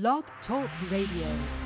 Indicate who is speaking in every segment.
Speaker 1: Blog Talk Radio.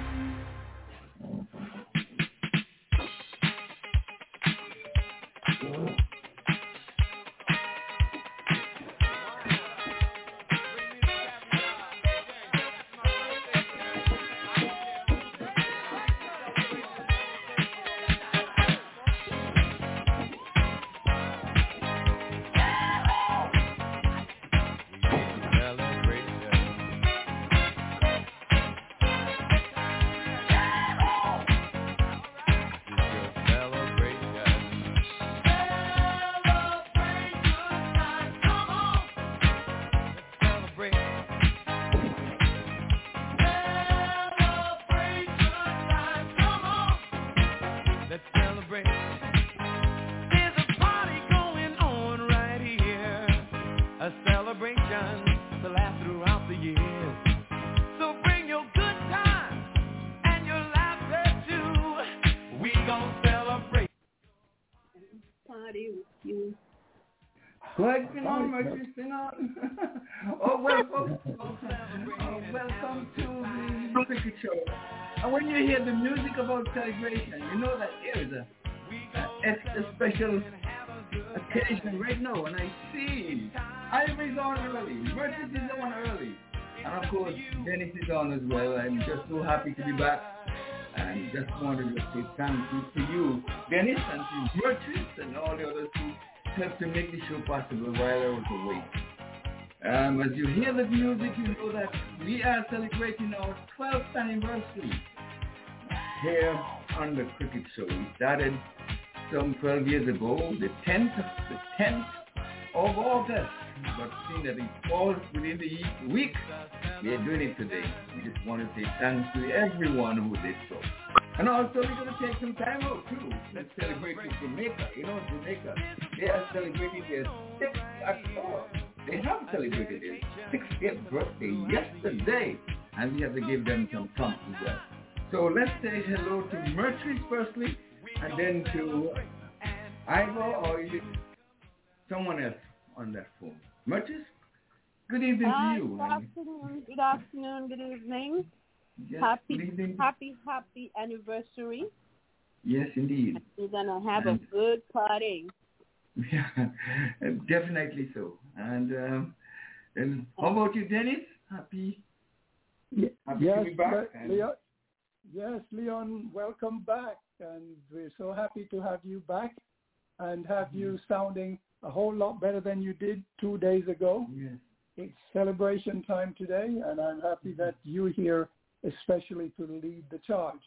Speaker 2: Hear the music about celebration, you know that is a, a, special occasion right now. And I see Ivory's on early. Mercy is on early. And of course, Dennis is on as well. I'm just so happy to be back. And just wanted to say thank you to you, Dennis, and to and all the others who helped to make the show possible while I was away. Um, as you hear the music, you know that we are celebrating our 12th anniversary here on the Cricket Show. We started some 12 years ago, the 10th, the 10th of August. But seeing that it falls within the week, we are doing it today. We just want to say thanks to everyone who did so. And also we're going to take some time out too. Let's celebrate with Jamaica. You know, Jamaica, they are celebrating their sixth, they have celebrated their 60th birthday yesterday. And we have to give them some prompts as well. So let's say hello to Mercury firstly, and then to Ivor or someone else on that phone. Merchis, good evening
Speaker 3: Hi,
Speaker 2: to you.
Speaker 3: Good afternoon, good afternoon, good evening.
Speaker 2: Yes,
Speaker 3: happy,
Speaker 2: good evening.
Speaker 3: happy, happy anniversary.
Speaker 2: Yes, indeed.
Speaker 3: We're gonna have a good party.
Speaker 2: Yeah, definitely so. And um, and how about you, Dennis? Happy,
Speaker 4: Ye-
Speaker 2: happy
Speaker 4: Yes,
Speaker 2: to be back.
Speaker 4: Le-
Speaker 2: And-
Speaker 4: Leon, yes, Leon, welcome back. And we're so happy to have you back and have
Speaker 2: Mm-hmm.
Speaker 4: you sounding a whole lot better than you did two days ago.
Speaker 2: Yes.
Speaker 4: It's celebration time today, and I'm happy
Speaker 2: Mm-hmm.
Speaker 4: that you're here, especially to lead the charge.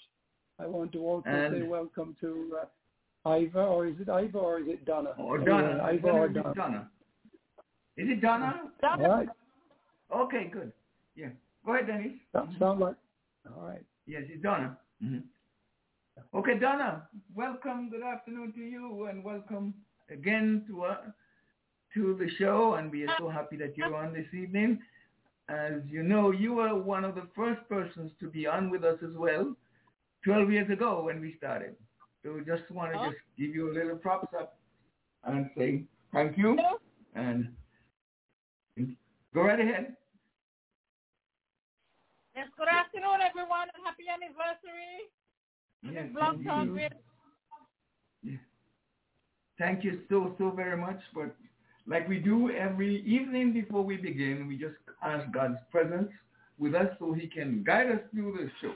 Speaker 4: I want to also
Speaker 2: And-
Speaker 4: say welcome to uh, Ivor, or is it Ivor or is it Donna?
Speaker 2: Or Donna.
Speaker 4: Uh,
Speaker 2: I
Speaker 4: or Donna.
Speaker 2: Donna. Is it Donna?
Speaker 4: All right,
Speaker 2: Okay, good. Yeah. Go ahead, Dennis.
Speaker 4: that sounds like, all right.
Speaker 2: Yes, it's Donna. hmm Okay, Donna, welcome. Good afternoon to you, and welcome again to uh, to the show. And we are so happy that you're on this evening. As you know, you were one of the first persons to be on with us as well, 12 years ago when we started. So we just want to
Speaker 3: Oh.
Speaker 2: just give you a little props up and say thank you. And go right ahead.
Speaker 5: Yes, good afternoon, everyone, and happy anniversary.
Speaker 2: Yes,
Speaker 5: Blog Talk.
Speaker 2: Yeah. Thank you so, so very much. But like we do every evening before we begin, we just ask God's presence with us so he can guide us through the show.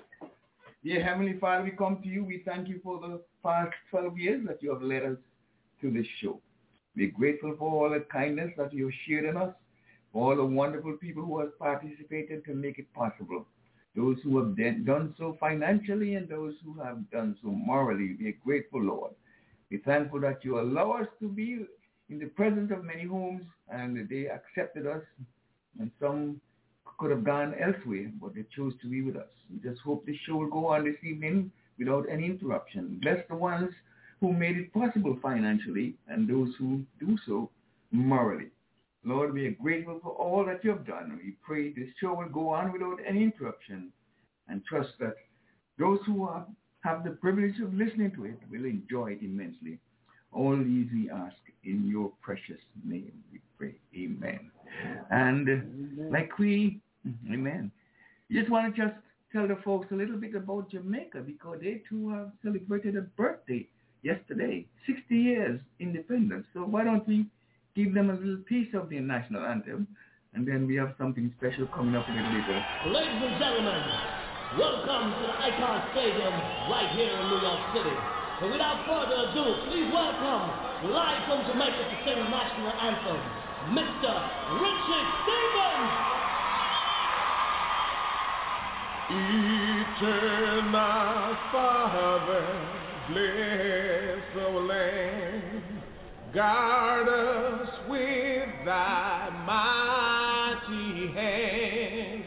Speaker 2: Dear Heavenly Father, we come to you. We thank you for the past 12 years that you have led us to this show. We're grateful for all the kindness that you have shared in us, for all the wonderful people who have participated to make it possible. Those who have done so financially and those who have done so morally. We are grateful, Lord. We're thankful that you allow us to be in the presence of many homes and they accepted us and some could have gone elsewhere, but they chose to be with us. We just hope the show will go on this evening without any interruption. Bless the ones who made it possible financially and those who do so morally. Lord, we are grateful for all that you have done. We pray this show will go on without any interruption and trust that those who are, have the privilege of listening to it will enjoy it immensely. All these we ask in your precious name, we pray. Amen. And like we, amen. just want to just tell the folks a little bit about Jamaica because they too have celebrated a birthday yesterday, 60 years independence. So why don't we give them a little piece of the national anthem and then we have something special coming up a little later.
Speaker 6: Ladies and gentlemen, welcome to the Icon Stadium right here in New York City. And without further ado, please welcome live from Jamaica to sing the national anthem, Mr. Richard Stevens.
Speaker 7: Eternal Father, bless our land. Guard us with thy mighty hand.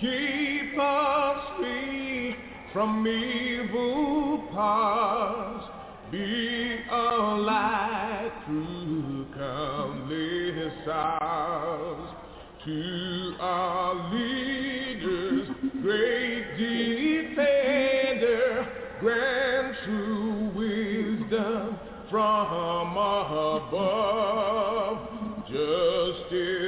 Speaker 7: Keep us free from evil paths. Be a light through countless hours to our leaders, great Justice, truth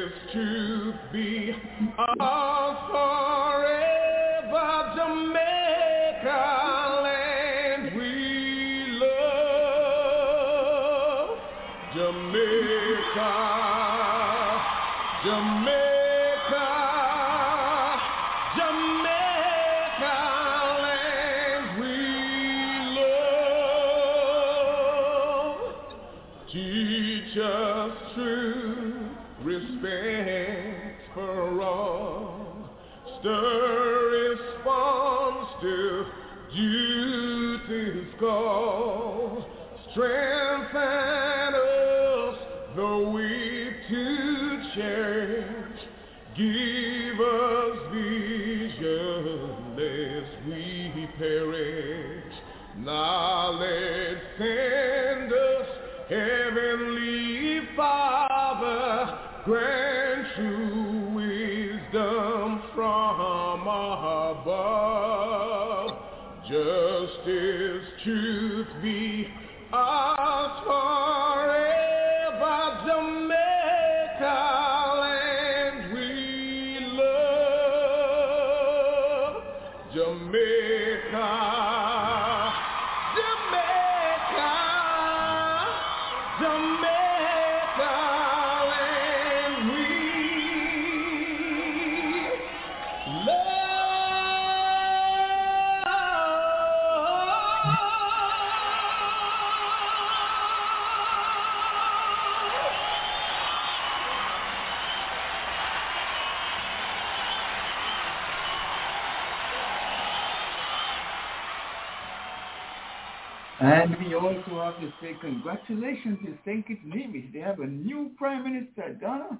Speaker 2: say congratulations to St. Kitts Nevis. They have a new Prime Minister, Donna.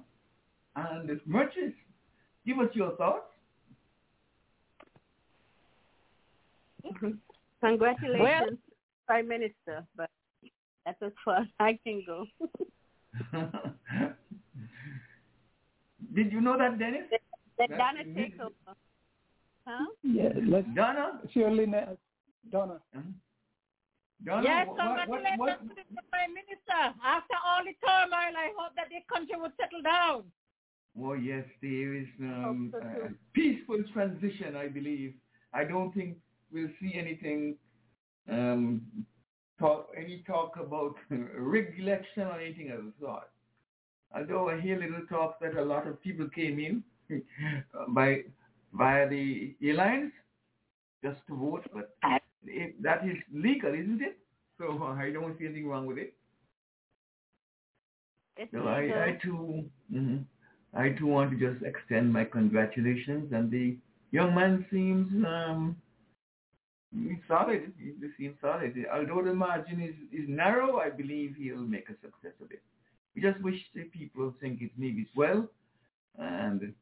Speaker 2: And it's Merchants. Give us your thoughts.
Speaker 3: Congratulations,
Speaker 5: Well-
Speaker 3: Prime Minister, but that's as far as I can go.
Speaker 2: Did you know that, Dennis?
Speaker 3: Let
Speaker 2: That's
Speaker 3: Donna
Speaker 2: amazing.
Speaker 3: take over. Huh?
Speaker 4: Yeah, let's
Speaker 2: Donna?
Speaker 4: surely ne- Donna.
Speaker 2: Huh? Donna,
Speaker 5: Yes,
Speaker 2: what, what,
Speaker 5: congratulations
Speaker 2: what,
Speaker 5: to the Prime Minister. After all the turmoil, I hope that the country would settle down.
Speaker 2: Well, yes, there is um,
Speaker 3: so
Speaker 2: a
Speaker 3: too.
Speaker 2: peaceful transition, I believe. I don't think we'll see anything, um, talk, any talk about rigged election or anything of the sort. Although I hear little talk that a lot of people came in by via the airlines just to vote, but it, that is legal, isn't it? So I don't see anything wrong with it.
Speaker 3: It's
Speaker 2: So I. I too, mhm. I too want to just extend my congratulations. And the young man seems um, he's solid. He seems solid. Although the margin is, is narrow, I believe he'll make a success of it. We just wish the people think it maybe well, and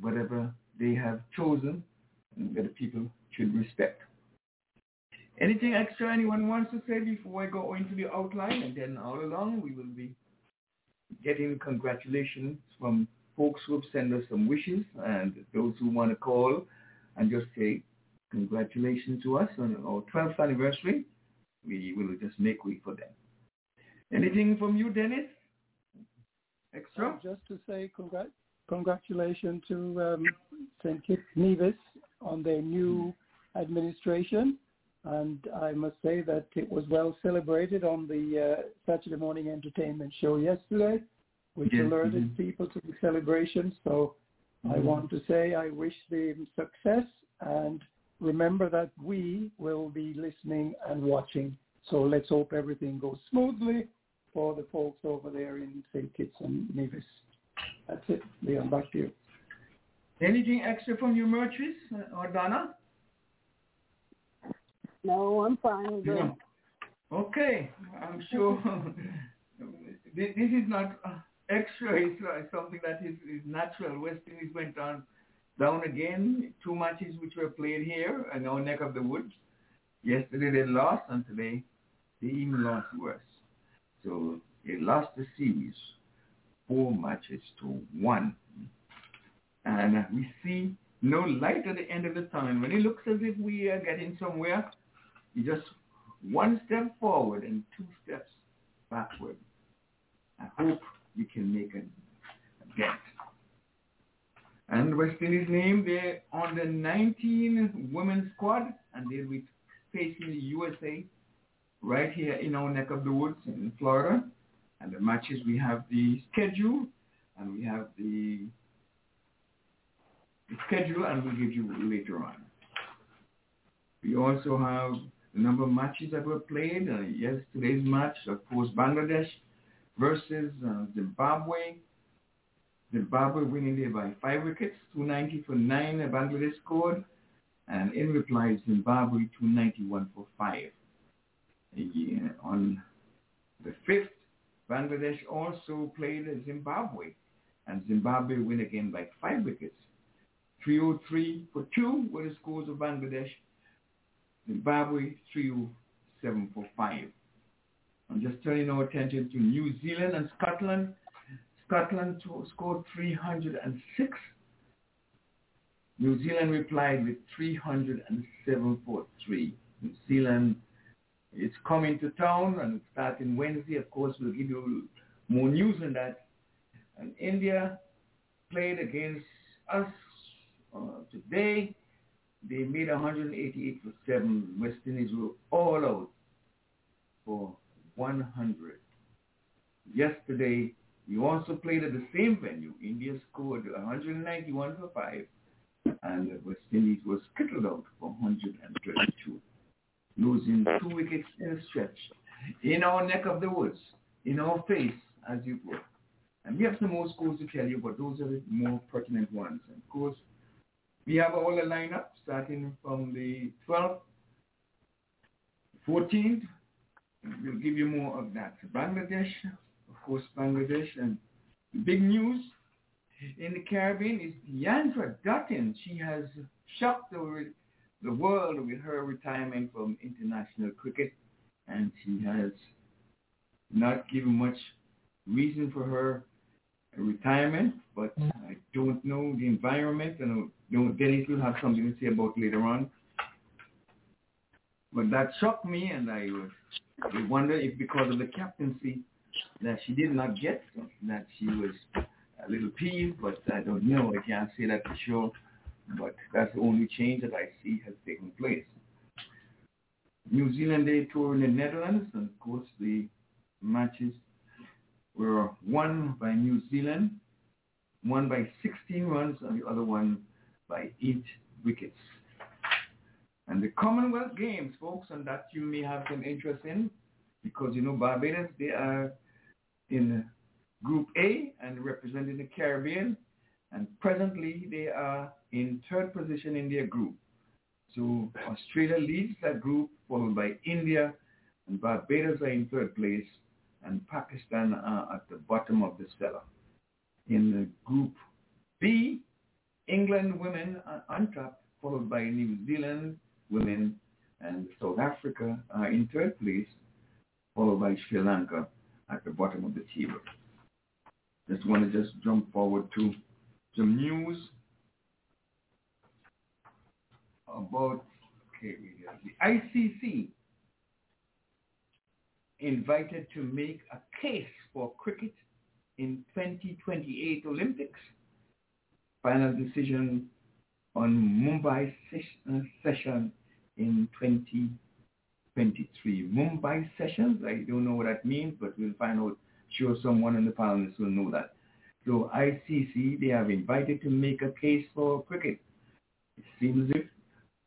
Speaker 2: whatever they have chosen, that the people should respect. Anything extra anyone wants to say before I go into the outline, and then all along we will be getting congratulations from folks who have sent us some wishes and those who want to call and just say congratulations to us on our 12th anniversary. We will just make way for them. Anything from you, Dennis? Extra?
Speaker 4: Uh, just to say congrat- congratulations to um, St. Kitts Nevis on their new administration. And I must say that it was well celebrated on the uh, Saturday morning entertainment show yesterday, which
Speaker 2: Yes,
Speaker 4: alerted
Speaker 2: mhm.
Speaker 4: people to the celebration. So I
Speaker 2: Mhm.
Speaker 4: want to say I wish them success and remember that we will be listening and watching. So let's hope everything goes smoothly for the folks over there in St. Kitts and Nevis. That's it. Leon, back to you.
Speaker 2: Anything extra from you, Mertris uh, or Donna?
Speaker 3: No, I'm fine.
Speaker 2: No. Okay, I'm sure this, is not uh, extra. It's uh, something that is, is natural. West Indies went on down again. Two matches which were played here in our neck of the woods. Yesterday they lost, and today they even lost worse. So they lost the series four matches to one. And we see no light at the end of the tunnel. When it looks as if we are getting somewhere, you just one step forward and two steps backward. I hope you can make a, dent. And West Indies name, they're on the 19 women's squad, and they'll be facing the USA right here in our neck of the woods in Florida. And the matches, we have the schedule, and we have the, the schedule, and we'll give you later on. We also have the number of matches that were played. Uh, yesterday's match, of course, Bangladesh versus uh, Zimbabwe. Zimbabwe winning there by five wickets, 290 for nine. Bangladesh scored. And in reply, Zimbabwe 291 for five. Yeah, on the fifth, Bangladesh also played Zimbabwe. And Zimbabwe win again by five wickets. 303 for two were the scores of Bangladesh. Zimbabwe 307 for 5. I'm just turning our attention to New Zealand and Scotland. Scotland scored 306. New Zealand replied with 307 for 3. New Zealand is coming to town and starting Wednesday. Of course, we'll give you more news on that. And India played against us uh, today they made 188 for 7. West Indies were all out for 100. Yesterday, we also played at the same venue. India scored 191 for 5, and West Indies was skittled out for 132, losing two wickets in a stretch. In our neck of the woods, in our face, as you put. And we have some more scores to tell you, but those are the more pertinent ones. And of course, we have all the lineup starting from the 12th, 14th. We'll give you more of that. Bangladesh, of course, Bangladesh. And big news in the Caribbean is Deandra Dottin. She has shocked the, the world with her retirement from international cricket. And she has not given much reason for her retirement, but mm-hmm. I don't know the environment, and you know, Dennis will have something to say about later on. But that shocked me, and I was I wonder if because of the captaincy that she did not get, that she was a little peeved, but I don't know. I can't say that for sure. But that's the only change that I see has taken place. New Zealand Day tour in the Netherlands, and of course the matches were won by New Zealand, one by 16 runs, and the other one by eight wickets. And the Commonwealth Games, folks, and that you may have some interest in, because you know Barbados, they are in Group A and representing the Caribbean, and presently they are in third position in their group. So Australia leads that group, followed by India, and Barbados are in third place, and Pakistan are at the bottom of the cellar. In the group B, England women are on top, followed by New Zealand women, and South Africa are in third place, followed by Sri Lanka at the bottom of the table. Just want to just jump forward to some news about okay, the ICC invited to make a case for cricket in 2028 Olympics. final decision on Mumbai uh, session in 2023. Mumbai sessions, I don't know what that means, but we'll find out. Sure, someone in the panelists will know that. So ICC, they have invited to make a case for cricket. It seems if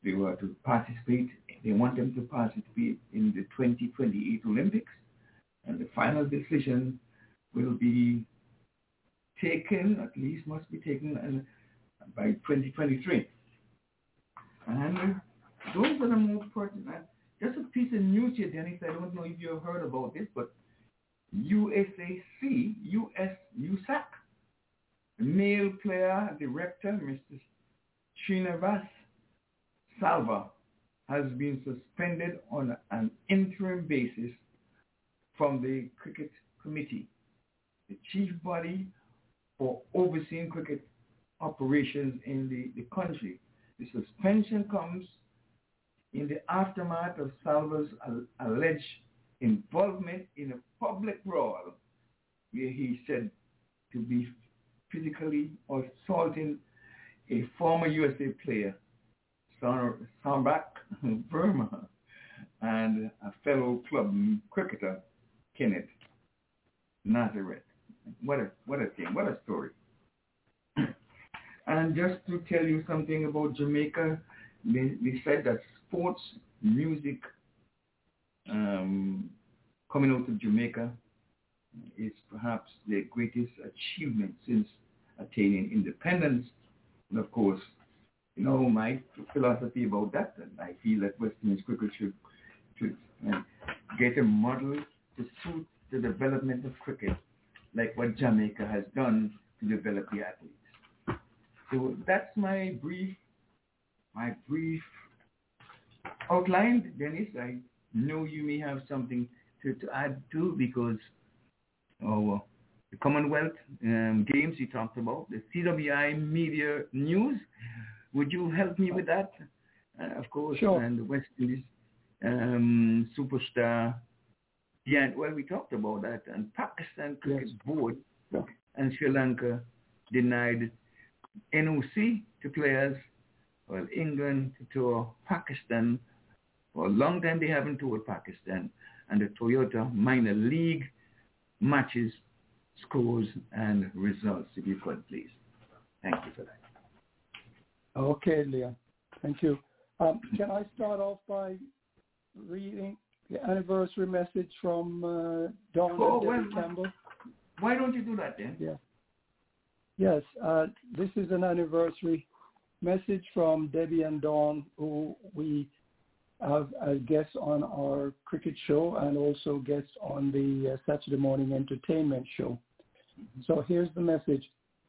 Speaker 2: they were to participate, they want them to pass participate in the 2028 Olympics. And the final decision will be taken, at least must be taken uh, by 2023. And those are the most pertinent. Just a piece of news here, Dennis. I don't know if you've heard about this, but USAC, US, USAC, the male player director, Mr. Srinivas Salva, has been suspended on an interim basis from the cricket committee, the chief body for overseeing cricket operations in the, the country. The suspension comes in the aftermath of Salva's alleged involvement in a public brawl where he said to be physically assaulting a former USA player, Sambak Burma, and a fellow club cricketer, Kenneth Nazareth. What a what a thing! What a story! and just to tell you something about Jamaica, they, they said that sports, music, um, coming out of Jamaica is perhaps the greatest achievement since attaining independence. And of course, you know my philosophy about that, and I feel that West Indies cricket should, should get a model to suit the development of cricket, like what Jamaica has done to develop the athletes. So that's my brief, my brief outline, Dennis. I know you may have something to, to add to because oh, the Commonwealth um, Games you talked about, the CWI Media News. Would you help me with that? Uh, of course,
Speaker 4: sure.
Speaker 2: and the West Indies um, superstar. Yeah, well, we talked about that. And Pakistan Cricket
Speaker 4: Yes.
Speaker 2: Board
Speaker 4: Yeah.
Speaker 2: and Sri Lanka denied NOC to players, well, England to tour Pakistan. For a long time they haven't toured Pakistan. And the Toyota minor league matches, scores, and results, if you could, please. Thank you for that.
Speaker 4: Okay, Leon. Thank you. Um, can I start off by reading the anniversary message from uh, Don
Speaker 2: Oh,
Speaker 4: and
Speaker 2: well,
Speaker 4: Debbie Campbell?
Speaker 2: Why don't you do that then?
Speaker 4: Yeah. Yes, uh, this is an anniversary message from Debbie and Dawn, who we have as guests on our cricket show and also guests on the uh, Saturday morning entertainment show. So here's the message.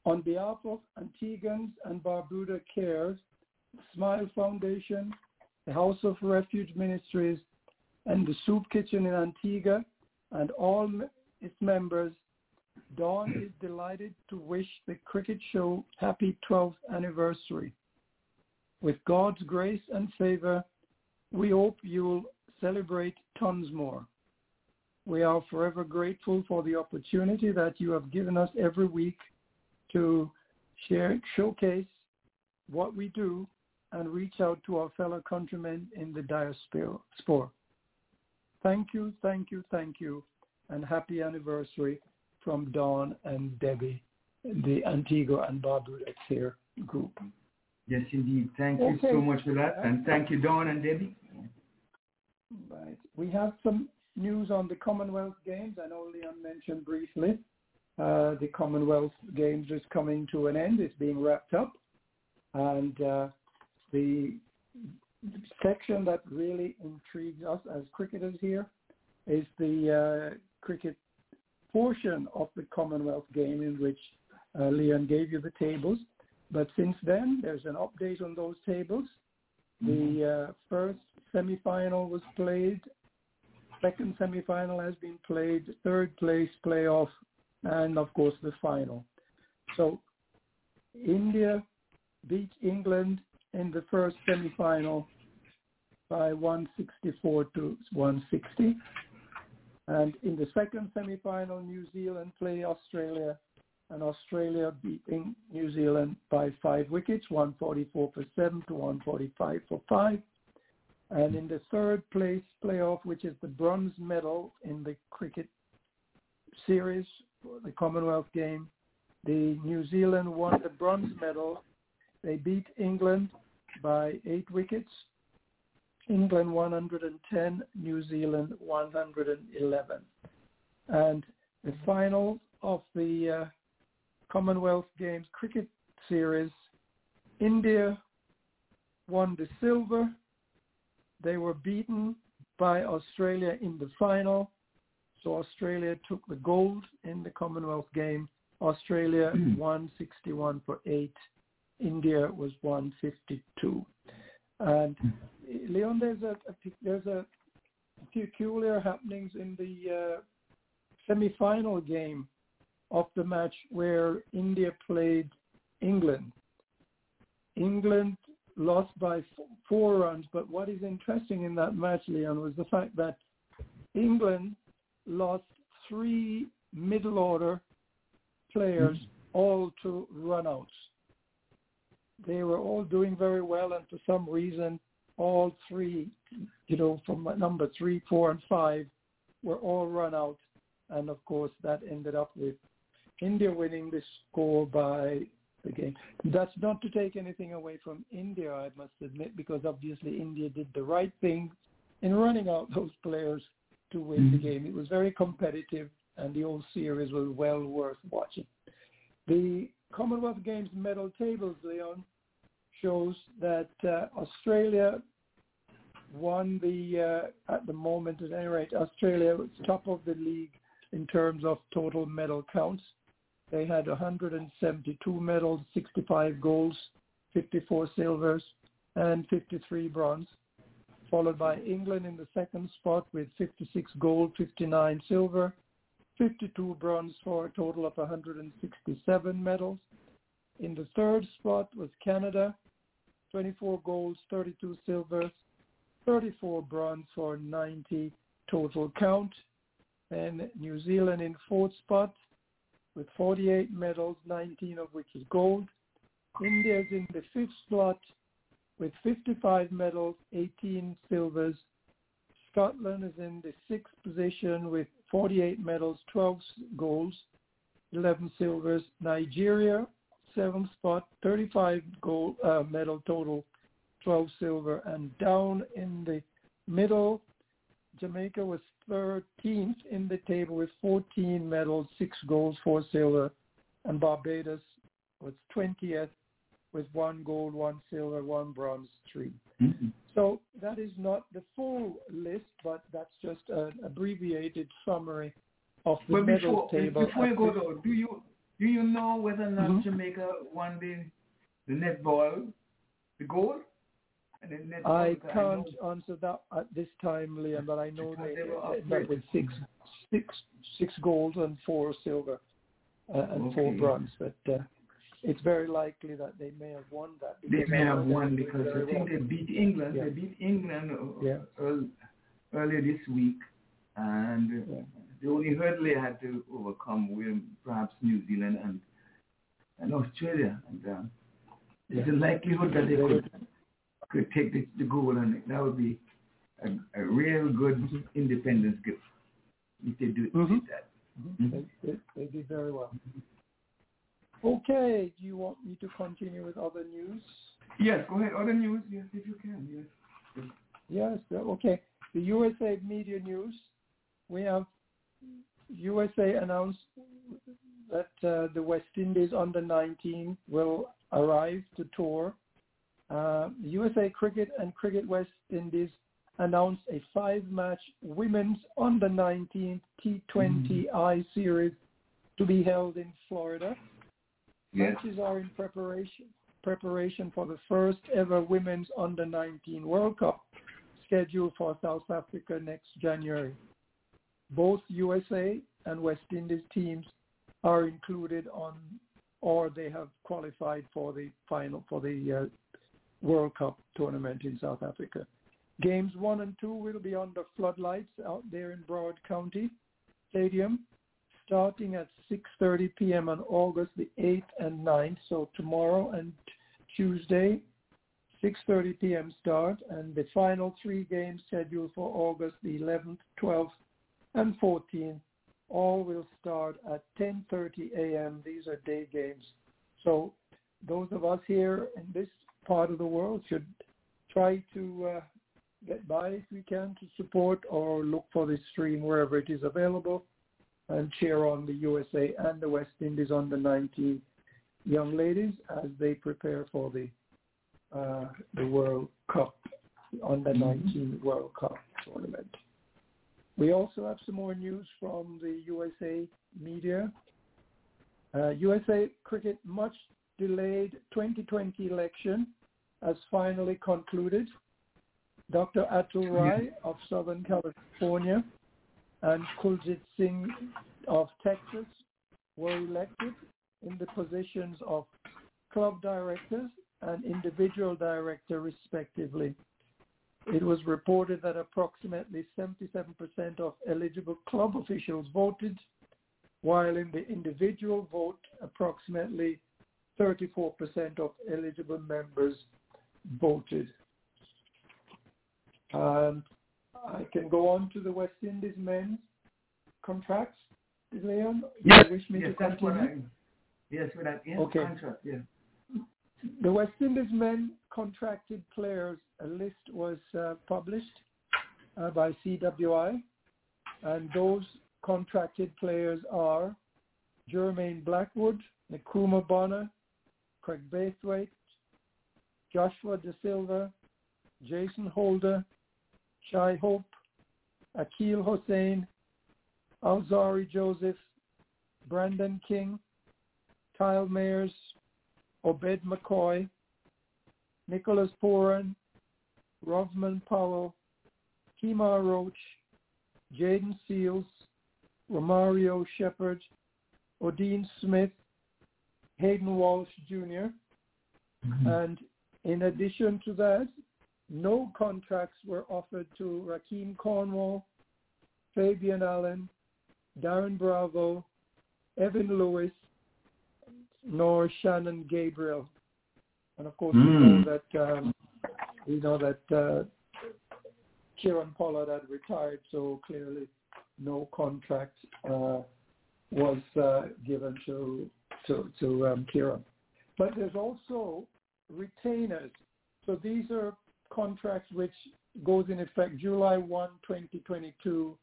Speaker 4: On behalf of Antiguans and Barbuda Cares, Smile Foundation, the House of Refuge Ministries, and the Soup Kitchen in Antigua, and all its members, Dawn is delighted to wish the cricket show happy 12th anniversary. With God's grace and favor, we hope you'll celebrate tons more. We are forever grateful for the opportunity that you have given us every week to share, showcase what we do and reach out to our fellow countrymen in the diaspora. Thank you, thank you, thank you, and happy anniversary from Dawn and Debbie, the Antigua and Barbuda Care group.
Speaker 2: Yes, indeed. Thank you so much for that. And thank you, Dawn and Debbie.
Speaker 4: Right. We have some news on the Commonwealth Games. I know Leon mentioned briefly. Uh, the Commonwealth Games is coming to an end. It's being wrapped up. And uh, the section that really intrigues us as cricketers here is the uh, cricket portion of the Commonwealth game in which uh, Leon gave you the tables. But since then, there's an update on those tables. The uh, first semifinal was played. Second semifinal has been played. Third place playoff, and of course the final. So India beat England in the first semifinal by 164 to 160. And in the second semifinal, New Zealand played Australia and Australia beating New Zealand by five wickets, 144 for seven to 145 for five. And in the third place playoff, which is the bronze medal in the cricket series, the Commonwealth game, the New Zealand won the bronze medal. They beat England by eight wickets. England 110, New Zealand 111. And the final of the uh, Commonwealth Games cricket series, India won the silver. They were beaten by Australia in the final. So Australia took the gold in the Commonwealth game. Australia
Speaker 2: Mm.
Speaker 4: won 61 for 8. India was 152. And Leon, there's a, a there's a peculiar happenings in the uh, semi-final game of the match where India played England. England lost by four runs, but what is interesting in that match, Leon, was the fact that England lost three middle order players mm-hmm. all to runouts. They were all doing very well, and for some reason, all three, you know, from number three, four, and five, were all run out. And of course, that ended up with India winning the score by the game. That's not to take anything away from India, I must admit, because obviously India did the right thing in running out those players to win the
Speaker 2: Mhm.
Speaker 4: game. It was very competitive, and the whole series was well worth watching. The Commonwealth Games medal tables, Leon, shows that uh, Australia won the, uh, at the moment at any rate, Australia was top of the league in terms of total medal counts. They had 172 medals, 65 golds, 54 silvers, and 53 bronze, followed by England in the second spot with 56 gold, 59 silver, 52 bronze for a total of 167 medals. In the third spot was Canada, 24 golds, 32 silvers, 34 bronze for 90 total count. And New Zealand in fourth spot with 48 medals, 19 of which is gold. India's in the fifth slot with 55 medals, 18 silvers. Scotland is in the sixth position with 48 medals, 12 golds, 11 silvers. Nigeria, seventh spot, 35 gold uh, medal total, 12 silver. And down in the middle, Jamaica was 13th in the table with 14 medals, 6 golds, 4 silver. And Barbados was 20th with 1 gold, 1 silver, 1 bronze, 3.
Speaker 2: Mhm.
Speaker 4: So that is not the full list, but that's just an abbreviated summary of the
Speaker 2: Well,
Speaker 4: medal
Speaker 2: before
Speaker 4: table.
Speaker 2: before you go though, do you do you know whether or not
Speaker 4: Mhm.
Speaker 2: Jamaica won the the netball, the gold, and the netball?
Speaker 4: I can't
Speaker 2: know-
Speaker 4: answer that at this time, Liam, but I know
Speaker 2: Because
Speaker 4: they,
Speaker 2: they were up
Speaker 4: met with six, six, six gold and four silver uh, and four bronze. But uh, it's very likely that they may have won that.
Speaker 2: They may have won because I think
Speaker 4: well.
Speaker 2: they beat England.
Speaker 4: Yeah.
Speaker 2: They beat England uh,
Speaker 4: Yeah.
Speaker 2: earl- earlier this week, and uh,
Speaker 4: Yeah.
Speaker 2: the only hurdle they had to overcome were perhaps New Zealand and and Australia. And uh, there's a likelihood that they could could take the, the goal, and that would be a, a real good
Speaker 4: Mhm.
Speaker 2: independence gift if they do
Speaker 4: Mhm.
Speaker 2: did that.
Speaker 4: Mhm. They, they, they did very well. Okay, do you want me to continue with other news?
Speaker 2: Yes, go ahead. Other news, yes, if you can. Yes.
Speaker 4: Yes, uh, okay. The USA media news, we have USA announced that uh, the West Indies under 19 will arrive to tour. Uh, USA Cricket and Cricket West Indies announced a five-match women's under 19 T20I series to be held in Florida. Matches are in preparation preparation for the first ever women's under 19 World Cup scheduled for South Africa next January. Both USA and West Indies teams are included on or they have qualified for the final for the uh, World Cup tournament in South Africa. Games 1 and 2 will be under floodlights out there in Broward County Stadium. Starting at 6.30 p.m. on August the 8th and 9th, so tomorrow and Tuesday, 6.30 p.m. start, and the final three games scheduled for August the 11th, 12th, and 14th, all will start at 10.30 a.m. These are day games. So those of us here in this part of the world should try to uh, get by if we can to support or look for the stream wherever it is available and cheer on the USA and the West Indies under 19 young ladies as they prepare for the uh, the World Cup under 19 World Cup tournament. We also have some more news from the USA media. Uh, USA Cricket much delayed 2020 election has finally concluded. Dr. Atul Rai of Southern California and Kuljit Singh of Texas were elected in the positions of club directors and individual director respectively. It was reported that approximately 77% of eligible club officials voted, while in the individual vote, approximately 34% of eligible members voted. Um, I can go on to the West Indies men's contracts, Leon.
Speaker 2: Yes,
Speaker 4: you wish me
Speaker 2: yes,
Speaker 4: to
Speaker 2: that's what
Speaker 4: continue?
Speaker 2: I, yes, with that in
Speaker 4: Okay.
Speaker 2: contract, yeah.
Speaker 4: The West Indies men contracted players, a list was uh, published uh, by CWI, and those contracted players are Jermaine Blackwood, Nkrumah Bonner, Kraigg Brathwaite, Joshua Da Silva, Jason Holder, Shai Hope, Akeal Hosein, Alzarri Joseph, Brandon King, Kyle Mayers, Obed McCoy, Nicholas Pooran, Rovman Powell, Kemar Roach, Jayden Seales, Romario Shepherd, Odean Smith, Hayden Walsh Jr., mm-hmm. and in addition to that, no contracts were offered to Rahkeem Cornwall, Fabian Allen, Darren Bravo, Evin Lewis, nor Shannon Gabriel. And of course, we know that um, we know that uh, Kieron Pollard had retired, so clearly no contract uh, was uh, given to to, to um, Kieron. But there's also retainers. So these are contracts which goes in effect July 1, 2022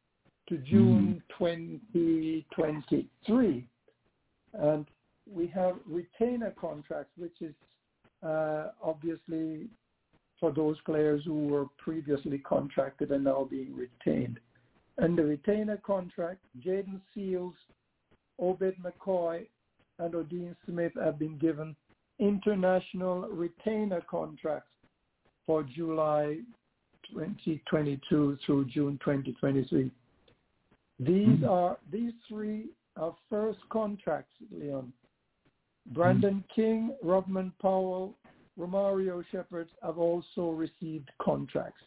Speaker 4: to June 2023. And we have retainer contracts, which is uh, obviously for those players who were previously contracted and now being retained. And the retainer contract, Jayden Seales, Obed McCoy, and Odean Smith have been given international retainer contracts for July 2022 through June 2023. These mm-hmm. are these three are first contracts, Leon. Mm-hmm. Brandon King, Rovman Powell, Romario Shepherd have also received contracts.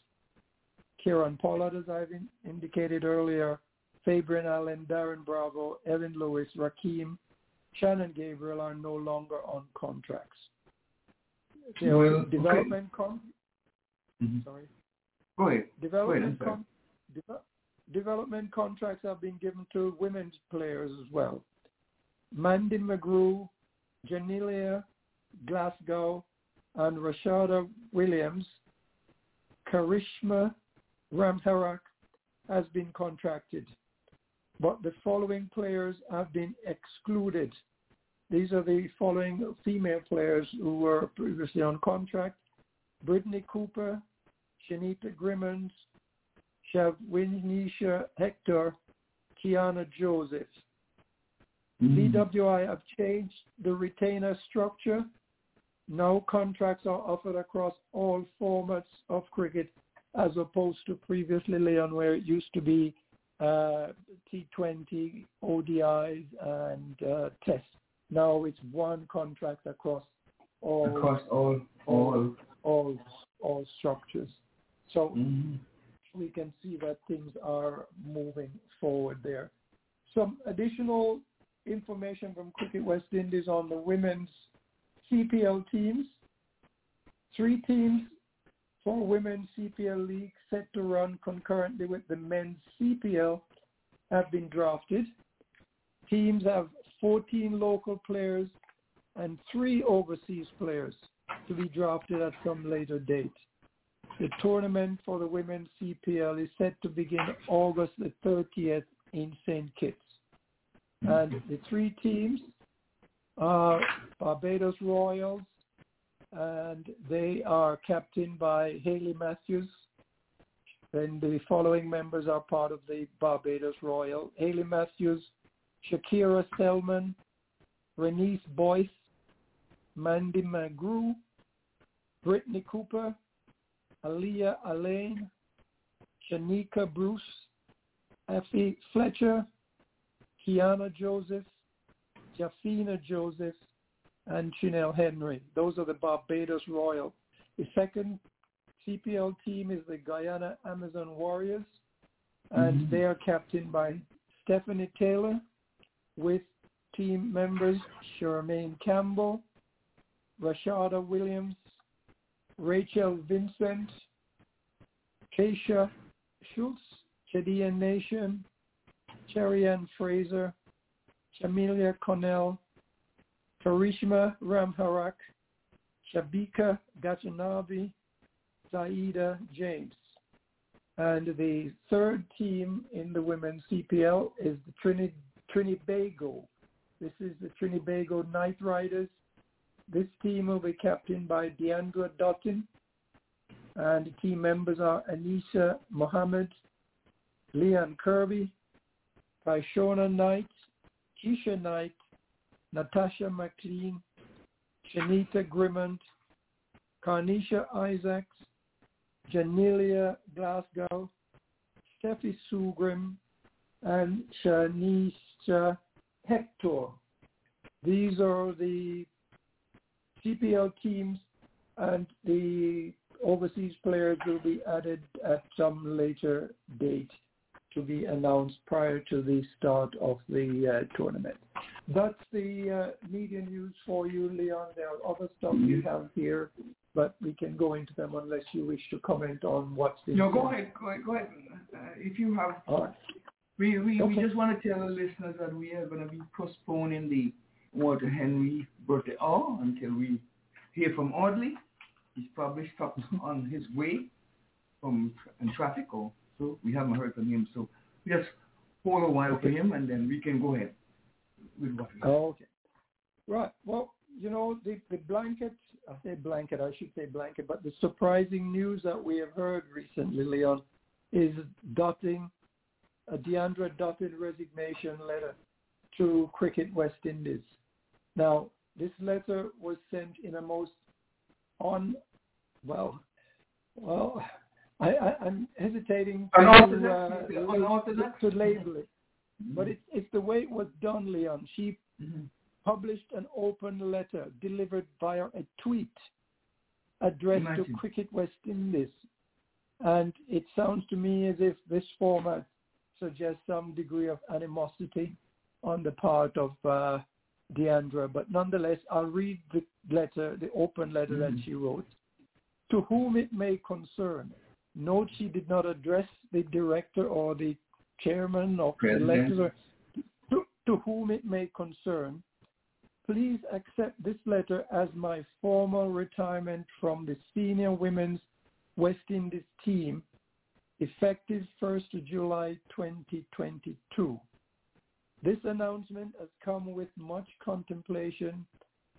Speaker 4: Kieron Pollard, as I've in, indicated earlier, Fabian Allen, Darren Bravo, Evin Lewis, Rahkeem, Shannon Gabriel are no longer on contracts.
Speaker 2: Well, okay.
Speaker 4: development con-
Speaker 2: Mhm.
Speaker 4: sorry.
Speaker 2: Go ahead.
Speaker 4: Development,
Speaker 2: sorry.
Speaker 4: con- deve- development contracts have been given to women's players as well. Mandy Mangru, Jannillea Glasgow, and Rashada Williams, Karishma Ramharak has been contracted. But the following players have been excluded. These are the following female players who were previously on contract. Britney Cooper, Sheneta Grimmond, Shawnisha Hector, Qiana Joseph. BWI have changed the retainer structure. Now contracts are offered across all formats of cricket as opposed to previously, Leon, where it used to be uh, T20, ODIs, and uh, tests. Now it's one contract across all
Speaker 2: Across all, all.
Speaker 4: All all structures. So
Speaker 2: Mhm.
Speaker 4: we can see that things are moving forward there. some additional information from Cricket West Indies on the women's CPL teams. Three teams for women's CPL league set to run concurrently with the men's CPL have been drafted. Teams have 14 local players and three overseas players to be drafted at some later date. The tournament for the women's CPL is set to begin August the 30th in St. Kitts. And mm-hmm. the three teams are Barbados Royals, and they are captained by Hayley Matthews. Then the following members are part of the Barbados Royal. Hayley Matthews, Shakira Selman, Reniece Boyce, Mandy Mangru, Britney Cooper, Aaliyah Alleyne, Shanika Bruce, Afy Fletcher, Qiana Joseph, Jafina Joseph, and Chinelle Henry. Those are the Barbados Royal. The second CPL team is the Guyana Amazon Warriors, and mm-hmm. they are captained by Stephanie Taylor with team members Shemaine Campbelle, Rashada Williams, Rachel Vincent, Kaysia Schultz, Chedean Nation, Cherry Fraser, Shamilia Connell, Karishma Ramharak, Shabika Gajnabi, Zaida James. And the third team in the women's CPL is the Trini, Trinbago. This is the Trinbago Knight Riders. This team will be captained by Deandra Dottin. And the team members are Anisa Mohammed, Lee-Ann Kirby, Kyshona Knight, Kycia Knight, Natasha McLean, Sheneta Grimmond, Carnisha Isaacs, Jannillea Glasgow, Steffie Soogrim, and Shawnisha Hector. These are the CPL teams and the overseas players will be added at some later date to be announced prior to the start of the uh, tournament. That's the uh, media news for you, Leon. There are other stuff you have here, but we can go into them unless you wish to comment on what's the.
Speaker 2: No, go ahead. Go ahead. Go ahead. Uh, if you have. Right. We we, okay. we just want to tell the listeners that we are going to be postponing the Walter Henry birthday all until we hear from Audley. He's probably stopped on his way from in traffic or so we haven't heard from him. So we just hold a while okay. for him, and then we can go ahead with what we.
Speaker 4: Oh, okay. Right. Well, you know the the blanket. I say blanket. I should say blanket. But the surprising news that we have heard recently, Leon, is Dottin, uh, a Deandra Dottin resignation letter to Cricket West Indies. Now, this letter was sent in a most on, well, well, I, am hesitating to, uh, to, label it, mm-hmm. but it's, it's the way it was done, Leon. She mm-hmm. published an open letter delivered via a tweet addressed Imagine. to Cricket West Indies. And it sounds to me as if this format suggests some degree of animosity on the part of uh, Deandra. But nonetheless, I'll read the letter, the open letter mm. that she wrote. To whom it may concern, Note she did not address the director or the chairman of the lecturer to, to whom it may concern. Please accept this letter as my formal retirement from the senior women's West Indies team effective 1st of July 2022. This announcement has come with much contemplation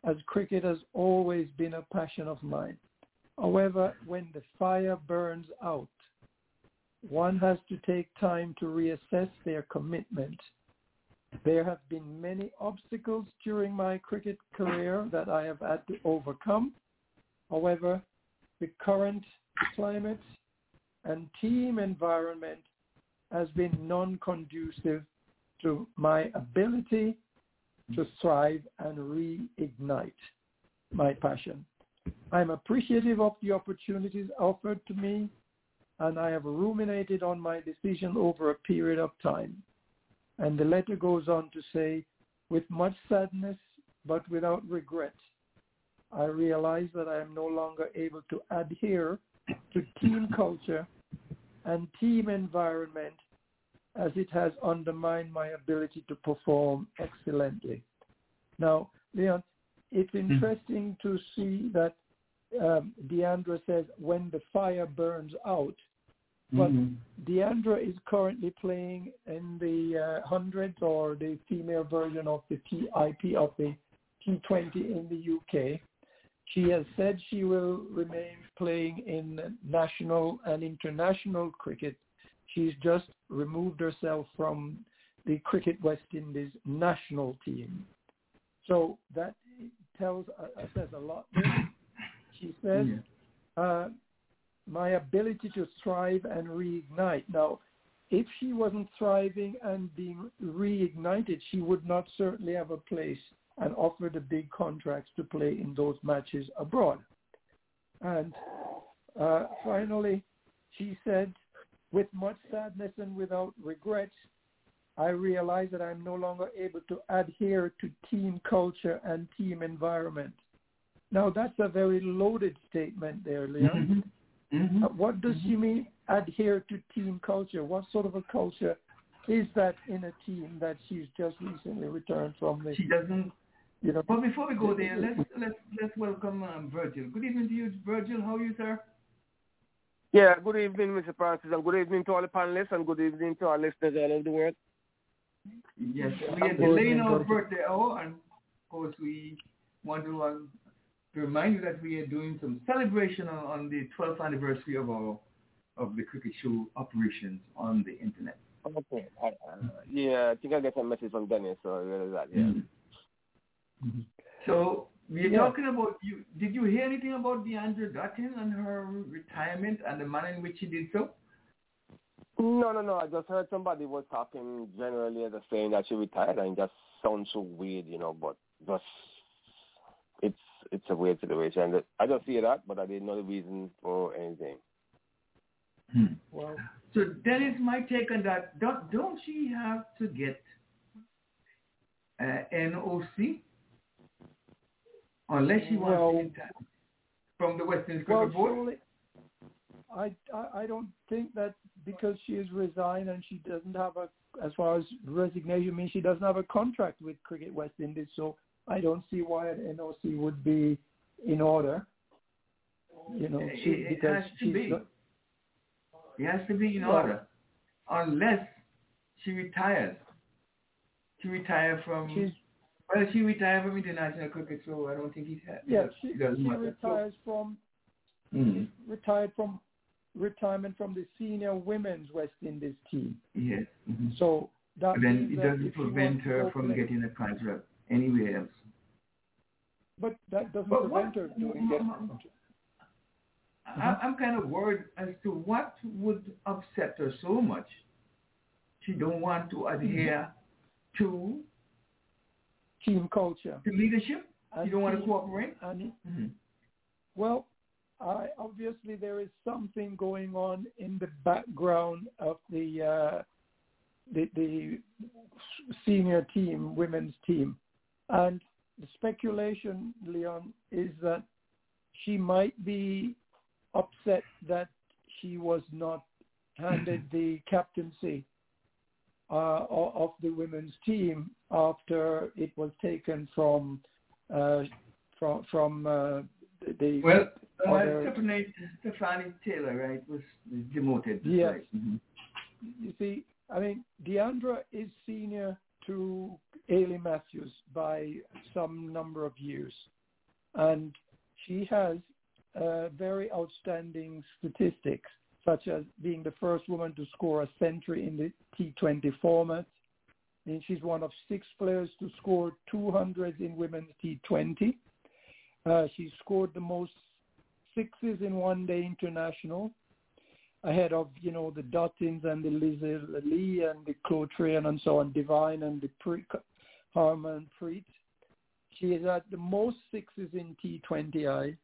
Speaker 4: as cricket has always been a passion of mine. However, when the fire burns out, one has to take time to reassess their commitment. There have been many obstacles during my cricket career that I have had to overcome. However, the current climate and team environment has been non-conducive to my ability to thrive and reignite my passion. I'm appreciative of the opportunities offered to me, and I have ruminated on my decision over a period of time. And the letter goes on to say, with much sadness but without regret, I realize that I am no longer able to adhere to team culture and team environment as it has undermined my ability to perform excellently. Now, Leon, it's interesting to see that um, Deandra says when the fire burns out, but
Speaker 2: Mhm.
Speaker 4: Deandra is currently playing in the uh, hundreds or the female version of the TIP of the T20 in the UK. She has said she will remain playing in national and international cricket. She's just removed herself from the Cricket West Indies national team. So that tells uh, uh, says a lot. She says,
Speaker 2: Yeah.
Speaker 4: uh, my ability to thrive and reignite. Now, if she wasn't thriving and being reignited, she would not certainly have a place and offer the big contracts to play in those matches abroad. And uh, finally, she said, with much sadness and without regrets, I realize that I'm no longer able to adhere to team culture and team environment. Now, that's a very loaded statement there, Leon.
Speaker 2: Mhm. Mhm.
Speaker 4: Uh, What does she mean adhere to team culture? What sort of a culture is that in a team that she's just recently returned from the,
Speaker 2: She doesn't.
Speaker 4: you know,
Speaker 2: But before we go there, let's let's let's welcome um, Virgil. Good evening to you, Virgil. How are you, sir?
Speaker 8: Yeah, good evening, Mr. Francis, and good evening to all the panelists, and good evening to our listeners all over the world.
Speaker 2: Yes, we
Speaker 4: I'm
Speaker 2: are
Speaker 4: good,
Speaker 2: delaying
Speaker 4: I'm
Speaker 2: our
Speaker 4: good.
Speaker 2: birthday hour, and of course we want to, um, to remind you that we are doing some celebration on, on the 12th anniversary of our of the cricket show operations on the internet.
Speaker 8: Okay. I, uh, yeah, I think I get a message from Dennis, so I realize that, yeah.
Speaker 2: Mhm. So we're
Speaker 4: Yeah.
Speaker 2: talking about you. Did you hear anything about Deandra Dottin and her retirement and the manner in which she did so?
Speaker 8: No, no, no. I just heard somebody was talking generally just saying that she retired, and just sounds so weird, you know. But just it's it's a weird situation. I just see that, but I didn't know the reason for anything.
Speaker 4: well,
Speaker 2: So Dennis, my take on that, don't, don't she have to get uh, NOC unless she wants
Speaker 4: Well-
Speaker 2: to retire from the Western Cricket
Speaker 4: well,
Speaker 2: Board?
Speaker 4: I, I, I don't think that because she has resigned and she doesn't have a, as far as resignation means, she doesn't have a contract with Cricket West Indies, so I don't see why an NOC would be in order. You know,
Speaker 2: It-
Speaker 4: she,
Speaker 2: it
Speaker 4: because
Speaker 2: has to be.
Speaker 4: not-
Speaker 2: It has to be in
Speaker 4: Well-
Speaker 2: order, unless she retires. She retired from. Well, she retired from international cricket, so I don't think he's had.
Speaker 4: yeah, she, she
Speaker 2: matter.
Speaker 4: retires from
Speaker 2: Mhm.
Speaker 4: retired from retirement from the senior women's West Indies team.
Speaker 2: Yes. mhm.
Speaker 4: So that
Speaker 2: But then it doesn't prevent her from
Speaker 4: play-
Speaker 2: getting a contract anywhere else.
Speaker 4: But that doesn't
Speaker 2: But
Speaker 4: prevent
Speaker 2: what-
Speaker 4: her doing
Speaker 2: m-
Speaker 4: it.
Speaker 2: m- I, I'm kind of worried as to what would upset her so much. She don't want to adhere to,
Speaker 4: Team culture.
Speaker 2: to leadership.
Speaker 4: And
Speaker 2: don't want to cooperate.
Speaker 4: And
Speaker 2: Mhm.
Speaker 4: well, I, obviously there is something going on in the background of the uh, the, the senior team, women's team, and the speculation, Leon, is that she might be upset that she was not handed the captaincy uh, of the women's team after it was taken from uh, from from uh, the
Speaker 2: Well, uh,
Speaker 4: Other-
Speaker 2: Stephanie, Stephanie Taylor, right, was demoted.
Speaker 4: Yes.
Speaker 2: Right. Mhm.
Speaker 4: you see, I mean, Deandra is senior to Hayley Matthews by some number of years, and she has uh, very outstanding statistics, such as being the first woman to score a century in the T20 format. And she's one of six players to score 200 in women's T20. Uh, she scored the most sixes in one-day international ahead of you know the Duttins and the Lizelle Lee and the Train and so on, Devine and the Pre- Harman Preet. She is at the most sixes in T20I.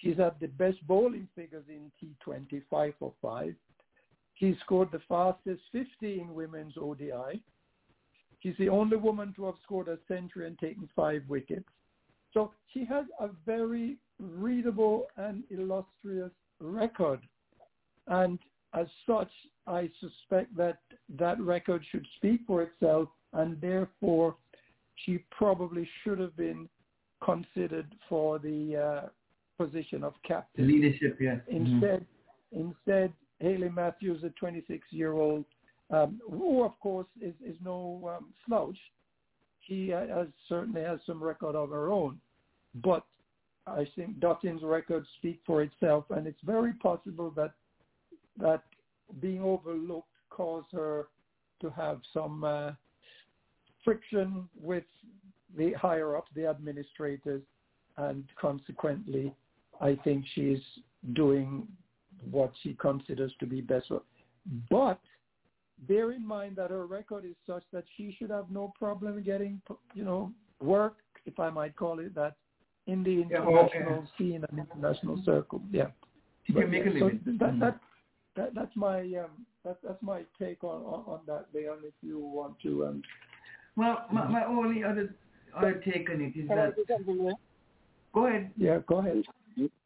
Speaker 4: She's had the best bowling figures in T20, five for five. She scored the fastest 50 in women's ODI. She's the only woman to have scored a century and taken five wickets. So she has a very readable and illustrious record. And as such, I suspect that that record should speak for itself and therefore she probably should have been considered for the uh, position of captain.
Speaker 2: Leadership, yeah.
Speaker 4: Instead, mm-hmm. instead, Hayley Matthews, a 26-year-old, um, who of course is, is no um, slouch, she has, certainly has some record of her own. But I think Dottin's record speak for itself, and it's very possible that that being overlooked caused her to have some uh, friction with the higher ups, the administrators, and consequently, I think she's doing what she considers to be best. But bear in mind that her record is such that she should have no problem getting, you know, work, if I might call it that, in the international yeah, okay. scene and international circle. Yeah.
Speaker 2: She can make a living.
Speaker 4: So that, that, that, that's my um, that, that's my take on, on, on that, Leon. If you want to. Um,
Speaker 2: well, my, my only other other take on it is that. Go ahead.
Speaker 4: Yeah, go ahead.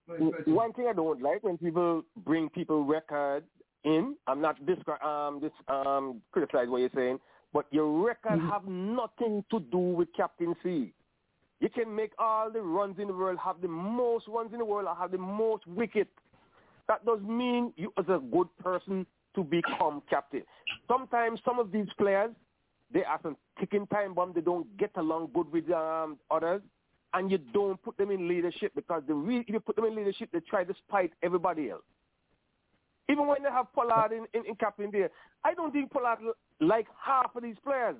Speaker 8: One thing I don't like when people bring people record in. I'm not this um this um criticize what you're saying, but your record mm-hmm. have nothing to do with captaincy. You can make all the runs in the world, have the most runs in the world, or have the most wickets. That does mean you as a good person to become captain. Sometimes some of these players, they are some ticking time bomb. They don't get along good with um, others, and you don't put them in leadership because the re- if you put them in leadership, they try to spite everybody else. Even when they have Pollard in, in, in captain there, I don't think Pollard like half of these players.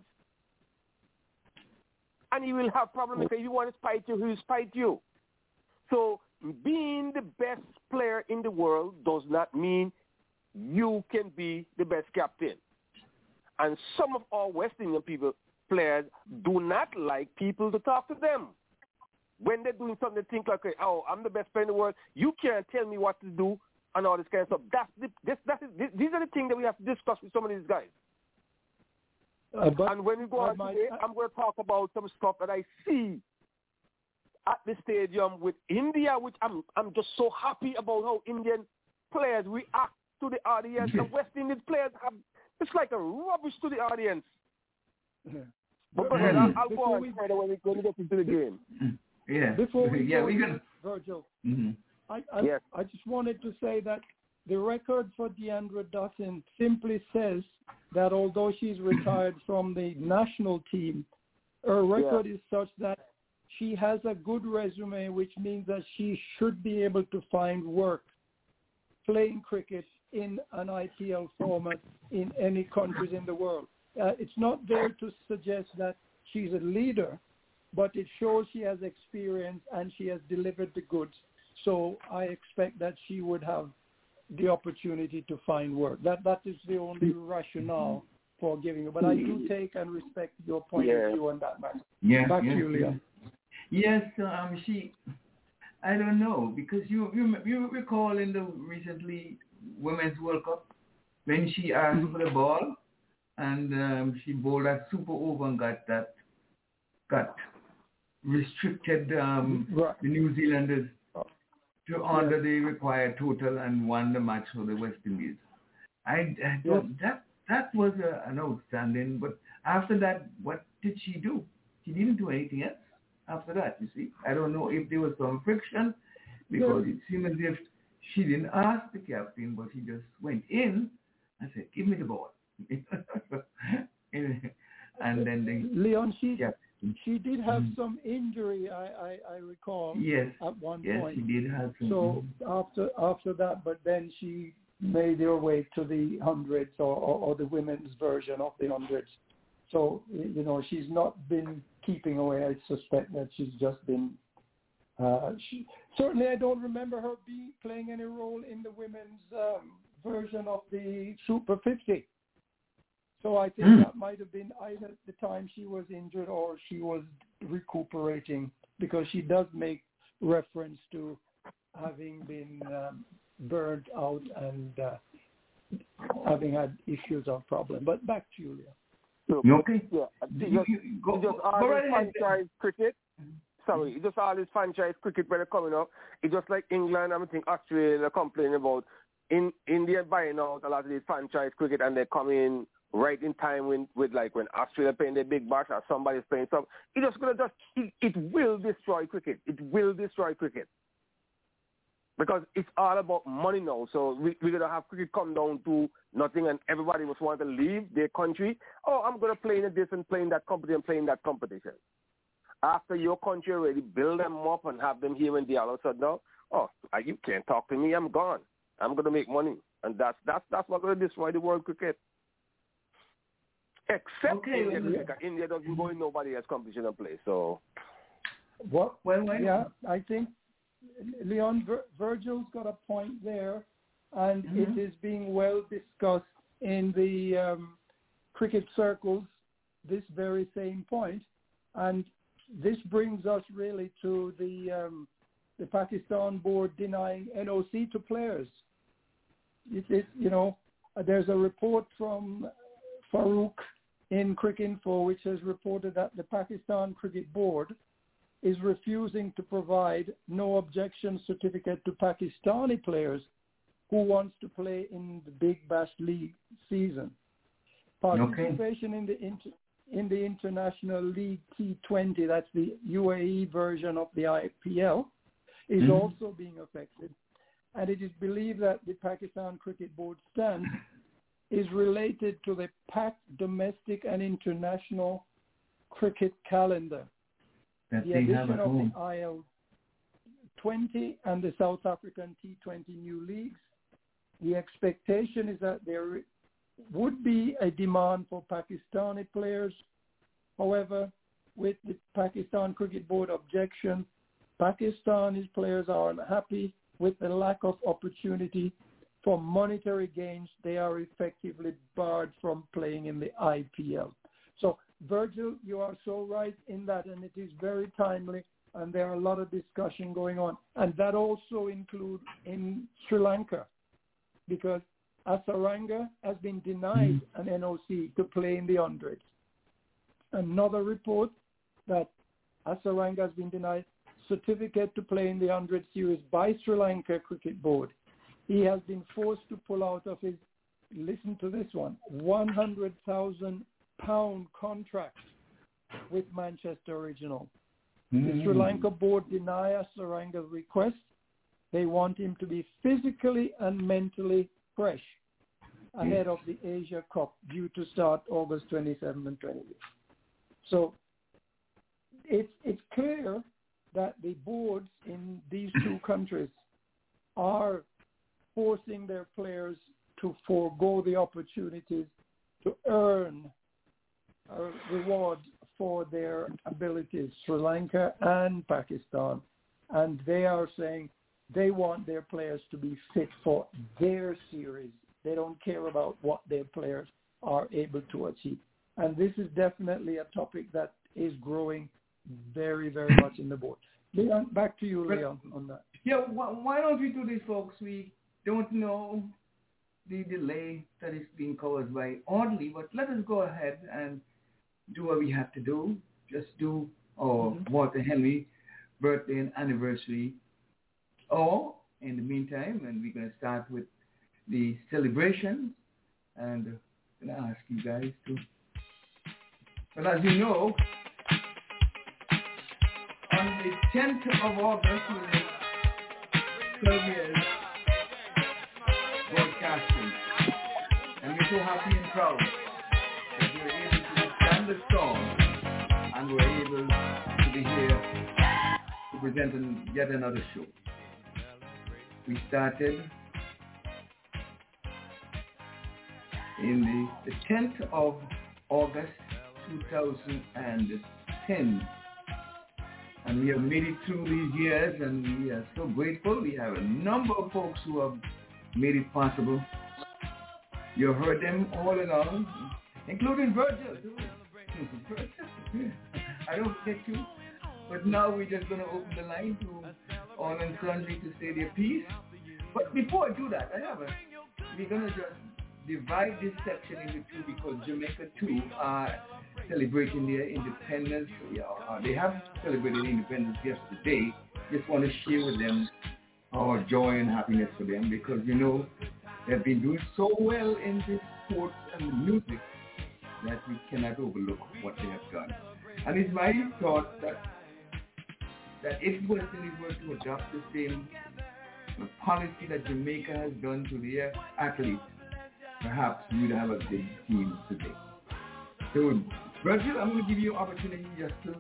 Speaker 8: And he will have problems if you want to spite you, he will spite you. So being the best player in the world does not mean you can be the best captain. And some of our West Indian people players do not like people to talk to them. When they're doing something, they think like, oh, I'm the best player in the world. You can't tell me what to do and all this kind of stuff. That's the, this, that is, this, these are the things that we have to discuss with some of these guys. Uh, but, and when we go on today, I'm going to talk about some stuff that I see at the stadium with India, which I'm I'm just so happy about how Indian players react to the audience. and West Indian players have it's like a rubbish to the audience. But go ahead, I'll, I'll go on we, further when we, when we get into the game.
Speaker 2: Yeah.
Speaker 4: Before we
Speaker 2: yeah,
Speaker 4: go,
Speaker 2: we're gonna
Speaker 4: Virgil.
Speaker 2: Mm-hmm.
Speaker 4: I I, yes. I just wanted to say that the record for Deandra Dottin simply says that although she's retired from the national team, her record yeah. is such that she has a good resume, which means that she should be able to find work playing cricket in an IPL format in any countries in the world. Uh, it's not there to suggest that she's a leader, but it shows she has experience and she has delivered the goods. So I expect that she would have the opportunity to find work. That that is the only rationale for giving it. But I do take and respect your point
Speaker 8: yeah.
Speaker 4: of view on that matter.
Speaker 2: Yeah,
Speaker 4: Back
Speaker 2: yeah,
Speaker 4: to you, Leon.
Speaker 2: Yes, um, she. I don't know because you you you recall in the recently Women's World Cup when she asked mm-hmm. for the ball and um, she bowled that super over and got that got restricted um,
Speaker 4: right.
Speaker 2: the New Zealanders to under the required total and won the match for the West Indies. I, I thought that that was a, an outstanding. But after that, what did she do? She didn't do anything else after that. You see, I don't know if there was some friction because it seemed as if she didn't ask the captain, but he just went in and said, "Give me the ball." and then they
Speaker 4: Leon, she she did have mm. some injury, I, I, I recall.
Speaker 2: Yes.
Speaker 4: At one
Speaker 2: yes,
Speaker 4: point.
Speaker 2: Yes, she did have some.
Speaker 4: So after after that, but then she made her way to the hundreds or, or, or the women's version of the hundreds. So you know she's not been keeping away. I suspect that she's just been. Uh, she, certainly, I don't remember her being playing any role in the women's um, version of the Super 50. So I think mm. that might have been either the time she was injured or she was recuperating because she does make reference to having been um, burned out and uh, having had issues or problems. But back to Julia.
Speaker 8: Look,
Speaker 2: okay?
Speaker 8: Yeah,
Speaker 2: You-
Speaker 8: just,
Speaker 2: you- go-
Speaker 8: just
Speaker 2: go-
Speaker 8: all
Speaker 2: go
Speaker 8: this
Speaker 2: right
Speaker 8: franchise cricket. Sorry, it's just all this franchise cricket when they're coming up. It's just like England. I think Australia complaining about in India buying out a lot of this franchise cricket, and they come in right in time when with like when Australia playing their big bash or somebody's playing some. It's just gonna just it, it will destroy cricket. It will destroy cricket because it's all about money now. So we, we're gonna have cricket come down to nothing, and everybody must want to leave their country. Oh, I'm gonna play in this and play in that competition, and play in that competition. After your country already build them up and have them here and there, all of a sudden now, oh, you can't talk to me. I'm gone. I'm gonna make money, and that's that's that's what's gonna destroy the world cricket. Except
Speaker 2: Okay,
Speaker 8: India,
Speaker 2: well,
Speaker 8: cricket. India doesn't go in nobody else competition and play. So
Speaker 4: What?
Speaker 2: Well, why
Speaker 4: yeah, I think Leon Vir- Virgil's got a point there, and
Speaker 2: Mhm.
Speaker 4: it is being well discussed in the um, cricket circles. This very same point, and this brings us really to the um, the Pakistan board denying NOC to players. It is, you know, uh, there's a report from Farouk in Cricinfo which has reported that the Pakistan Cricket Board is refusing to provide no objection certificate to Pakistani players who wants to play in the Big Bash League season. Participation in the inter, in the International League T20, that's the UAE version of the IPL, is
Speaker 2: Mhm.
Speaker 4: also being affected. And it is believed that the Pakistan Cricket Board stance is related to the PAC domestic and international cricket calendar
Speaker 2: that
Speaker 4: the
Speaker 2: they have
Speaker 4: addition of
Speaker 2: home.
Speaker 4: the IL 20 and the South African T20 new leagues, the expectation is that there would be a demand for Pakistani players. However, with the Pakistan Cricket Board objection, Pakistani players are unhappy with the lack of opportunity for monetary gains. They are effectively barred from playing in the IPL. So Virgil, you are so right in that, and it is very timely, and there are a lot of discussion going on, and that also include in Sri Lanka, because Hasaranga has been denied hmm. an NOC to play in the hundreds. Another report that Hasaranga has been denied certificate to play in the hundred series by Sri Lanka Cricket Board. He has been forced to pull out of his listen to this one, one hundred thousand pound contract with Manchester Original. The Sri
Speaker 2: Mm.
Speaker 4: Lanka board deny Hasaranga's request. They want him to be physically and mentally fresh ahead of the Asia Cup due to start August 27 and 28. So it's it's clear that the boards in these two countries are forcing their players to forego the opportunities to earn a reward for their abilities, Sri Lanka and Pakistan. And they are saying they want their players to be fit for their series. They don't care about what their players are able to achieve. And this is definitely a topic that is growing very, very much in the board. Leon, back to you, Leon, on that.
Speaker 2: Yeah, why, why don't we do this, folks? We don't know the delay that is being caused by Audley, but let us go ahead and do what we have to do. Just do our mm-hmm. Walter Henry birthday and anniversary. Or, in the meantime, and we're going to start with the celebrations, and I'm going to ask you guys to. But as you know, on the 10th of August, we will 12 broadcasting. And we're so happy and proud that we're able to stand the storm and we're able to be here to present yet another show. We started in the, the 10th of August 2010 and we have made it through these years and we are so grateful. We have a number of folks who have made it possible. You heard them all along, including Virgil. I don't get you. But now we're just going to open the line to all and sundry to say their piece. But before I do that, I have a, we're going to just divide this section into two because Jamaica too are celebrating their independence. Yeah, uh, they have celebrated independence yesterday. Just want to share with them our joy and happiness for them because you know they've been doing so well in the sports and music that we cannot overlook what they have done. And it's my thought that that if West Indies were to adopt the same policy that Jamaica has done to their athletes, perhaps we'd have a big team today. So, Virgil, I'm going to give you an opportunity just to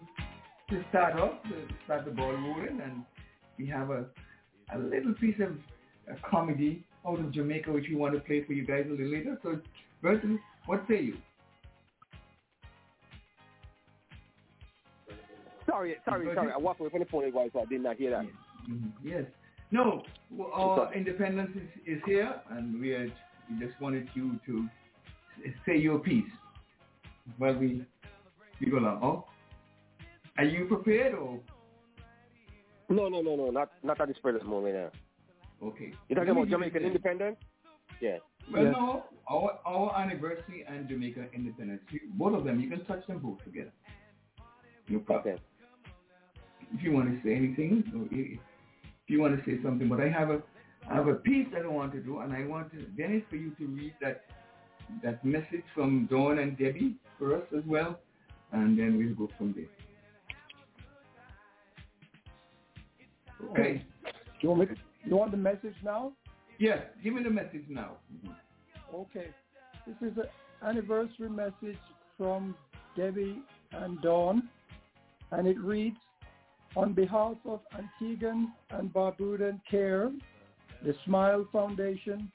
Speaker 2: to start off, to start the ball rolling, and we have a a little piece of a comedy out of Jamaica which we want to play for you guys a little later. So, Virgil, what say you?
Speaker 8: Sorry, sorry, sorry. I walked away from the phone voice, so I did not hear that.
Speaker 2: Mm-hmm. Yes. No, our independence is, is here, and we, are, we just wanted you to say your piece while we, we go along. Oh, are you prepared or?
Speaker 8: No, no, no, no, not not at this present moment. Now.
Speaker 2: Okay.
Speaker 8: You're talking about Jamaican independence? Yeah.
Speaker 2: Well, no, our our anniversary and Jamaica independence, both of them, you can touch them both together. No problem.
Speaker 8: Okay.
Speaker 2: If you want to say anything, if you want to say something, but I have a I have a piece that I want to do, and I want to, Dennis for you to read that that message from Dawn and Debbie for us as well, and then we'll go from there. Okay.
Speaker 4: You want, me to, you want the message now?
Speaker 2: Yes, give me the message now. Mm-hmm.
Speaker 4: Okay. This is an anniversary message from Debbie and Dawn, and it reads, on behalf of Antiguan and Barbudan Care, the Smile Foundation,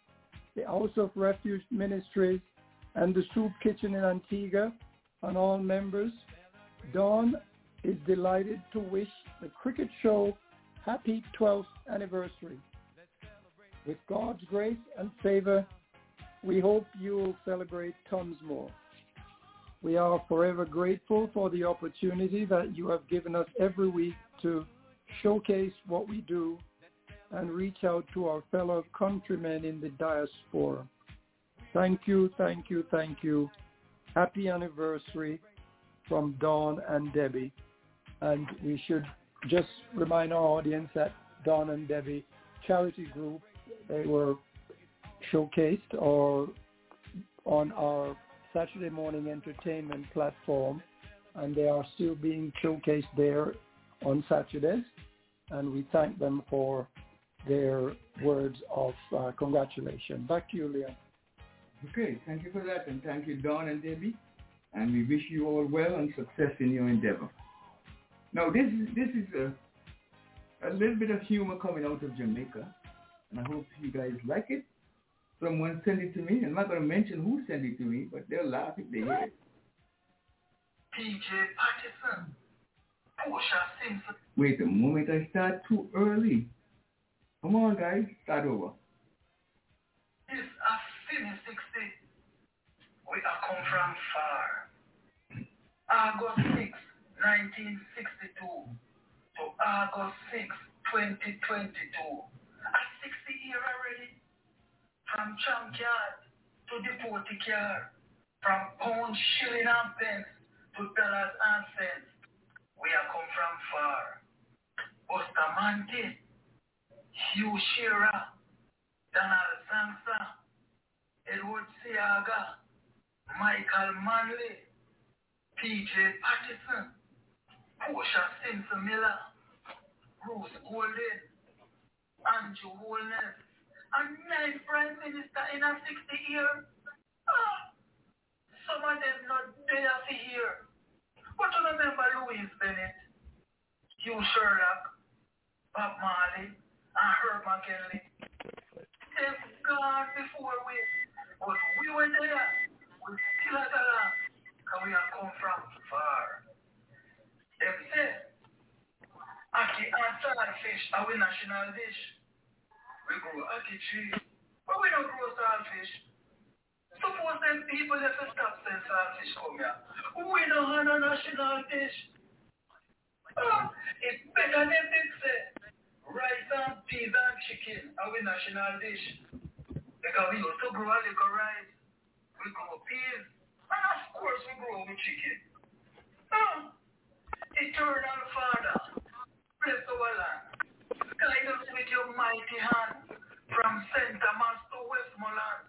Speaker 4: the House of Refuge Ministries, and the Soup Kitchen in Antigua, and all members, Dawn is delighted to wish the Cricket Show happy 12th anniversary. With God's grace and favor, we hope you will celebrate tons more. We are forever grateful for the opportunity that you have given us every week to showcase what we do and reach out to our fellow countrymen in the diaspora. Thank you, thank you, thank you. Happy anniversary from Dawn and Debbie. And we should just remind our audience that Dawn and Debbie charity group, they were showcased or on our Saturday morning entertainment platform and they are still being showcased there on Saturdays and we thank them for their words of uh, congratulations. Back to you, Leon.
Speaker 2: Okay, thank you for that and thank you Dawn and Debbie and we wish you all well and success in your endeavor. Now this is, this is a, a little bit of humor coming out of Jamaica and I hope you guys like it someone sent it to me. I'm not going to mention who sent it to me, but they'll laugh if they hear it.
Speaker 9: PJ Patterson.
Speaker 2: Wait a moment, I start too early. Come on, guys, start over.
Speaker 9: This a Fini 60. We are come from far. August 6, 1962 to August 6, 2022. A 60 year already from junkyard to the forty car, from pound, shilling and pence to dollars and cents. We are come from far. Bustamante, Hugh Shearer, Donald Sangster, Edward Seaga, Michael Manley, P.J. Patterson, Portia Simpson Miller, Bruce Golding, Andrew Holness, a ninth prime minister in a 60 year. Ah, some of them not there for here. But you remember Louise Bennett, Hugh Sherlock, Bob Marley, and Herb McKenley. They've gone before we, but we were there. We still at the land, because we have come from far. Them say, Ackee and saltfish are we national dish. We grow ackee tree, but we don't grow saltfish. Suppose them people have to stop saying saltfish come here. We don't have a national dish. Ah, it's better than they say. Rice and peas and chicken are we national dish. Because we to grow a little rice we grow peas. And of course we grow with chicken. Oh, eternal Father, bless our land. Guide us with your mighty hand from Center Mass to Westmoreland.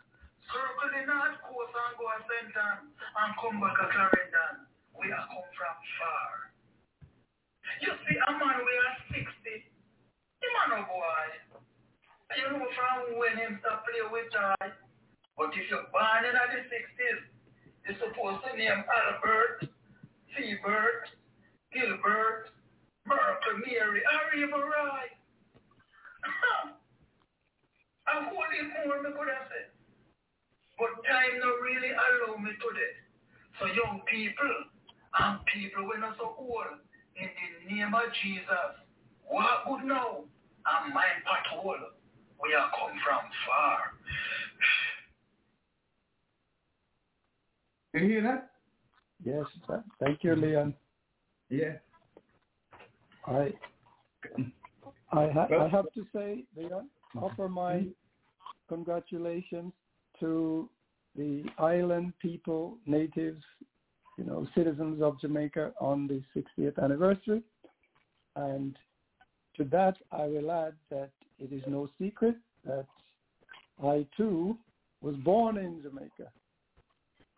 Speaker 9: Circle the North Coast and go to Center and come back to Clarendon. We are come from far. You see, a man we are 60. Him a no boy. You know from when him start play with toy. But if you're born in the 60s, you're supposed to name Albert, Seabert, Gilbert, Miracle Mary, or even Roy. I hold it more, me could have said. But time not really allow me to that. So young people and people when are so old, in the name of Jesus, walk good now and mind patrol. We are come from far.
Speaker 2: You hear that?
Speaker 4: Yes, th- thank you, Leon.
Speaker 2: Yeah.
Speaker 4: I I, ha- I have to say, Leon, offer my congratulations to the island people, natives, you know, citizens of Jamaica on the 60th anniversary. And to that, I will add that it is no secret that I too was born in Jamaica.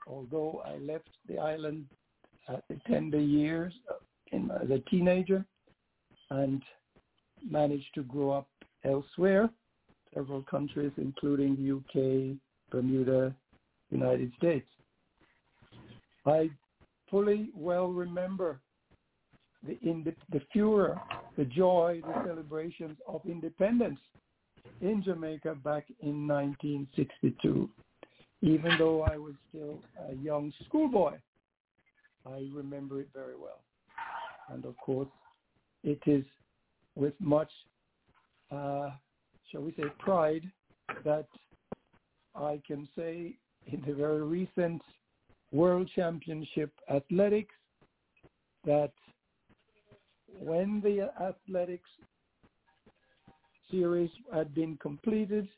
Speaker 4: Although I left the island at the tender years in, as a teenager and managed to grow up elsewhere, several countries, including UK, Bermuda, United States. I fully well remember the, the, the furor, the joy, the celebrations of independence in Jamaica back in 1962. Even though I was still a young schoolboy, I remember it very well. And of course, it is with much, uh, shall we say, pride that I can say in the very recent World Championship Athletics that when the athletics series had been completed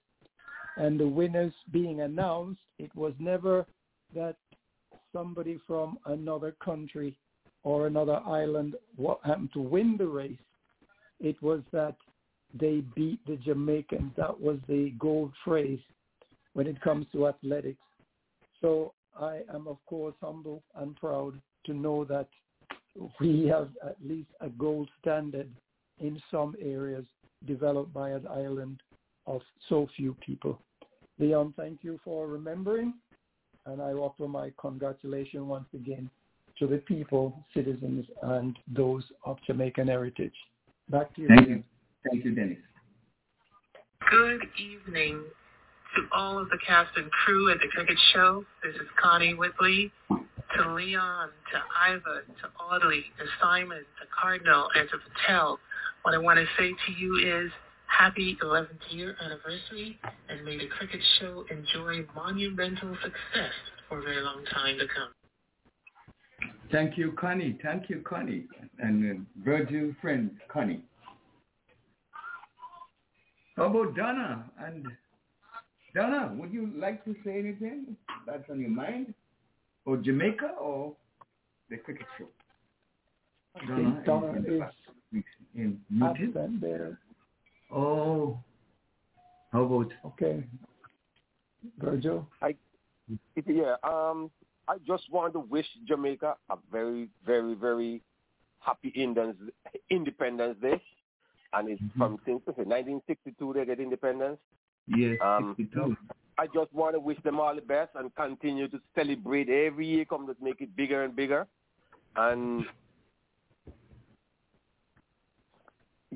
Speaker 4: and the winners being announced, it was never that somebody from another country or another island what happened to win the race. It was that they beat the Jamaicans. That was the gold phrase when it comes to athletics. So I am, of course, humble and proud to know that we have at least a gold standard in some areas developed by an island of so few people. Leon, thank you for remembering, and I offer my congratulations once again to the people, citizens, and those of Jamaican heritage. Back to you.
Speaker 2: Thank you. Thank you, Dennis.
Speaker 10: Good evening to all of the cast and crew at the Cricket Show. This is Connie Whitley. To Leon, to Iva, to Audley, to Simon, to Cardinal, and to Patel. What I want to say to you is happy 11th year anniversary, and may the Cricket Show enjoy monumental success for a very long time to come.
Speaker 2: Thank you, Connie. Thank you, Connie. And uh, Virgil friend, Connie. How about Donna? And Donna, would you like to say anything that's on your mind? Or Jamaica or the cricket show?
Speaker 4: I think Donna
Speaker 2: in,
Speaker 4: is
Speaker 2: in, in muted?
Speaker 4: absent there.
Speaker 2: Oh, how about
Speaker 4: Okay. Virgil?
Speaker 8: I, yeah, um, I just want to wish Jamaica a very, very, very happy Independence, Independence Day. And it's
Speaker 2: Mhm.
Speaker 8: from since 1962 they get independence.
Speaker 2: yes,
Speaker 8: Um,
Speaker 2: 62?
Speaker 8: I just want to wish them all the best and continue to celebrate every year. Come, let's make it bigger and bigger. And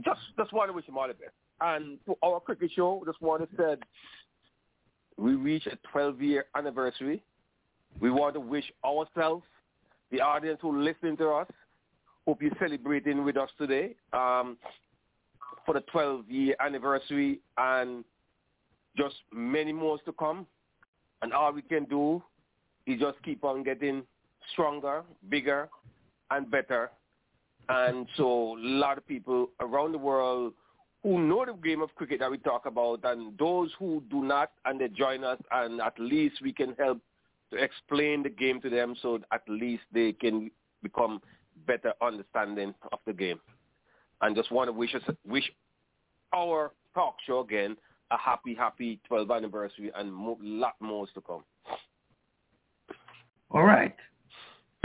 Speaker 8: just just want to wish them all the best. And to our cricket show, just want to say we reach a 12 year anniversary. We want to wish ourselves, the audience who listen to us, hope you're celebrating with us today um, for the 12 year anniversary and just many more to come. And all we can do is just keep on getting stronger, bigger, and better. And so a lot of people around the world who know the game of cricket that we talk about and those who do not and they join us and at least we can help to explain the game to them so at least they can become better understanding of the game. And just want to wish us, wish our talk show again a happy, happy 12th anniversary and a lot more to come.
Speaker 2: All right.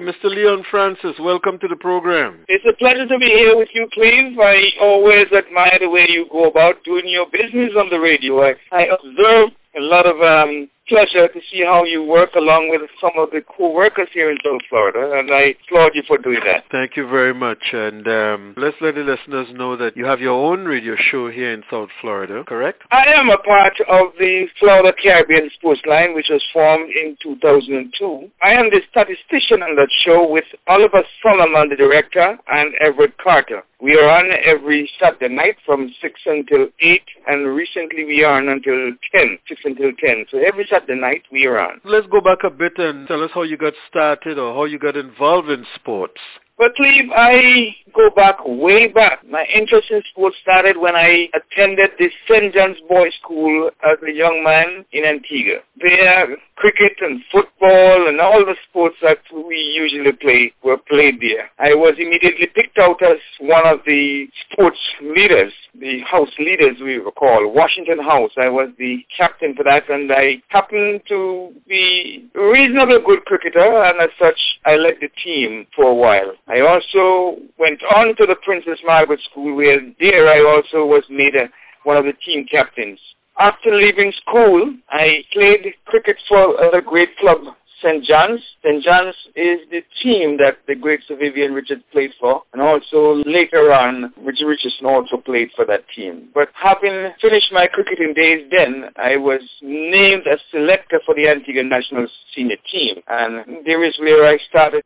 Speaker 11: Mr. Leon Francis, welcome to the program.
Speaker 12: It's a pleasure to be here with you, Cleve. I always admire the way you go about doing your business on the radio. I, I observe a lot of um, pleasure to see how you work along with some of the co-workers here in South Florida, and I applaud you for doing that.
Speaker 11: Thank you very much. And um, let's let the listeners know that you have your own radio show here in South Florida, correct?
Speaker 12: I am a part of the Florida Caribbean Sports Line, which was formed in 2002. I am the statistician on that show with Oliver Solomon, the director, and Everett Carter. We are on every Saturday night from 6 until 8, and recently we are on until 10, 6 until 10. So every Saturday night we are on.
Speaker 11: Let's go back a bit and tell us how you got started or how you got involved in sports.
Speaker 12: But Cleve, I go back way back. My interest in sports started when I attended the St. John's Boys School as a young man in Antigua. There, cricket and football and all the sports that we usually play were played there. I was immediately picked out as one of the sports leaders, the house leaders we were called, Washington House. I was the captain for that and I happened to be a reasonably good cricketer and as such I led the team for a while. I also went on to the Princess Margaret School where there I also was made a, one of the team captains. After leaving school, I played cricket for a great club, St. John's. St. John's is the team that the great Sir Vivian Richards played for, and also later on, Richard Richardson also played for that team. But having finished my cricketing days then, I was named as selector for the Antigua National Senior Team, and there is where I started.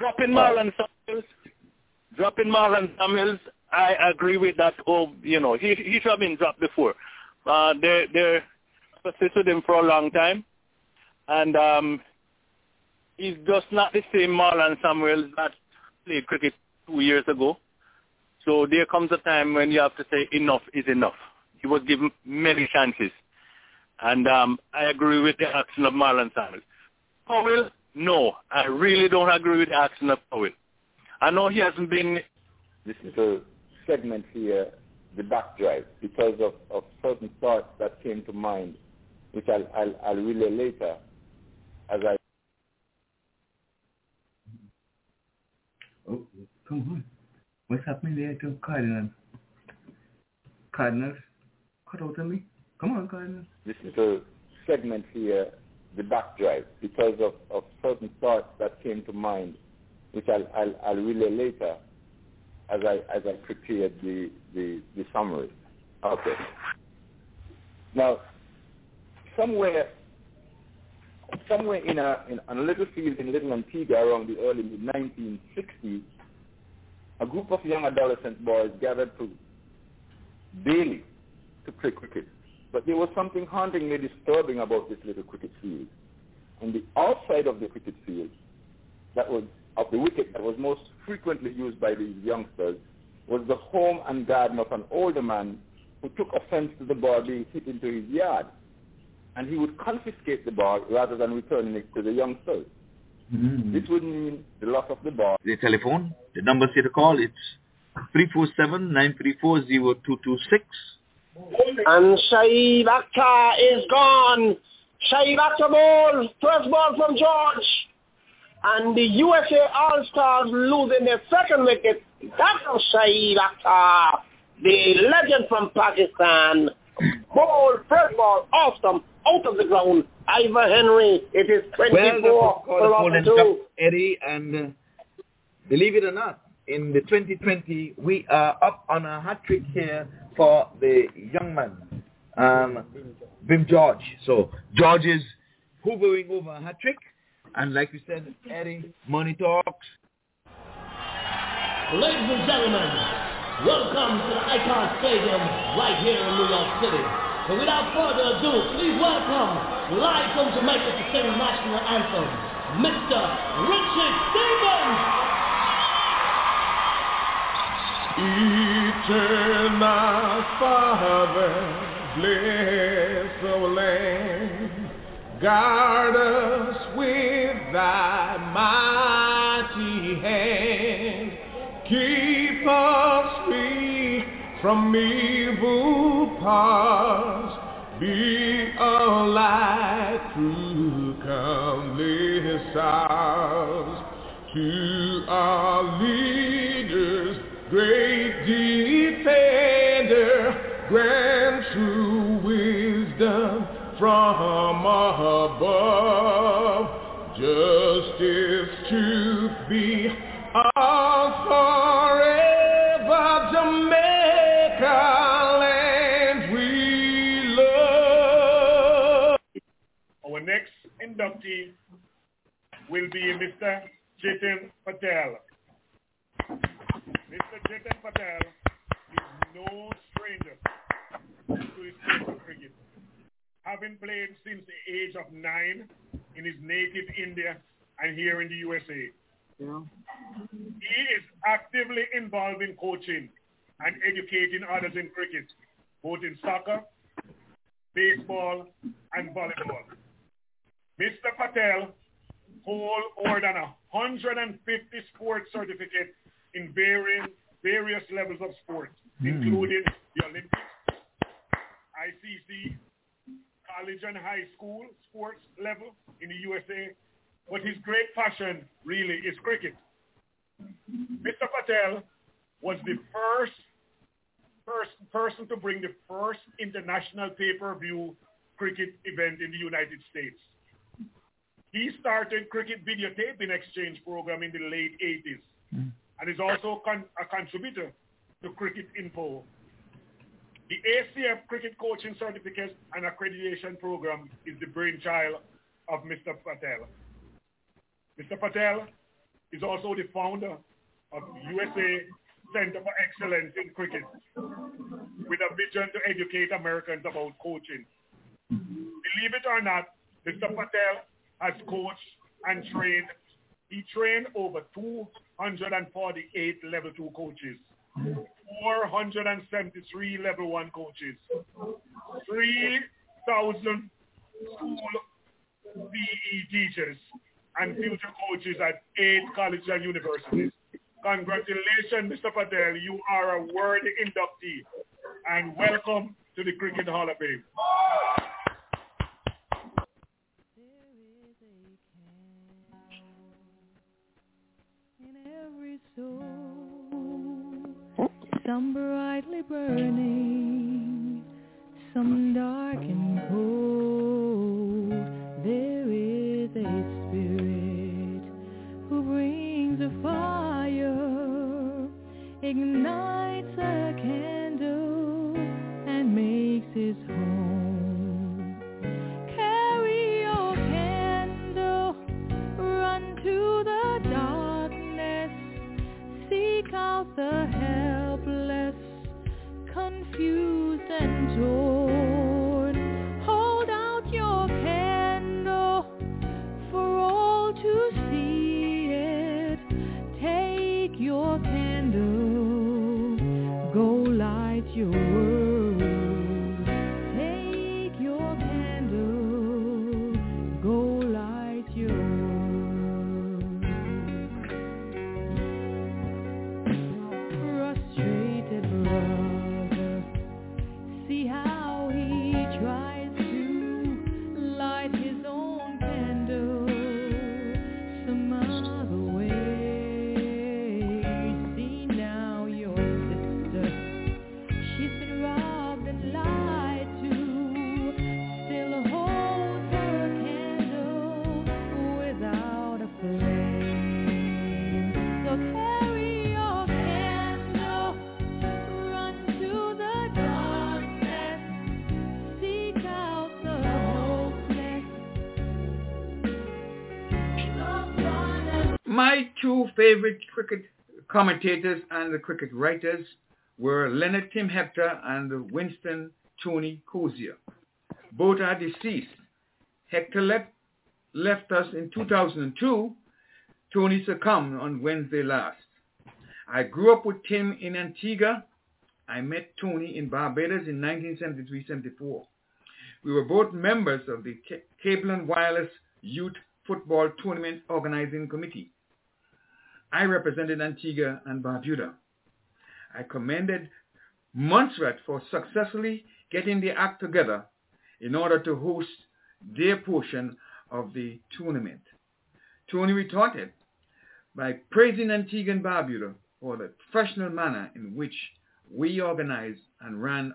Speaker 13: Dropping Marlon Samuels, dropping Marlon Samuels, I agree with that. Oh, you know, he he should have been dropped before. Uh, they they persisted him for a long time, and um, he's just not the same Marlon Samuels that played cricket two years ago. So there comes a time when you have to say enough is enough. He was given many chances, and um, I agree with the action of Marlon Samuels. Powell, no, I really don't agree with the action of Powell. I know he hasn't been.
Speaker 14: This is a segment here the back drive because of, of certain thoughts that came to mind, which I'll, I'll, I'll relay later as I.
Speaker 2: Oh, come on. What's happening there to Cardinal? Cardinal, cut out on me. Come on, Cardinal.
Speaker 14: This is a segment here, the back drive, because of, of certain thoughts that came to mind, which I'll, I'll, I'll relay later as I as I prepared the, the, the summary. Okay. Now, somewhere somewhere in a in a little field in Little Antigua around the early mid 1960s, a group of young adolescent boys gathered to daily to play cricket. But there was something hauntingly disturbing about this little cricket field. On the outside of the cricket field, that was of the wicket that was most frequently used by these youngsters was the home and garden of an older man who took offense to the ball being hit into his yard. And he would confiscate the ball rather than returning it to the youngsters.
Speaker 2: Mm-hmm.
Speaker 14: This would mean the loss of the ball.
Speaker 15: The telephone, the number here to call, it's 347-934-0226.
Speaker 16: And Akhtar is gone. Akhtar ball, first ball from George and the USA All-Stars losing their second wicket. Dr. Shoaib Akhtar, the legend from Pakistan. Ball, first ball, awesome, out of the ground. Ivor Henry, it is 24
Speaker 15: well,
Speaker 16: for two.
Speaker 15: Eddie, and uh, believe it or not, in the 2020, we are up on a hat trick here for the young man, um, Bim George. So George is hovering over a hat trick. And like we said, Eddie, money talks.
Speaker 6: Ladies and gentlemen, welcome to the Icon Stadium right here in New York City. And without further ado, please welcome, live from Jamaica to sing the national anthem, Mr. Richard Stevens.
Speaker 7: Eternal Father, bless our land Guard us with thy mighty hand. Keep us free from evil paths. Be a light through countless hours. To our leaders, great defender, grant true wisdom from above. Justice, truth be ours forever. Jamaica land we love.
Speaker 17: Our next inductee will be Mr. Jatin Patel. Mr. Jatin Patel is no stranger to his sport of cricket. Having played since the age of nine in his native India and here in the USA. He is actively involved in coaching and educating others in cricket, both in soccer, baseball, and volleyball. Mr. Patel hold more than 150 sports certificates in various, various levels of sports, hmm. including the Olympics, ICC, college and high school sports level in the USA. But his great passion really is cricket. Mr. Patel was the first, first person to bring the first international pay-per-view cricket event in the United States. He started cricket videotaping exchange program in the late 80s and is also con- a contributor to Cricket Info. The ACF Cricket Coaching Certificate and Accreditation Program is the brainchild of Mr. Patel. Mr. Patel is also the founder of USA Center for Excellence in Cricket with a vision to educate Americans about coaching. Believe it or not, Mr. Patel has coached and trained. He trained over 248 level 2 coaches, 473 level 1 coaches, 3,000 school PE teachers, and future coaches at eight colleges and universities. Congratulations, Mr. Patel. You are a worthy inductee. And welcome to the Cricket Hall of Fame.
Speaker 18: Soul, some brightly burning, some dark and cold. There is a spirit who brings a fire, ignites a candle, and makes his home.
Speaker 2: Two favorite cricket commentators and the cricket writers were Leonard Tim Hector and Winston Tony Cozier. Both are deceased. Hector left, left us in 2002. Tony succumbed on Wednesday last. I grew up with Tim in Antigua. I met Tony in Barbados in 1973-74. We were both members of the Ca- Cable and Wireless Youth Football Tournament Organizing Committee. I represented Antigua and Barbuda. I commended Montserrat for successfully getting the act together in order to host their portion of the tournament. Tony retorted by praising Antigua and Barbuda for the professional manner in which we organized and ran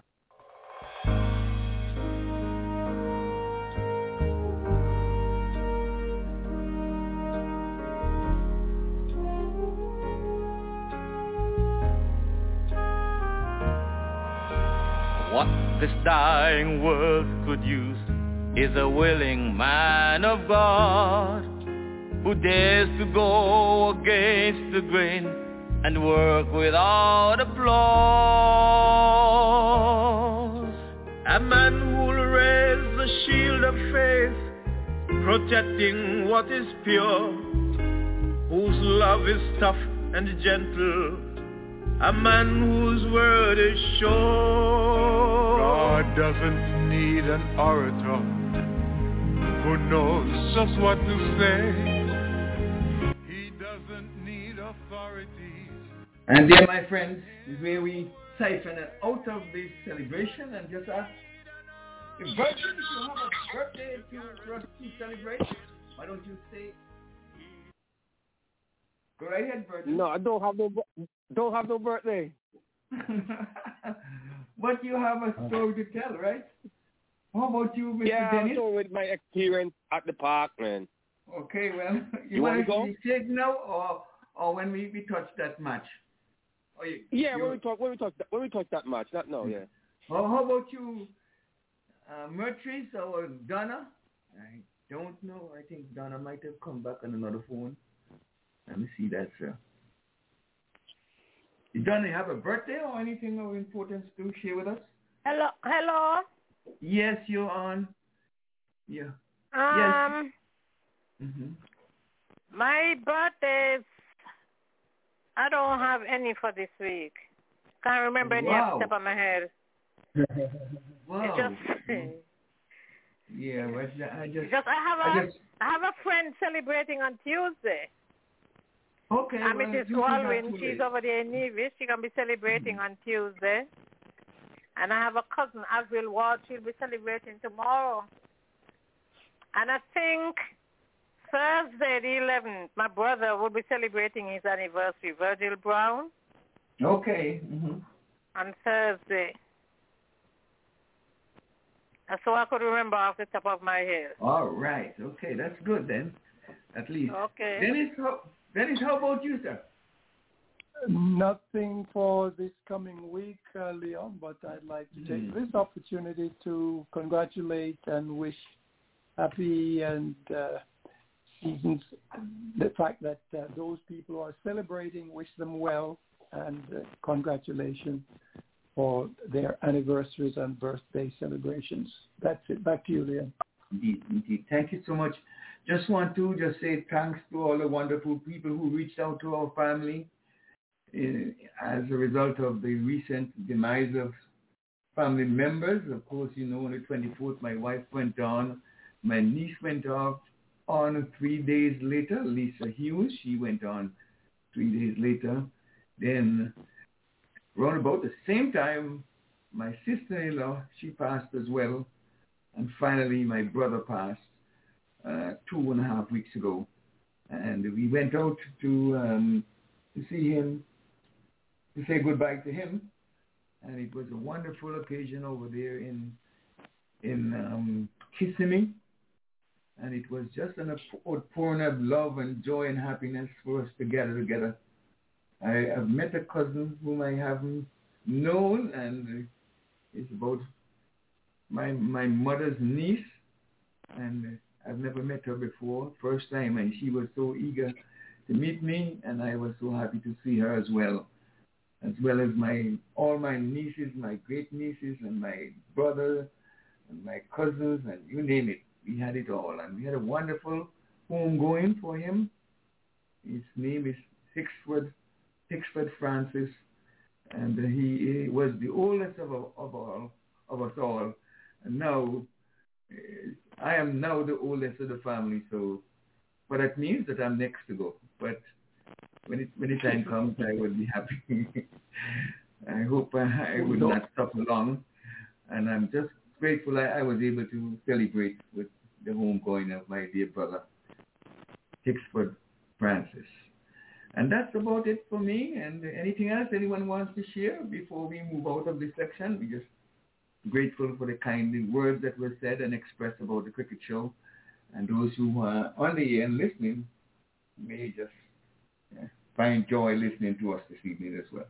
Speaker 19: this dying world could use is a willing man of God who dares to go against the grain and work without applause.
Speaker 7: A man who'll raise the shield of faith, protecting what is pure, whose love is tough and gentle, a man whose word is sure.
Speaker 20: God doesn't need an orator who knows just what to say. He doesn't need authorities.
Speaker 2: And there, my friends, is where we siphon it out of this celebration and just ask if Virgin, if you have a birthday to, for us to celebrate, why don't you say, go right ahead, Virgin.
Speaker 8: No, I don't have no don't have no birthday.
Speaker 2: but you have a story to tell, right? How about you, Mr.
Speaker 8: Yeah,
Speaker 2: Dennis?
Speaker 8: so with my experience at the park, man.
Speaker 2: Okay, well, you,
Speaker 8: You go?
Speaker 2: to take now or, or when we, we touch that match? Or you,
Speaker 8: Yeah, when we talk when we talk that, when we talk that much, not now, yeah.
Speaker 2: Well, how about you, uh, Mertrice or Donna? I don't know. I think Donna might have come back on another phone. Let me see that, sir. You have a birthday or anything of importance to share with us?
Speaker 5: Hello, hello.
Speaker 2: Yes, you're on. Yeah.
Speaker 5: Um,
Speaker 2: hmm
Speaker 5: my birthday. I don't have any for this week. Can't remember any off the top of my head.
Speaker 2: wow.
Speaker 5: Just,
Speaker 2: Yeah, but I just.
Speaker 5: it's just I have
Speaker 2: I
Speaker 5: a
Speaker 2: just-
Speaker 5: I have a friend celebrating on Tuesday.
Speaker 2: Okay. Well,
Speaker 5: Mrs.
Speaker 2: you can have
Speaker 5: Walwyn, she's over there in Nevis. gonna be celebrating on Tuesday. And I have a cousin, Avril Ward. She'll be celebrating tomorrow. And I think Thursday, the 11th, my brother will be celebrating his anniversary, Virgil Brown,
Speaker 2: Okay. hmm
Speaker 5: on Thursday. That's all I could remember off the top of my head.
Speaker 2: All right. Okay, that's good then. At least.
Speaker 5: Okay.
Speaker 2: Dennis, how, Dennis, how about you, sir?
Speaker 4: Nothing for this coming week, uh, Leon, but I'd like to take
Speaker 2: Mm.
Speaker 4: this opportunity to congratulate and wish happy and uh, seasons. The fact that uh, those people who are celebrating, wish them well, and uh, congratulations for their anniversaries and birthday celebrations. That's it. Back to you, Leon.
Speaker 2: Indeed, indeed. Thank you so much. Just want to just say thanks to all the wonderful people who reached out to our family uh, as a result of the recent demise of family members. Of course, you know, on the 24th, my wife went on. My niece went off on three days later. Lisa Hughes, she went on three days later. Then, around about the same time, my sister-in-law, she passed as well. And finally, my brother passed two and a half weeks ago. And we went out to um, to see him, to say goodbye to him. And it was a wonderful occasion over there in in um, Kissimmee. And it was just an outpouring of love and joy and happiness for us to gather together. I have met a cousin whom I haven't known, and it's about my my mother's niece, and I've never met her before. First time, and she was so eager to meet me, and I was so happy to see her as well, as well as my all my nieces, my great nieces, and my brother, and my cousins, and you name it. We had it all, and we had a wonderful homegoing for him. His name is Hicksford, Hicksford Francis, and he, he was the oldest of, of all of us all. And now I am now the oldest of the family, so but that means that I'm next to go. But when it when the time comes, I will be happy. I hope I, I will not suffer long, and I'm just grateful I, I was able to celebrate with the homegoing of my dear brother, Hicksford Francis. And that's about it for me. And anything else anyone wants to share before we move out of this section? We're just grateful for the kind words that were said and expressed about the cricket show. And those who are on the air and listening may just yeah, find joy listening to us this evening as well.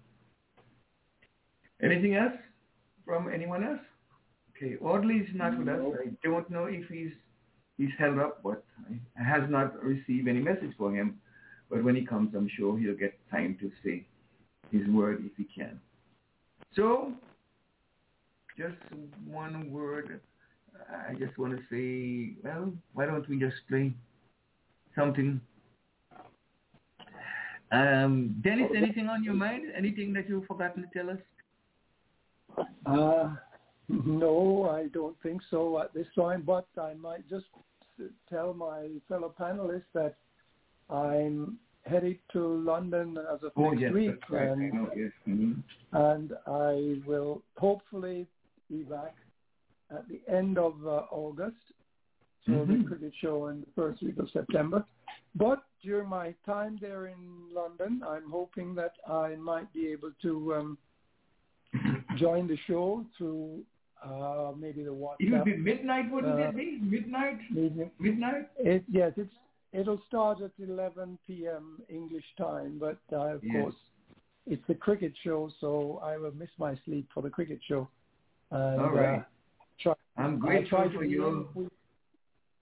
Speaker 2: Anything else from anyone else? Okay, Audley is not with us. I don't know if he's he's held up, but I has not received any message for him. But when he comes, I'm sure he'll get time to say his word if he can. So, just one word. I just want to say, well, why don't we just play something? Um, Dennis, anything on your mind? Anything that you've forgotten to tell us?
Speaker 4: Uh, no, I don't think so at this time, but I might just tell my fellow panelists that I'm headed to London as of
Speaker 2: Oh,
Speaker 4: next
Speaker 2: yes,
Speaker 4: week,
Speaker 2: right.
Speaker 4: And,
Speaker 2: know, yes. Mhm.
Speaker 4: and I will hopefully be back at the end of uh, August, so the
Speaker 2: Mhm.
Speaker 4: cricket show in the first week of September. But during my time there in London, I'm hoping that I might be able to um, join the show through uh, maybe the WhatsApp.
Speaker 2: It would be midnight, wouldn't
Speaker 4: uh,
Speaker 2: it be? Midnight?
Speaker 4: Midnight.
Speaker 2: Midnight?
Speaker 4: It, yes, it's it'll start at 11 p.m. English time, but uh, of
Speaker 2: Yes.
Speaker 4: course it's the cricket show, so I will miss my sleep for the cricket show. And,
Speaker 2: All right.
Speaker 4: Uh, try,
Speaker 2: I'm grateful
Speaker 4: try
Speaker 2: for you.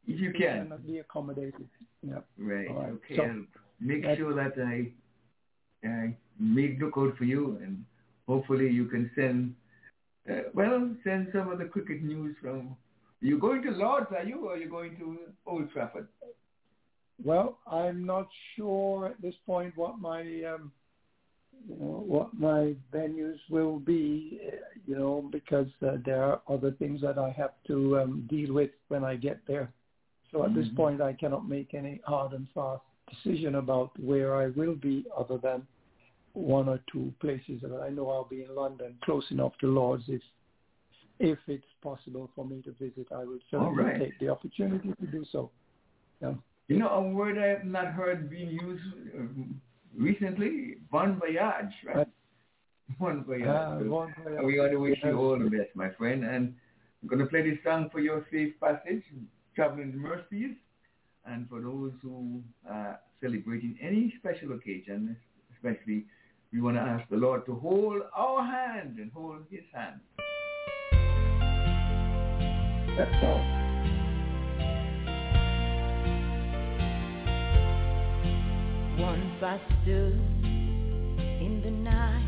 Speaker 4: if
Speaker 2: you can.
Speaker 4: be accommodated. Yeah.
Speaker 2: Right.
Speaker 4: Right.
Speaker 2: Okay.
Speaker 4: So-
Speaker 2: I'll make sure that I, I make look out for you, and hopefully you can send, uh, well, send some of the cricket news from. You going to Lords, are you, or are you going to Old Trafford?
Speaker 4: Well, I'm not sure at this point what my um, you know what my venues will be. uh, You know, because uh, there are other things that I have to um, deal with when I get there. So at this
Speaker 2: Mhm.
Speaker 4: point, I cannot make any hard and fast decision about where I will be, other than one or two places that I know I'll be in London, close enough to Lords. If if it's possible for me to visit, I would certainly
Speaker 2: right.
Speaker 4: take the opportunity to do so. Yeah.
Speaker 2: You know, a word I have not heard being used um, recently, bon voyage, right? Bon voyage.
Speaker 4: Ah,
Speaker 2: So
Speaker 4: bon voyage.
Speaker 2: We want to wish you all the best, my friend. And I'm going to play this song for your safe passage, Traveling Mercies. And for those who are celebrating any special occasion, especially, we want to ask the Lord to hold our hand and hold his hand.
Speaker 4: That's all.
Speaker 1: I stood in the night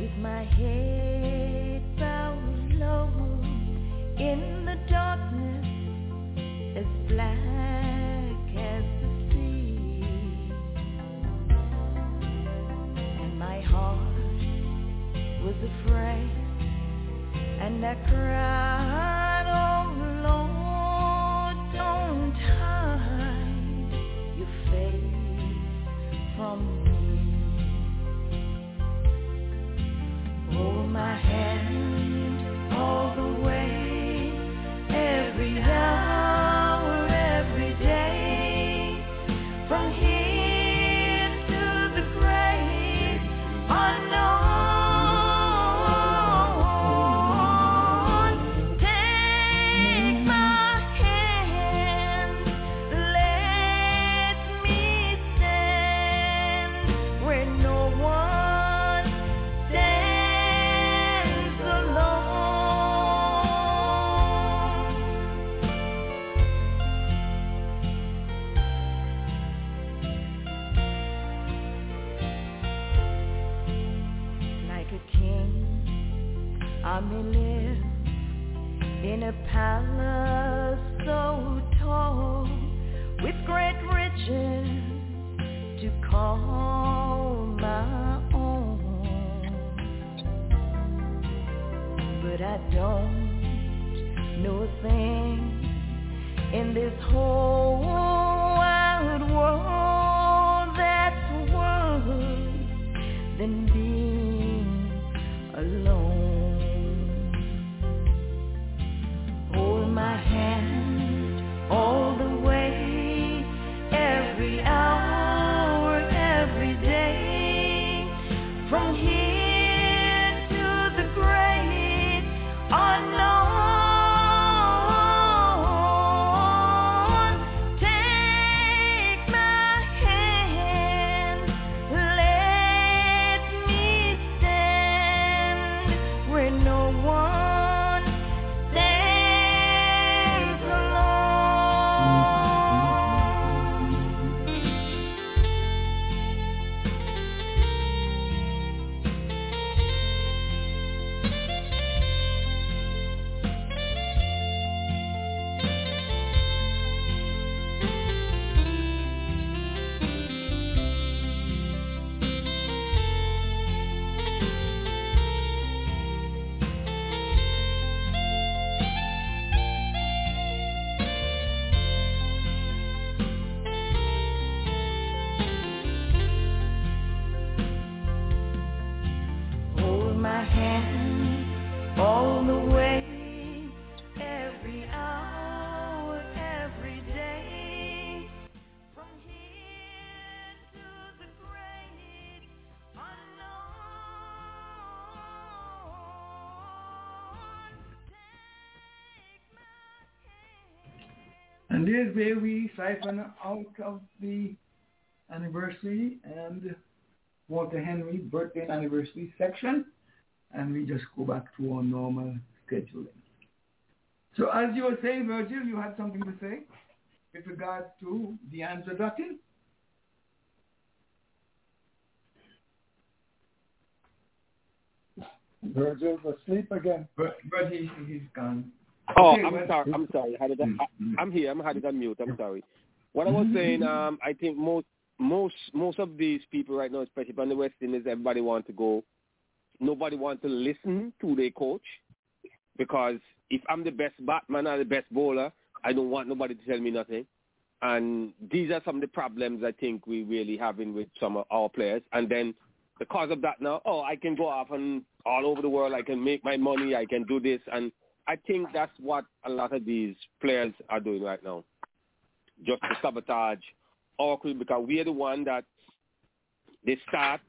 Speaker 1: with my head bowed low in the darkness as black as the sea, and my heart was afraid, and I cried, this whole way
Speaker 2: we siphon out of the anniversary and Walter Henry birthday and anniversary section and we just go back to our normal scheduling. So as you were saying, Virgil, you had something to say with regards to the answer Dottin?
Speaker 4: Virgil's asleep again.
Speaker 2: But, but he, he's gone.
Speaker 8: Oh, I'm sorry. I'm mm, sorry. How did mm, I, I, I'm here. I'm had it on mute. I'm sorry. What I was mm-hmm, saying, mm-hmm. um, I think most most most of these people right now, especially on the West Indies, everybody want to go. Nobody want to listen to their coach because if I'm the best batsman or the best bowler, I don't want nobody to tell me nothing. And these are some of the problems I think we really having with some of our players. And then because of that now, oh, I can go off and all over the world. I can make my money. I can do this. And I think that's what a lot of these players are doing right now, just to sabotage our career because we're the one that they start,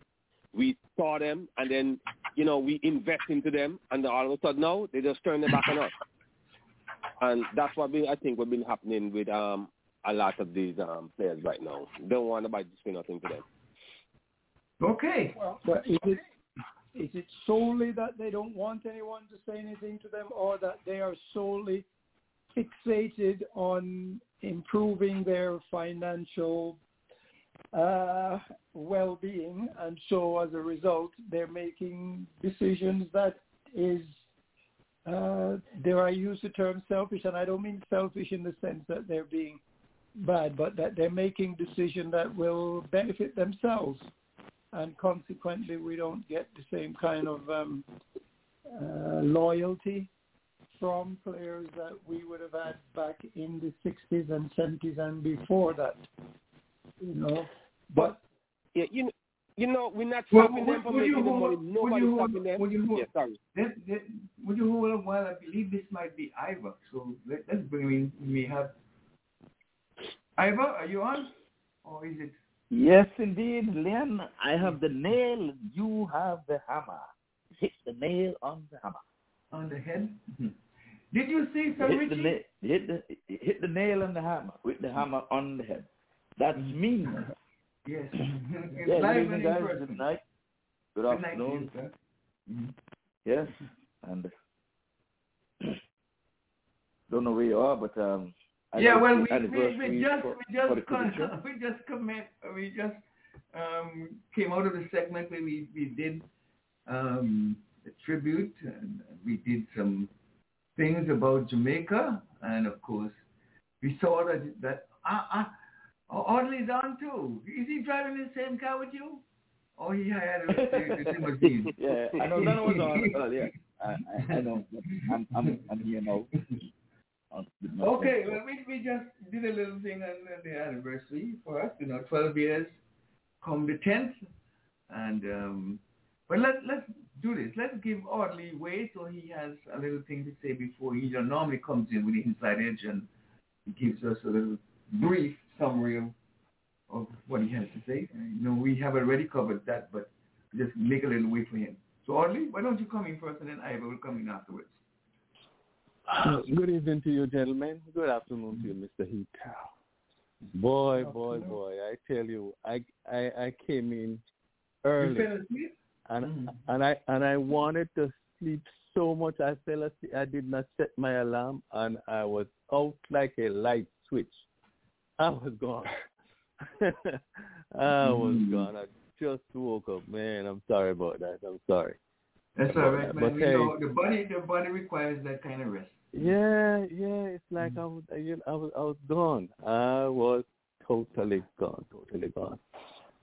Speaker 8: we saw them, and then you know we invest into them, and all of a sudden now they just turn their back on us. And that's what we, I think what been happening with um a lot of these um players right now. Don't want nobody to say nothing to them.
Speaker 2: Okay.
Speaker 4: But is it is it solely that they don't want anyone to say anything to them, or that they are solely fixated on improving their financial uh, well-being, and so as a result, they're making decisions that is, uh, dare I use the term selfish, and I don't mean selfish in the sense that they're being bad, but that they're making decisions that will benefit themselves and consequently we don't get the same kind of um, uh, loyalty from players that we would have had back in the 60s and 70s and before that. You know,
Speaker 8: but yeah, you know, you know, we're not
Speaker 2: Well,
Speaker 8: stopping
Speaker 2: would-
Speaker 8: them from
Speaker 2: would you
Speaker 8: making the
Speaker 2: hold-
Speaker 8: money.
Speaker 2: would
Speaker 8: Nobody's
Speaker 2: you hold-
Speaker 8: stopping them.
Speaker 2: would you hold-
Speaker 8: yeah, sorry.
Speaker 2: Let, let, would you hold on while I believe this might be Ivor. So let, let's bring him in. We have Ivor, are you on? Or is it?
Speaker 21: Yes, indeed, Len. I have the nail. You have the hammer. Hit the nail on the hammer.
Speaker 2: On the head? Mm-hmm. Did you see Sir
Speaker 21: hit the,
Speaker 2: Richie?
Speaker 21: na- hit the hit the nail on the hammer with the hammer on the head. That's mm-hmm. me.
Speaker 2: Yes.
Speaker 21: Yeah,
Speaker 2: Live
Speaker 21: good
Speaker 2: and
Speaker 21: evening, guys. Good night. Good
Speaker 2: Good night
Speaker 21: afternoon.
Speaker 2: you, sir. Mm-hmm.
Speaker 21: Yes, and don't know where you are, but um.
Speaker 2: Yeah, well, we, we, we just
Speaker 21: for-
Speaker 2: we just we just commit we just um, came out of the segment where we we did um, a tribute and we did some things about Jamaica and of course we saw that that uh, uh, Audley's on too. Is he driving the same car with you? Oh, he had a, the, limousine?
Speaker 21: yeah, I know that was on. Yeah, I, I, I know. I'm, I'm, I'm here now.
Speaker 2: Okay, well, we, we just did a little thing on the anniversary for us, you know, 12 years come the 10th. And, um, but let, let's do this. Let's give Audley way so he has a little thing to say before he normally comes in with the inside edge and he gives us a little brief summary of, of what he has to say. You know, we have already covered that, but just make a little way for him. So Audley, why don't you come in first and then Ivor will come in afterwards.
Speaker 22: Good evening to you, gentlemen. Good afternoon to you, Mr. Heath. Boy, boy, boy! I tell you, I I, I came in early,
Speaker 2: You fell asleep?
Speaker 22: and and I and I wanted to sleep so much. I fell asleep. I did not set my alarm, and I was out like a light switch. I was gone. I was
Speaker 2: Mm.
Speaker 22: gone. I just woke up, man. I'm sorry about that. I'm sorry.
Speaker 2: That's all right, man.
Speaker 22: But
Speaker 2: We
Speaker 22: hey,
Speaker 2: know the body, the body requires that kind of rest.
Speaker 22: Yeah, yeah. It's like I was, I, you know, I was, I was gone. I was totally gone, totally gone.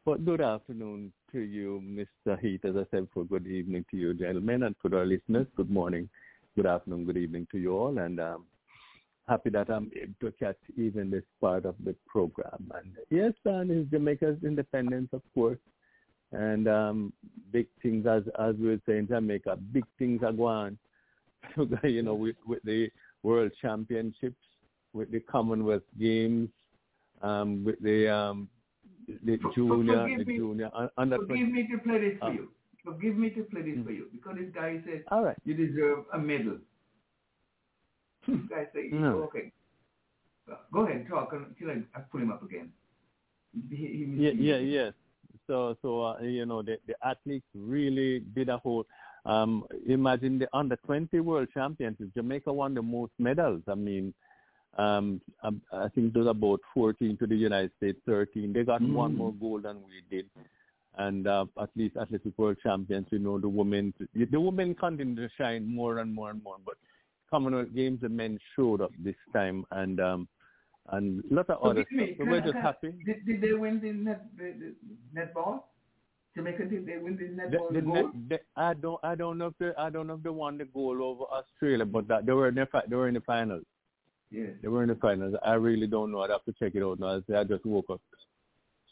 Speaker 22: But good afternoon to you, Mr. Heath. As I said, for good evening to you, gentlemen, and to our listeners. Good morning, good afternoon, good evening to you all, and um, happy that I'm able to catch even this part of the program. And yes, and it's Jamaica's independence, of course, and um, big things, as as we would say in Jamaica, big things are going. you know, with with the World Championships, with the Commonwealth Games, um, with the um, the junior,
Speaker 2: forgive
Speaker 22: the
Speaker 2: me-
Speaker 22: junior un- under
Speaker 2: Forgive me to play this for
Speaker 22: Uh,
Speaker 2: you. Forgive me to play this for you because this guy said
Speaker 22: All right.
Speaker 2: you deserve a medal. This guy said,
Speaker 22: No.
Speaker 2: okay. Go ahead, talk until I, I pull him up again. He, he,
Speaker 22: Yeah, yeah, yes. So, so uh, you know, the, the athletes really did a whole. Um, imagine the under twenty world championships. Jamaica won the most medals. I mean, um, um, I think there's about fourteen to the United States, thirteen. They got one
Speaker 2: Mm.
Speaker 22: more gold than we did. And uh, at least athletic world champions, you know, the women, the women continue to shine more and more and more. But Commonwealth Games, the men showed up this time, and um, and a lot of other
Speaker 2: Forgive me.
Speaker 22: stuff. So we're just happy.
Speaker 2: Did, did they win the net the, the netball? Jamaica did they win the
Speaker 22: The,
Speaker 2: netball
Speaker 22: the,
Speaker 2: gold?
Speaker 22: the, I don't I don't know if they I don't know if they won the goal over Australia, but that they were in the they were in the finals.
Speaker 2: Yes.
Speaker 22: They were in the finals. I really don't know. I'd have to check it out now. I just woke up.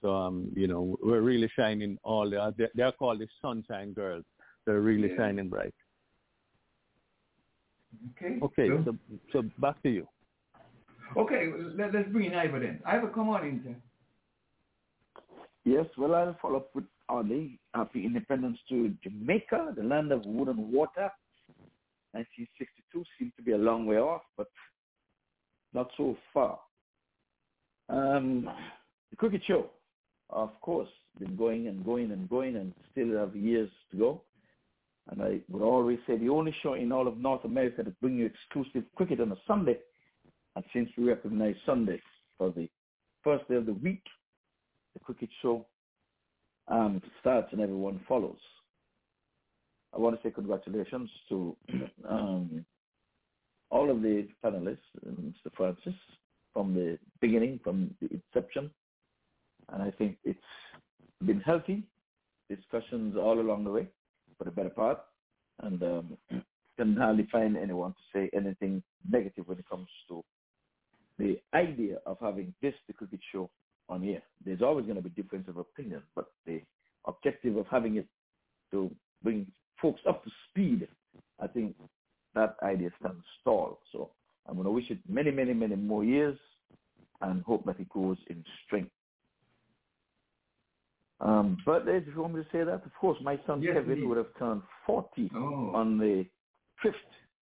Speaker 22: So um, you know, we're really shining all the they they're called the sunshine girls. They're really
Speaker 2: Yeah.
Speaker 22: shining bright.
Speaker 2: Okay.
Speaker 22: Okay,
Speaker 2: So-
Speaker 22: so so back to you.
Speaker 2: Okay, let, let's bring in Ivor then. Ivor, come on in, sir.
Speaker 21: Yes, well, I'll follow up with Audley. Happy independence to Jamaica, the land of wood and water. 1962 seems to be a long way off, but not so far. Um, the cricket show, of course, been going and going and going and still have years to go. And I would always say the only show in all of North America to bring you exclusive cricket on a Sunday. And since we recognize Sunday for the first day of the week, the cricket show um, starts and everyone follows. I want to say congratulations to um, all of the panelists, Mr. Francis, from the beginning, from the inception. And I think it's been healthy discussions all along the way for the better part. And um, can hardly find anyone to say anything negative when it comes to idea of having this the cricket show on here. There's always going to be difference of opinion, but the objective of having it to bring folks up to speed, I think that idea stands tall. So I'm going to wish it many, many, many more years and hope that it grows in strength. Um, birthdays, if you want me to say that, of course, my son
Speaker 2: Yes,
Speaker 21: Kevin would have turned 40
Speaker 2: Oh.
Speaker 21: on the 5th.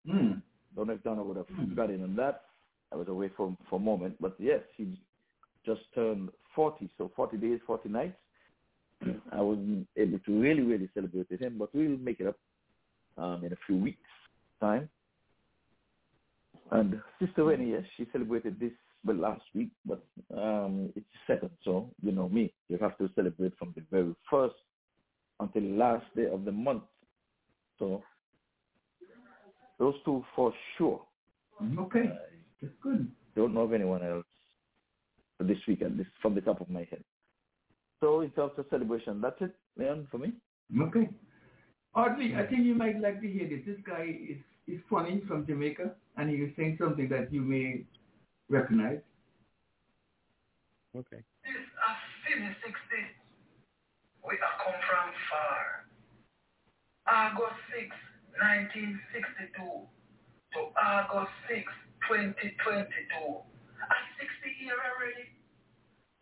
Speaker 2: Mm.
Speaker 21: Don't know if Donna would have got in on that. Was away for, for a moment, but yes, he just turned 40, so 40 days, 40 nights. I wasn't able to really, really celebrate with him, but we'll make it up um, in a few weeks' time. And Sister Winnie, yes, she celebrated this well last week, but um, it's second, so you know me, you have to celebrate from the very first until the last day of the month. So those two for sure.
Speaker 2: Okay, that's good.
Speaker 21: Don't know of anyone else this week, at least from the top of my head. So in terms of celebration, that's it, Leon, for me.
Speaker 2: Okay. Audley, I think you might like to hear this. This guy is he's funny from Jamaica, and he was saying something that you may recognize.
Speaker 23: Okay.
Speaker 9: This a Sydney 60. We are come from far. August 6, 1962 to August 6, 2022. A 60 year already.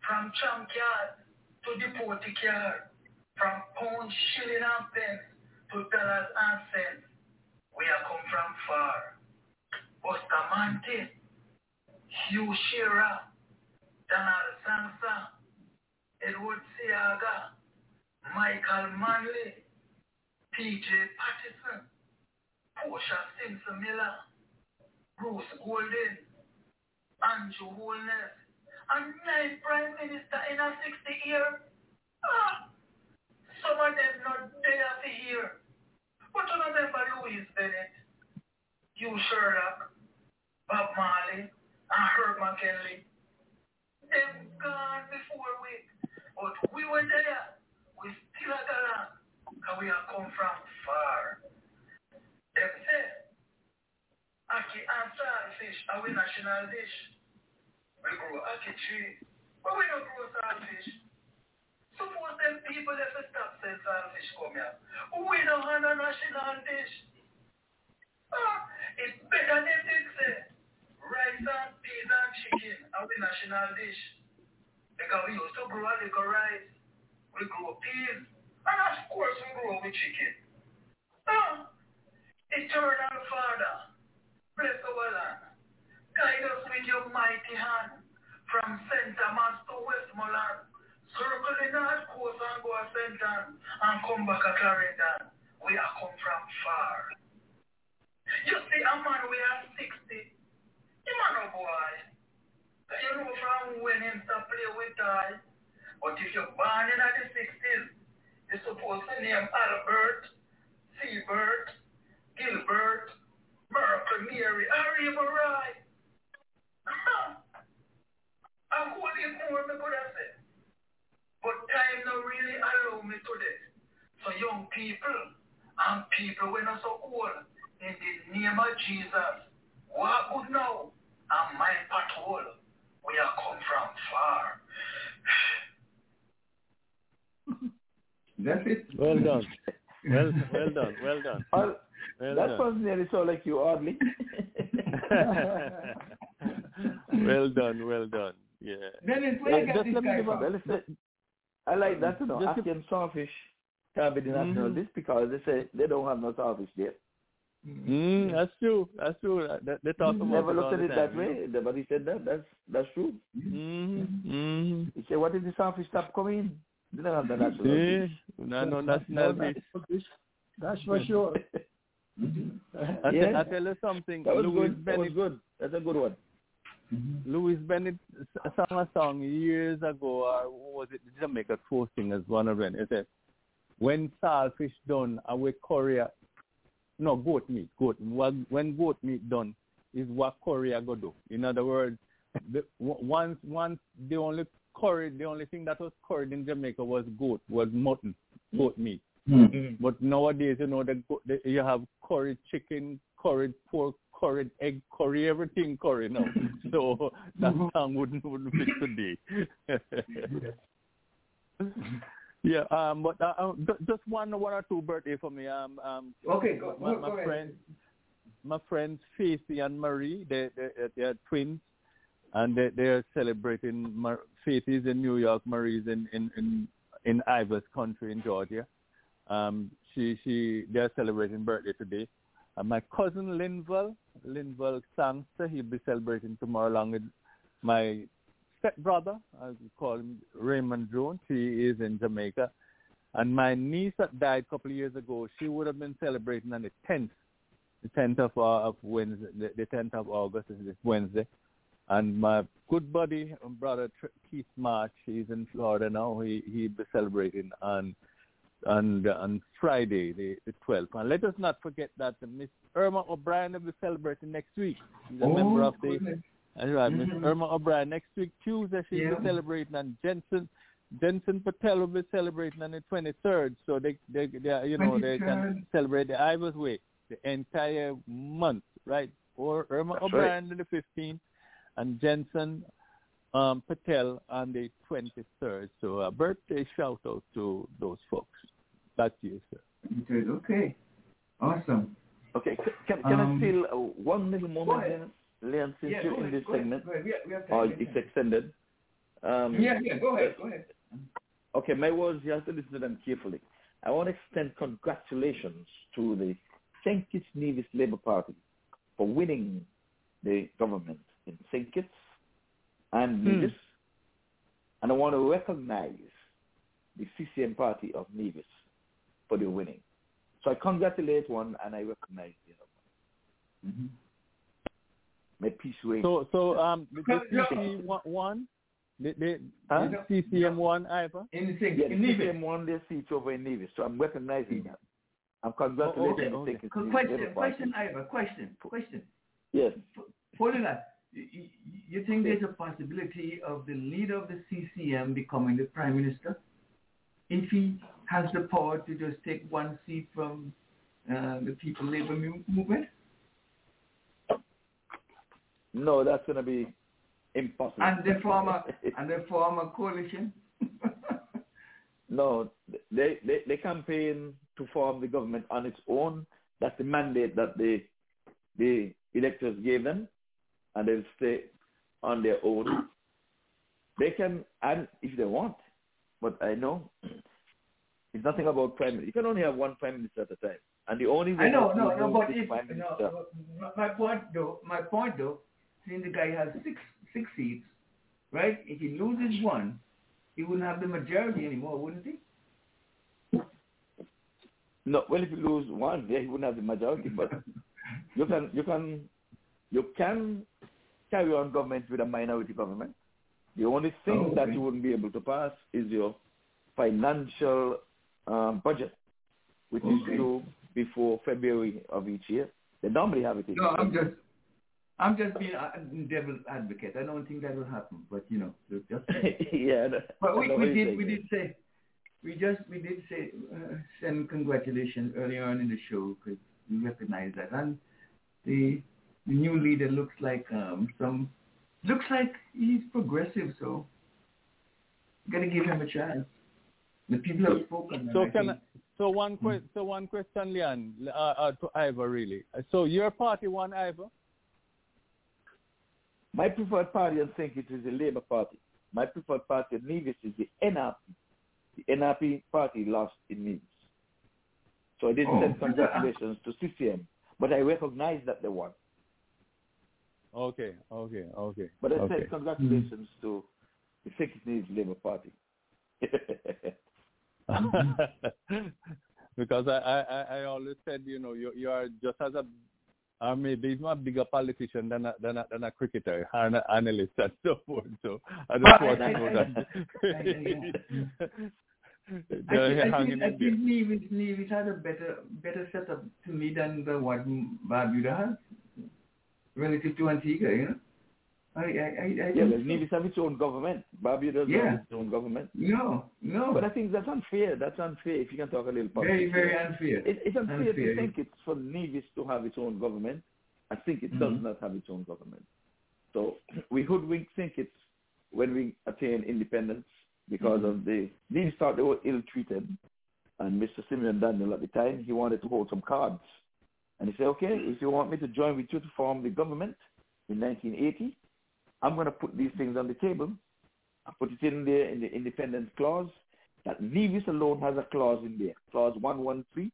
Speaker 9: From champ yard to deport yard. From pound, shilling and pence to dollars and cents. We are come from far. Bustamante, Hugh Shearer, Donald Sangster, Edward Seaga, Michael Manley, P.J. Patterson, Portia Simpson Miller, Bruce Golding, Andrew Holness, and nine Prime Minister in a 60 year. Ah, some of them not there to hear. But you remember Louise Bennett, Hugh Sherlock, Bob Marley, and Herb McKenley. Them gone before we, but we were there. We still are there, because we have come from far. Them say, Ackee and saltfish are we national dish. We grow Ackee tree, but we don't grow saltfish. Suppose them people that stop selling saltfish come here. We don't have a national dish. Ah, it's better than this say. Rice and peas and chicken are we national dish. Because we used to grow a little rice. We grow peas. And of course we grow with chicken. Ah, eternal Father, bless our land. Guide us with your mighty hand. From St. Thomas to Westmoreland. Circle the north coast and go to St. Anne and come back to Clarendon. We are come from far. You see a man we are 60. Him a no boy. You know from when him start play with toy. But if you're born in the 60s, you're supposed to name Albert, Seabert, Gilbert, Merkel, Mary, or even Roy. I hold it more, me could have said. But time not really allow me to this. So young people and people when are so old, in the name of Jesus, walk good now and my patrol. We are come from far.
Speaker 2: That's it.
Speaker 22: Well done. Well, well done. Well done.
Speaker 21: Well,
Speaker 22: Well
Speaker 21: that
Speaker 22: done.
Speaker 21: was nearly so like you, oddly.
Speaker 22: well done. Well done. Yeah.
Speaker 2: Dennis, where
Speaker 21: Well,
Speaker 2: you get
Speaker 21: just
Speaker 2: this
Speaker 21: let me
Speaker 2: guy
Speaker 21: give a-
Speaker 2: from?
Speaker 21: well, listen, I like that, you know.
Speaker 22: Just
Speaker 21: African starfish can't be the national
Speaker 22: Mhm.
Speaker 21: dish because they say they don't have no starfish there.
Speaker 22: Mm, that's true. That's true. They, they talk about
Speaker 21: Never looked at
Speaker 22: the
Speaker 21: it that
Speaker 22: time,
Speaker 21: way. Nobody said that. That's that's true.
Speaker 22: Mm-hmm. Mm-hmm.
Speaker 21: He said, "What if the starfish stop coming? They don't have the national
Speaker 22: See,
Speaker 21: dish."
Speaker 22: no, no national
Speaker 4: No
Speaker 22: dish.
Speaker 4: national dish. That's for sure. Mm-hmm.
Speaker 22: I,
Speaker 21: Yeah.
Speaker 22: tell, I tell you something.
Speaker 21: That was
Speaker 22: Louis
Speaker 21: good. That was good. That's a good one.
Speaker 22: Mm-hmm. Louise Bennett sang a song years ago, uh, or was it the Jamaica Coast Singers, one of them. It said, when saltfish done, I will curry, a- no, goat meat, goat, when when goat meat done, is what curry I go do. In other words, the, once, once the only curry, the only thing that was curried in Jamaica was goat, was mutton, goat meat. But nowadays, you know, the, go- the you have curry chicken, curry pork, curry egg, curry, everything curry now. So that song wouldn't wouldn't fit today. yeah, um, but uh, uh, just one one or two birthday for me. Um, um,
Speaker 2: Okay, go-
Speaker 22: my,
Speaker 2: go-
Speaker 22: my
Speaker 2: go
Speaker 22: friend, my friends Faithy and Marie, they they they are twins, and they they are celebrating. Mar- Faithy is in New York, Marie's in in in, in Ivers country in Georgia. Um, she she they are celebrating birthday today. And my cousin Linval, Linval Sangster, he'll be celebrating tomorrow along with my stepbrother, we call him, Raymond Jones. He is in Jamaica. And my niece that died a couple of years ago, she would have been celebrating on the 10th, the 10th of, uh, of Wednesday, the, the 10th of August is this Wednesday. And my good buddy and brother Keith March, he's in Florida now. He he'll be celebrating on on on Friday, the, the 12th. And let us not forget that Miss Irma O'Brien will be celebrating next week. She's a
Speaker 2: Oh,
Speaker 22: member of the
Speaker 2: goodness.
Speaker 22: that's right, Miss
Speaker 2: Mhm.
Speaker 22: Irma O'Brien. Next week, Tuesday, she'll
Speaker 2: Yeah.
Speaker 22: be celebrating, and Jensen Jensen Patel will be celebrating on the 23rd. So they, they, they you know, they can celebrate the Ivers Way. the entire month, right? Or Irma
Speaker 21: That's
Speaker 22: O'Brien on the 15th and Jensen um, Patel on the 23rd. So a birthday shout out to those folks. That's you, sir.
Speaker 2: Okay, okay. Awesome.
Speaker 21: Okay, c- can, can
Speaker 2: Um,
Speaker 21: I steal uh, one little moment
Speaker 2: ahead.
Speaker 21: Leon, since
Speaker 2: Yeah,
Speaker 21: you're in this
Speaker 2: go ahead,
Speaker 21: segment?
Speaker 2: go ahead. We have- we have
Speaker 21: Or
Speaker 2: time,
Speaker 21: it's extended. Um,
Speaker 2: yeah, yeah, go ahead, go ahead.
Speaker 21: Okay, my words, you have to listen to them carefully. I want to extend congratulations to the St. Kitts Nevis Labour Party for winning the government in St. Kitts and
Speaker 2: Hmm.
Speaker 21: Nevis. And I want to recognize the CCM party of Nevis for the winning. So I congratulate one and I recognize the other one.
Speaker 2: Mm-hmm.
Speaker 21: May peace reign.
Speaker 22: So, so um, the, the
Speaker 21: Yeah.
Speaker 22: CC one- one, the, the,
Speaker 21: Huh?
Speaker 22: the CCM one, Ivor?
Speaker 2: In the
Speaker 21: yeah, the CCM won their seats over in Nevis, so I'm recognizing that. I'm congratulating
Speaker 2: Oh, okay,
Speaker 21: the St. Kitts
Speaker 2: Qu-
Speaker 21: Nevis
Speaker 2: Question,
Speaker 21: Labour
Speaker 2: question, Ivor, question, question.
Speaker 21: Yes.
Speaker 2: Hold on. You, you- you think there's a possibility of the leader of the CCM becoming the prime minister? If he has the power to just take one seat from uh, the People Labor Movement?
Speaker 21: No, that's going to be impossible.
Speaker 2: And the former, and the former coalition?
Speaker 21: no, they, they they campaign to form the government on its own. That's the mandate that the the electors gave them, and they'll stay on their own. They can and if they want, but I know it's nothing about prime minister. You can only have one prime minister at a time, and the only way
Speaker 2: I know, no, no, but if,
Speaker 21: prime
Speaker 2: no,
Speaker 21: minister
Speaker 2: no, my point though, my point though, since the guy has six six seats, right? If he loses one, he wouldn't have the majority anymore, wouldn't he?
Speaker 21: No, well, if you lose one, yeah, he wouldn't have the majority, but you can, you can, you can carry on government with a minority government. The only thing
Speaker 2: Oh,
Speaker 21: that you wouldn't be able to pass is your financial um, budget, which is
Speaker 2: Okay.
Speaker 21: due before February of each year. They normally have it
Speaker 2: No, I'm just, I'm just being a devil's advocate. I don't think that will happen, but you know, just.
Speaker 21: yeah.
Speaker 2: But we, we did we did say we just we did say uh, send congratulations earlier on in the show because we recognize that and the the new leader looks like um some looks like he's progressive so gotta give him a chance. The people have spoken. and
Speaker 22: So
Speaker 2: I
Speaker 22: can
Speaker 2: think-
Speaker 22: I, so one que- so one question, Leon, uh, uh, to Ivor really. So your party won Ivor?
Speaker 21: My preferred party, I think it is the Labour Party. My preferred party in Nevis is the NRP. The NRP party lost in Nevis. So I did
Speaker 22: Oh.
Speaker 21: send congratulations to CCM, but I recognize that they won.
Speaker 22: Okay, okay, okay.
Speaker 21: But I
Speaker 22: okay.
Speaker 21: said congratulations to the St. Nevis Labour Party. Mm-hmm.
Speaker 22: because I, I, I- always said, you know, you you are just as a or maybe even a bigger politician than a than a, than a cricketer an analyst and so forth. So I just want to know that.
Speaker 2: I think, I think, I think Nevis, Nevis had a better better setup to me than the one Barbuda has relative to Antigua, you know. I I I, I
Speaker 21: yeah,
Speaker 2: think
Speaker 21: but Nevis its own government. Barbados
Speaker 2: Yeah.
Speaker 21: has its own government.
Speaker 2: No, no.
Speaker 21: But I think that's unfair. That's unfair if you can talk a little
Speaker 2: Very,
Speaker 21: politics.
Speaker 2: very
Speaker 21: here.
Speaker 2: unfair.
Speaker 21: It, it's unfair,
Speaker 2: Unfair.
Speaker 21: to think it's for Nevis to have its own government. I think it does
Speaker 2: Mhm.
Speaker 21: not have its own government. So we hoodwink think it's when we attain independence because of the Nevis thought they were ill-treated. And Mr. Simeon Daniel at the time, he wanted to hold some cards. And he said, okay, if you want me to join with you to form the government in 1980, I'm going to put these things on the table. I put it in there in the independence clause that Nevis alone has a clause in there, clause 113,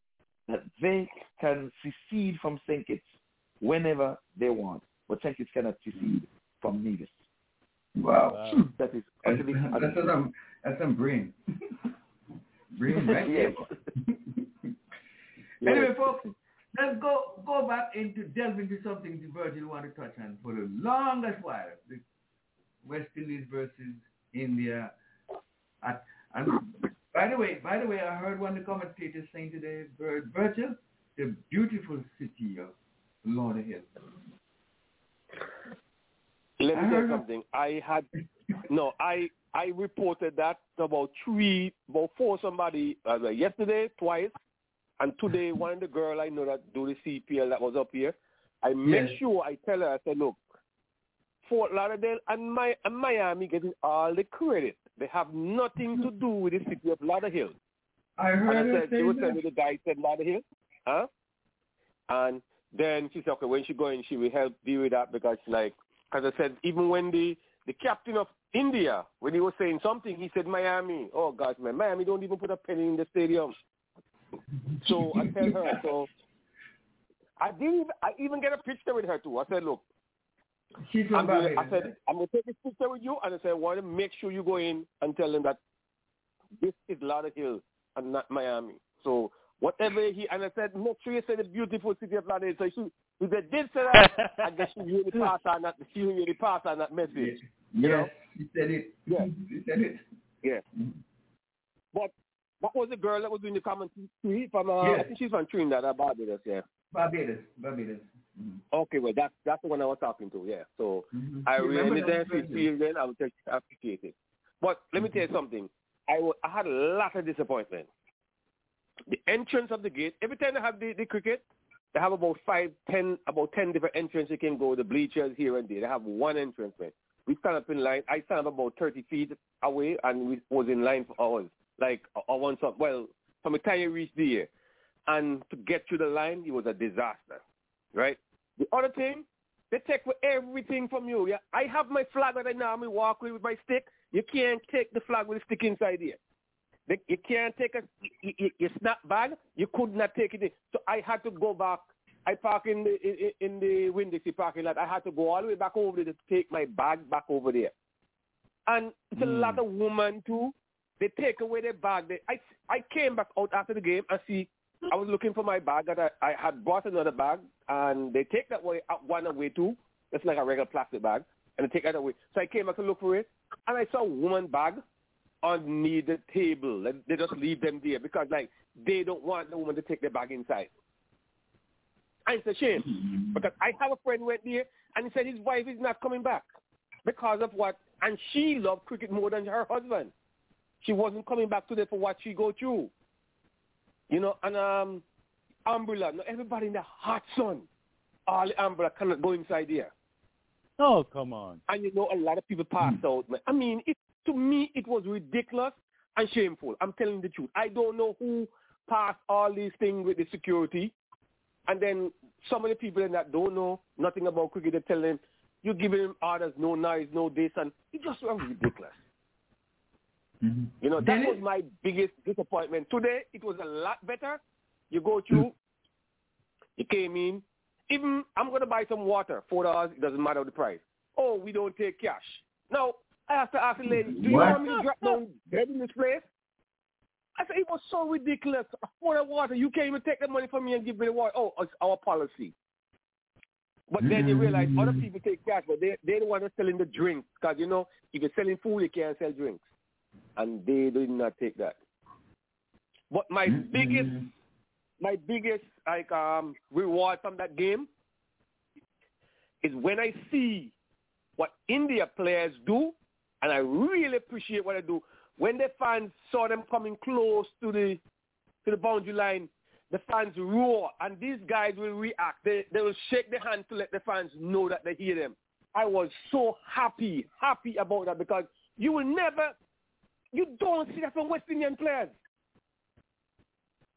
Speaker 21: that they can secede from St. Kitts whenever they want, but St. Kitts cannot secede from Nevis.
Speaker 2: Wow.
Speaker 21: Hmm, that is
Speaker 2: That's,
Speaker 21: utterly
Speaker 2: that's some that's some brain. brain, right?
Speaker 21: yes.
Speaker 2: Anyway, folks, let's go go back into delve into something the Virgil want to touch on for the longest while. The West Indies versus India. At, and by the way, by the way, I heard one of the commentators saying today, Vir- Virgil, the beautiful city of Lauderhill.
Speaker 8: Let me tell you something. I had no. I I reported that about three, about four somebody uh, yesterday twice, And today, one of the girl I know that do the CPL that was up here, I make sure I tell her, I said, look, Fort Lauderdale and, my, and Miami getting all the credit. They have nothing to do with the city of Lauderhill.
Speaker 2: I
Speaker 8: And
Speaker 2: heard
Speaker 8: I
Speaker 2: her
Speaker 8: said,
Speaker 2: say
Speaker 8: she was
Speaker 2: that.
Speaker 8: telling the guy said Lauderdale, huh? And then she said, okay, when she go in, she will help deal with that because, like, as I said, even when the the captain of India, when he was saying something, he said Miami. Oh gosh, man, Miami don't even put a penny in the stadium. So I tell her, so I didn't. I even get a picture with her too. I said, look, I'm gonna, I said, I'm gonna take this picture with you, and I said, I want to make sure you go in and tell them that this is Lauderhill and not Miami. So whatever he and I said, make sure you say the beautiful city of Lauderhill. So she, if they did say that, I guess she really passed on that. She really passed on that message. You know?
Speaker 2: He said it.
Speaker 8: Yeah.
Speaker 2: He said it.
Speaker 8: Yeah. But that was the girl that was doing the commentary from. Uh,
Speaker 2: Yes.
Speaker 8: I think she's from Trinidad or Barbados. Yeah.
Speaker 2: Barbados. Barbados. Mhm.
Speaker 8: Okay, well that's that's the one I was talking to. Yeah. So I
Speaker 2: You remember
Speaker 8: really
Speaker 2: person?
Speaker 8: feel then. I would just appreciate it. But let me tell you something. I wa- I had a lot of disappointment. The entrance of the gate. Every time they have the, the cricket, they have about five, ten, about ten different entrances you can go. The bleachers here and there. They have one entrance. Man. We stand up in line. I stand up about thirty feet away, and we was in line for hours. Like on one side. Well, from the time you reach there, and to get through the line, it was a disaster. Right. The other thing, they take everything from you. Yeah, I have my flag that I normally walk with with my stick. You can't take the flag with the stick inside here. They, you can't take a y- y- your snap bag. You could not take it in. So I had to go back. I park in the in, in the Winn-Dixie parking lot. I had to go all the way back over there to take my bag back over there. And it's a hmm. lot of women too. They take away their bag. They, I I came back out after the game and see I was looking for my bag that I, I had bought another bag and they take that way uh, one away too. It's like a regular plastic bag and they take that away. So I came back to look for it and I saw a woman bag underneath the table. Like, They just leave them there because like they don't want the woman to take their bag inside. And it's a shame because I have a friend went there and he said his wife is not coming back because of what, and she loved cricket more than her husband. She wasn't coming back today for what she go through. You know, and um, umbrella. Now everybody in the hot sun, all the umbrella cannot go inside there.
Speaker 13: Oh, come on.
Speaker 8: And you know, a lot of people passed out. Man. I mean, it, to me, it was ridiculous and shameful. I'm telling the truth. I don't know who passed all these things with the security. And then some of the people that don't know nothing about cricket, they tell them, you're giving them orders, no noise, no this, and it just was ridiculous. You know, that was my biggest disappointment. Today, it was a lot better. You go through, you mm. came in. Even, I'm going to buy some water, $4, it doesn't matter the price. Oh, we don't take cash. Now, I have to ask the lady, do you
Speaker 2: What?
Speaker 8: want me to drop down dead in this place? I said, it was so ridiculous. For the water, you can't even take the money from me and give me the water. Oh, it's our policy. But then you realize other mm. people take cash, but they they the one that's selling the drinks. Because, you know, if you're selling food, you can't sell drinks. And they did not take that. But my biggest, my biggest like um reward from that game is when I see what India players do, and I really appreciate what they do. When the fans saw them coming close to the to the boundary line, the fans roar, and these guys will react. They they will shake their hand to let the fans know that they hear them. I was so happy, happy about that because you will never, you don't see that from West Indian players.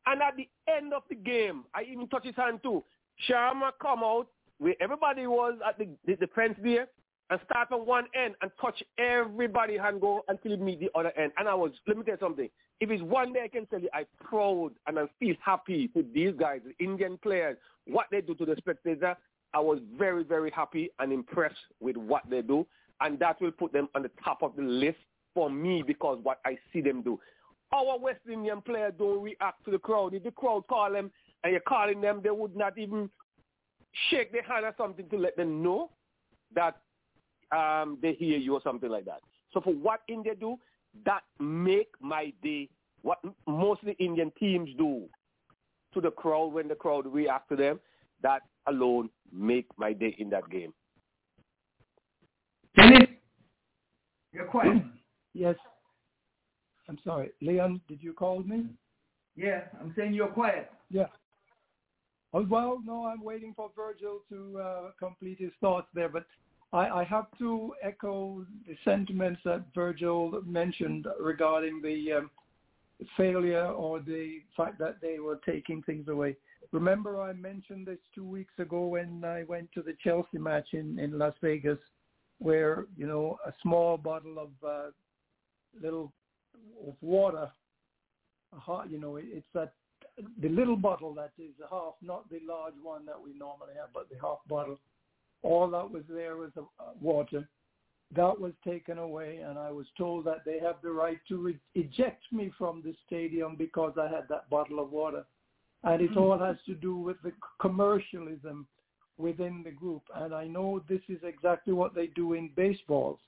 Speaker 8: And at the end of the game, I even touched his hand too. Sharma come out where everybody was at the, the, the fence there and start from one end and touch everybody and go until you meet the other end. And I was, let me tell you something. If it's one day I can tell you I'm proud and I feel happy with these guys, the Indian players, what they do to the spectator, I was very, very happy and impressed with what they do. And that will put them on the top of the list for me because what I see them do. Our West Indian player don't react to the crowd. If the crowd call them and you're calling them, they would not even shake their hand or something to let them know that um, they hear you or something like that. So for what India do, that make my day. What m- most of the Indian teams do to the crowd when the crowd react to them, that alone make my day in that game.
Speaker 2: Dennis, you're quiet.
Speaker 4: Yes. I'm sorry. Leon, did you call me?
Speaker 2: Yeah, I'm saying you're quiet.
Speaker 4: Yeah. Oh, well, no, I'm waiting for Virgil to uh, complete his thoughts there, but I, I have to echo the sentiments that Virgil mentioned regarding the um, failure or the fact that they were taking things away. Remember, I mentioned this two weeks ago when I went to the Chelsea match in, in Las Vegas, where you know a small bottle of uh, little of water, a hot, you know, it's that the little bottle that is a half, not the large one that we normally have, but the half bottle. All that was there was uh, water. That was taken away, and I was told that they have the right to re- eject me from the stadium because I had that bottle of water. And it all has to do with the commercialism within the group. And I know this is exactly what they do in baseballs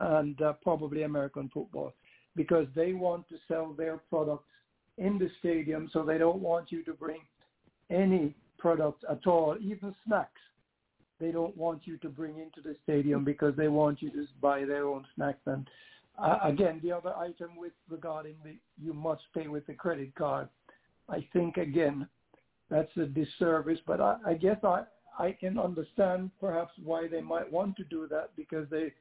Speaker 4: and uh, probably American football because they want to sell their products in the stadium, so they don't want you to bring any products at all, even snacks. They don't want you to bring into the stadium because they want you to buy their own snacks. And uh, again, the other item with regarding the you must pay with a credit card. I think again that's a disservice, but I, I guess I I can understand perhaps why they might want to do that because they're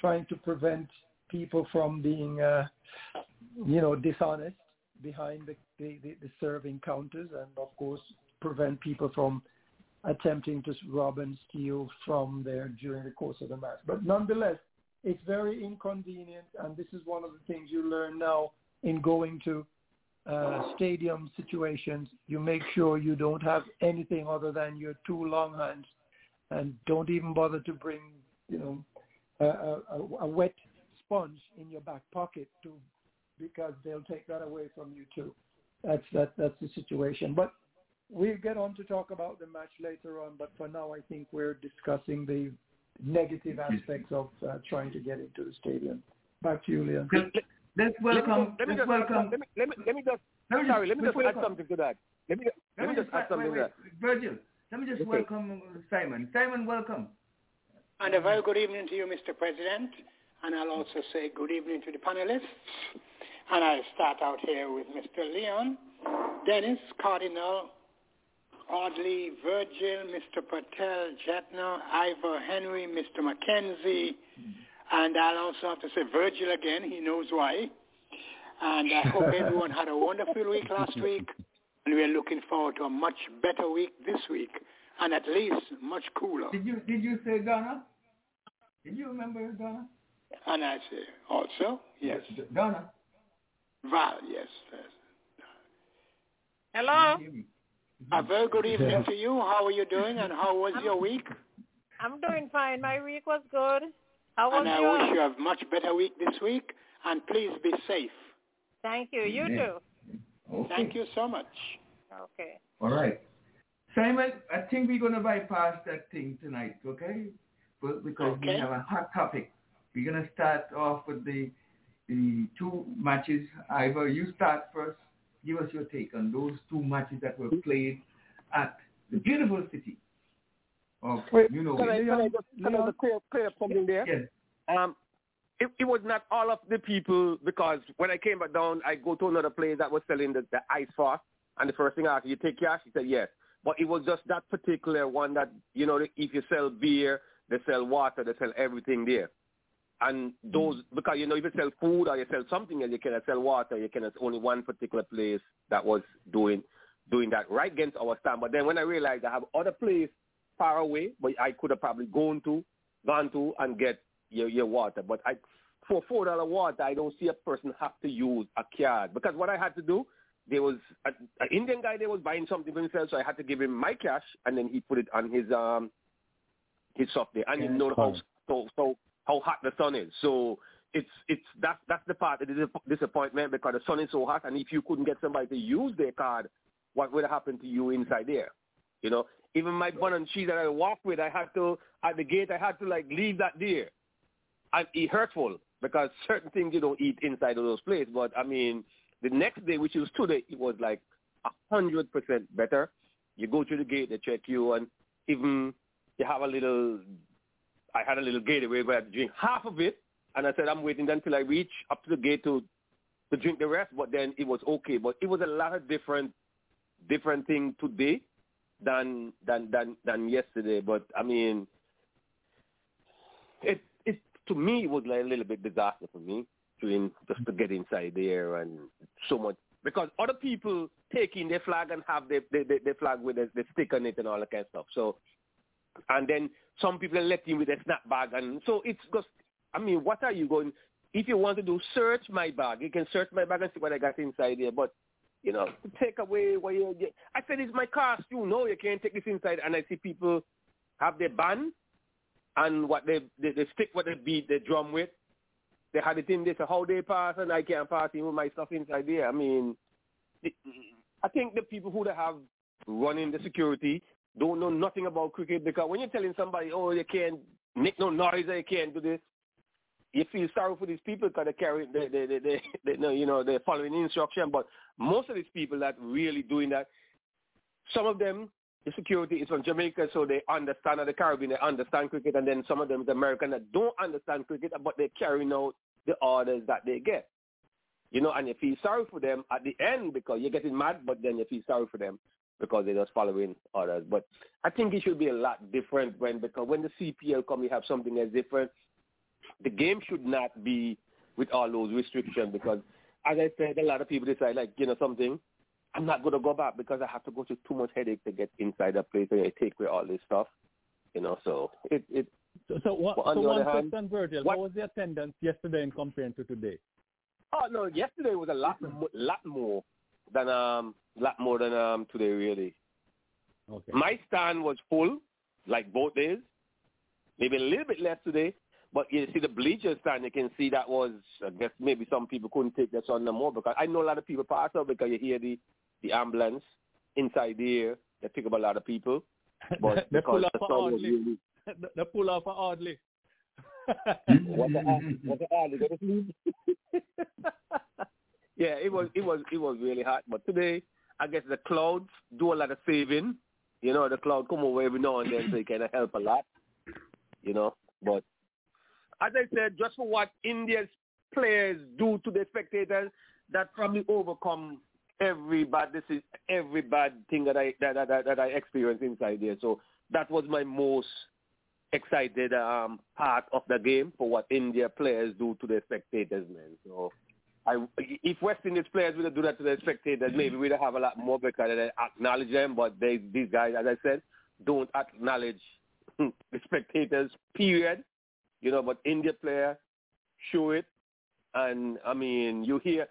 Speaker 4: trying to prevent people from being, uh, you know, dishonest behind the, the, the serving counters and, of course, prevent people from attempting to rob and steal from there during the course of the match. But nonetheless, it's very inconvenient, and this is one of the things you learn now in going to uh, stadium situations. You make sure you don't have anything other than your two long hands, and don't even bother to bring, you know, a, a, a wet sponge in your back pocket to because they'll take that away from you too. That's that that's the situation. But we'll get on to talk about the match later on. But for now, I think we're discussing the negative aspects of uh, trying to get into the stadium. Back to you, Leon.
Speaker 2: Let's welcome.
Speaker 8: Let me,
Speaker 2: let's
Speaker 8: just,
Speaker 2: welcome.
Speaker 8: Let me, let me, let me just.
Speaker 2: Let me
Speaker 8: sorry,
Speaker 2: just-
Speaker 8: let me just add something to that. Let me, let me just add something
Speaker 2: wait,
Speaker 8: to that.
Speaker 2: Virgil, let me just
Speaker 8: Okay.
Speaker 2: welcome Simon. Simon, welcome.
Speaker 24: And a very good evening to you, Mr. President. And I'll also say good evening to the panelists. And I'll start out here with Mr. Leon, Dennis, Cardinal, Audley, Virgil, Mr. Patel, Jetner, Ivor Henry, Mr. Mackenzie, and I'll also have to say Virgil again. He knows why. And I hope everyone had a wonderful week last week. And we're looking forward to a much better week this week. And at least much cooler.
Speaker 2: Did you did you say Ghana? Did you remember Ghana?
Speaker 24: And I say also, yes.
Speaker 2: Ghana.
Speaker 24: Val, yes. yes.
Speaker 5: Hello?
Speaker 24: A very good evening to you. How are you doing and how was your week?
Speaker 5: I'm doing fine. My week was good. How was
Speaker 24: And I
Speaker 5: yours?
Speaker 24: wish you a much better week this week. And please be safe.
Speaker 5: Thank you. You
Speaker 2: Amen.
Speaker 5: too.
Speaker 24: Thank you so much.
Speaker 5: Okay.
Speaker 2: All right. Simon, I think we're going to bypass that thing tonight, okay? But because we have a hot topic. We're going to start off with the the two matches. Ivor, you start first. Give us your take on those two matches that were played at the beautiful city of,
Speaker 8: Wait,
Speaker 2: you know,
Speaker 8: can I, can I just, can I just clear, clear up something there?
Speaker 2: Yes.
Speaker 8: Um, it, it was not all of the people because when I came back down, I go to another place that was selling the, the ice fast, and the first thing I asked, you take cash? He said yes. But it was just that particular one that, you know, if you sell beer, they sell water, they sell everything there. And those, mm. because, you know, if you sell food or you sell something and you cannot sell water, you cannot, only one particular place that was doing doing that right against our stand. But then when I realized I have other place far away, but I could have probably gone to, gone to and get your, your water. But I, for four dollar water, I don't see a person have to use a card because what I had to do, there was an Indian guy there was buying something for himself, so I had to give him my cash, and then he put it on his um his software, and you know how so so how hot the sun is. So it's it's that's that's the part of the dis- disappointment because the sun is so hot, and if you couldn't get somebody to use their card, what would happen to you inside there? You know, even my bun and cheese that I walk with, I had to at the gate, I had to like leave that there, and it hurtful because certain things you don't eat inside of those places. But I mean, the next day, which was today, it was like a hundred percent better. You go through the gate, they check you, and even you have a little. I had a little gateway where I drink half of it, and I said I'm waiting until I reach up to the gate to to drink the rest, but then it was okay. But it was a lot of different different thing today than than than than yesterday. But I mean, it it to me it was like a little bit disaster for me just to get inside there and so much because other people take in their flag and have their their, their flag with the, stick on it and all that kind of stuff. So and then some people let in with a snap bag and so it's just I mean, what are you going if you want to do search my bag, you can search my bag and see what I got inside there. But you know, take away what you get. I said it's my costume. No, you can't take this inside. And I see people have their band and what they they, they stick what they beat the drum with. They had it in there. So how they pass and I can't pass in with my stuff inside there. I mean, I think the people who they have running the security don't know nothing about cricket because when you're telling somebody, oh, you can't make no noise, you can't do this, you feel sorry for these people because they carry they they they, they, they know you know they're following instruction. But most of these people that really doing that, some of them the security is from Jamaica, so they understand the Caribbean, they understand cricket, and then some of them is American that don't understand cricket, but they're carrying out the orders that they get. You know, and you feel sorry for them at the end because you're getting mad, but then you feel sorry for them because they're just following orders. But I think it should be a lot different when because when the CPL come, you have something that's different the game should not be with all those restrictions because, as I said, a lot of people decide, like, you know, something, I'm not going to go back because I have to go through too much headache to get inside a place and I take away all this stuff, you know, so it... it
Speaker 22: so, so, what,
Speaker 8: on
Speaker 22: so one
Speaker 8: hand,
Speaker 22: question, Virgil.
Speaker 8: what-
Speaker 22: What was the attendance yesterday in compared to today?
Speaker 8: Oh no, yesterday was a lot, lot more than um, lot more than um today really.
Speaker 22: Okay.
Speaker 8: My stand was full, like both days. Maybe a little bit less today, but you see the bleacher stand, you can see that was, I guess maybe some people couldn't take the sun no more because I know a lot of people pass out because you hear the the ambulance inside there. They pick up a lot of people, but because the was really
Speaker 22: they pull off for Audley.
Speaker 8: what the what the hell? You go to sleep? yeah, it was it was it was really hot. But today, I guess the clouds do a lot of saving. You know, the cloud come over every now and then, so it kind of help a lot. You know, but as I said, just for what India's players do to the spectators, that probably overcome every bad this is every bad thing that I that that, that I experienced inside there. So that was my most excited um, part of the game for what India players do to the spectators, man. So I, if West Indies players would do that to the spectators, maybe we'd have a lot more because they acknowledge them. But they, these guys, as I said, don't acknowledge the spectators. Period. You know, but India player show it, and I mean, you hear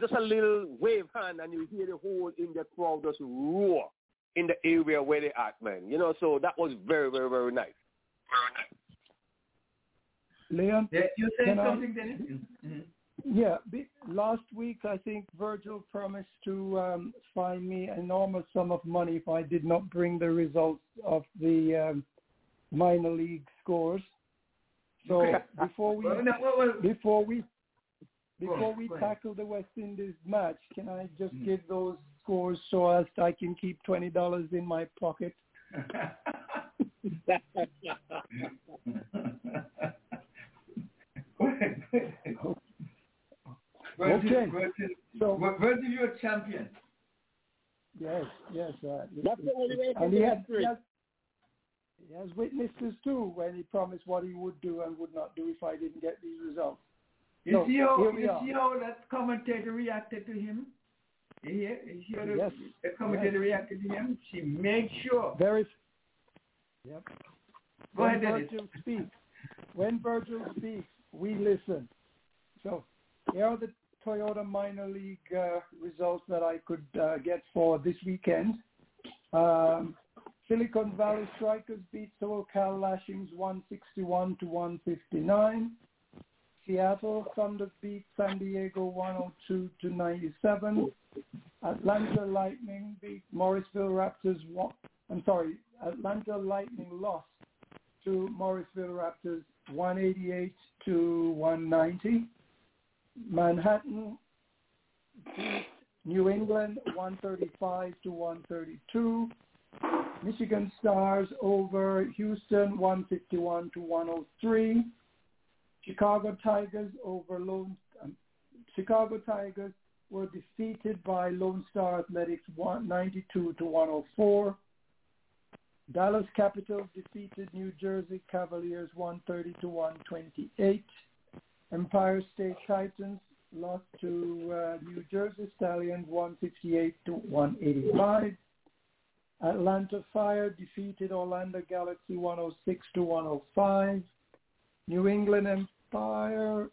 Speaker 8: just a little wave hand, and you hear the whole India crowd just roar in the area where they at, man. You know, so that was very, very, very nice.
Speaker 4: Leon?
Speaker 2: Yeah, you saying something, Dennis? Mhm.
Speaker 4: Yeah, be, last week I think Virgil promised to um, fine me an enormous sum of money if I did not bring the results of the um, minor league scores. So
Speaker 2: Okay.
Speaker 4: before we
Speaker 2: Well, no, well, well-
Speaker 4: before we before we tackle the West Indies match, can I just give those scores so as I can keep twenty dollars in my pocket?
Speaker 2: Virgil,
Speaker 4: Okay.
Speaker 2: Virgil,
Speaker 4: So-
Speaker 2: Vir- Virgil, you're a champion.
Speaker 4: Yes, yes. Uh,
Speaker 2: That's the only way to
Speaker 4: and he has, he, has, he has witnesses too when he promised what he would do and would not do if I didn't get these results.
Speaker 2: You
Speaker 4: So,
Speaker 2: see how you
Speaker 4: are.
Speaker 2: see how that commentator reacted to him? You hear, you hear the,
Speaker 4: Yes.
Speaker 2: the commentator
Speaker 4: Yes.
Speaker 2: reacted to him? She made sure.
Speaker 4: Very. Yep.
Speaker 2: Go
Speaker 4: when
Speaker 2: ahead.
Speaker 4: Virgil speaks, when Virgil speaks, we listen. So here are the Toyota minor league uh, results that I could uh, get for this weekend. Um, Silicon Valley Strikers beat SoCal Lashings 161 to 159. Seattle Thunder beat San Diego 102 to 97. Atlanta Lightning beat Morrisville Raptors. One, I'm sorry, Atlanta Lightning lost to Morrisville Raptors 188 to 190. Manhattan beat New England 135 to 132. Michigan Stars over Houston 151 to 103. Chicago Tigers over Lone um, Chicago Tigers were defeated by Lone Star Athletics 192 to 104. Dallas Capitals defeated New Jersey Cavaliers 130 to 128. Empire State Titans lost to uh, New Jersey Stallions 168 to 185. Atlanta Fire defeated Orlando Galaxy 106 to 105. New England Empire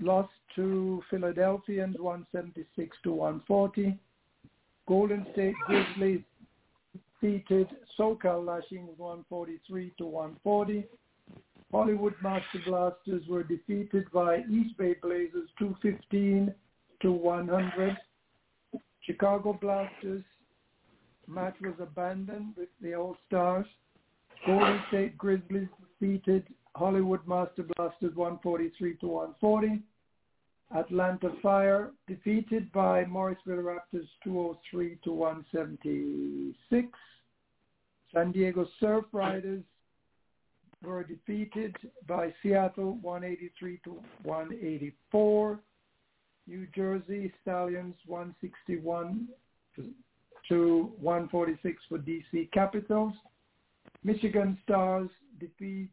Speaker 4: lost to Philadelphians 176 to 140. Golden State Grizzlies defeated SoCal Lashings 143 to 140. Hollywood Master Blasters were defeated by East Bay Blazers 215 to 100. Chicago Blasters match was abandoned with the All-Stars. Golden State Grizzlies defeated Hollywood Master Blasters 143 to 140. Atlanta Fire defeated by Morrisville Raptors 203 to 176. San Diego Surf Riders were defeated by Seattle 183 to 184. New Jersey Stallions 161 to 146 for DC Capitals. Michigan Stars defeated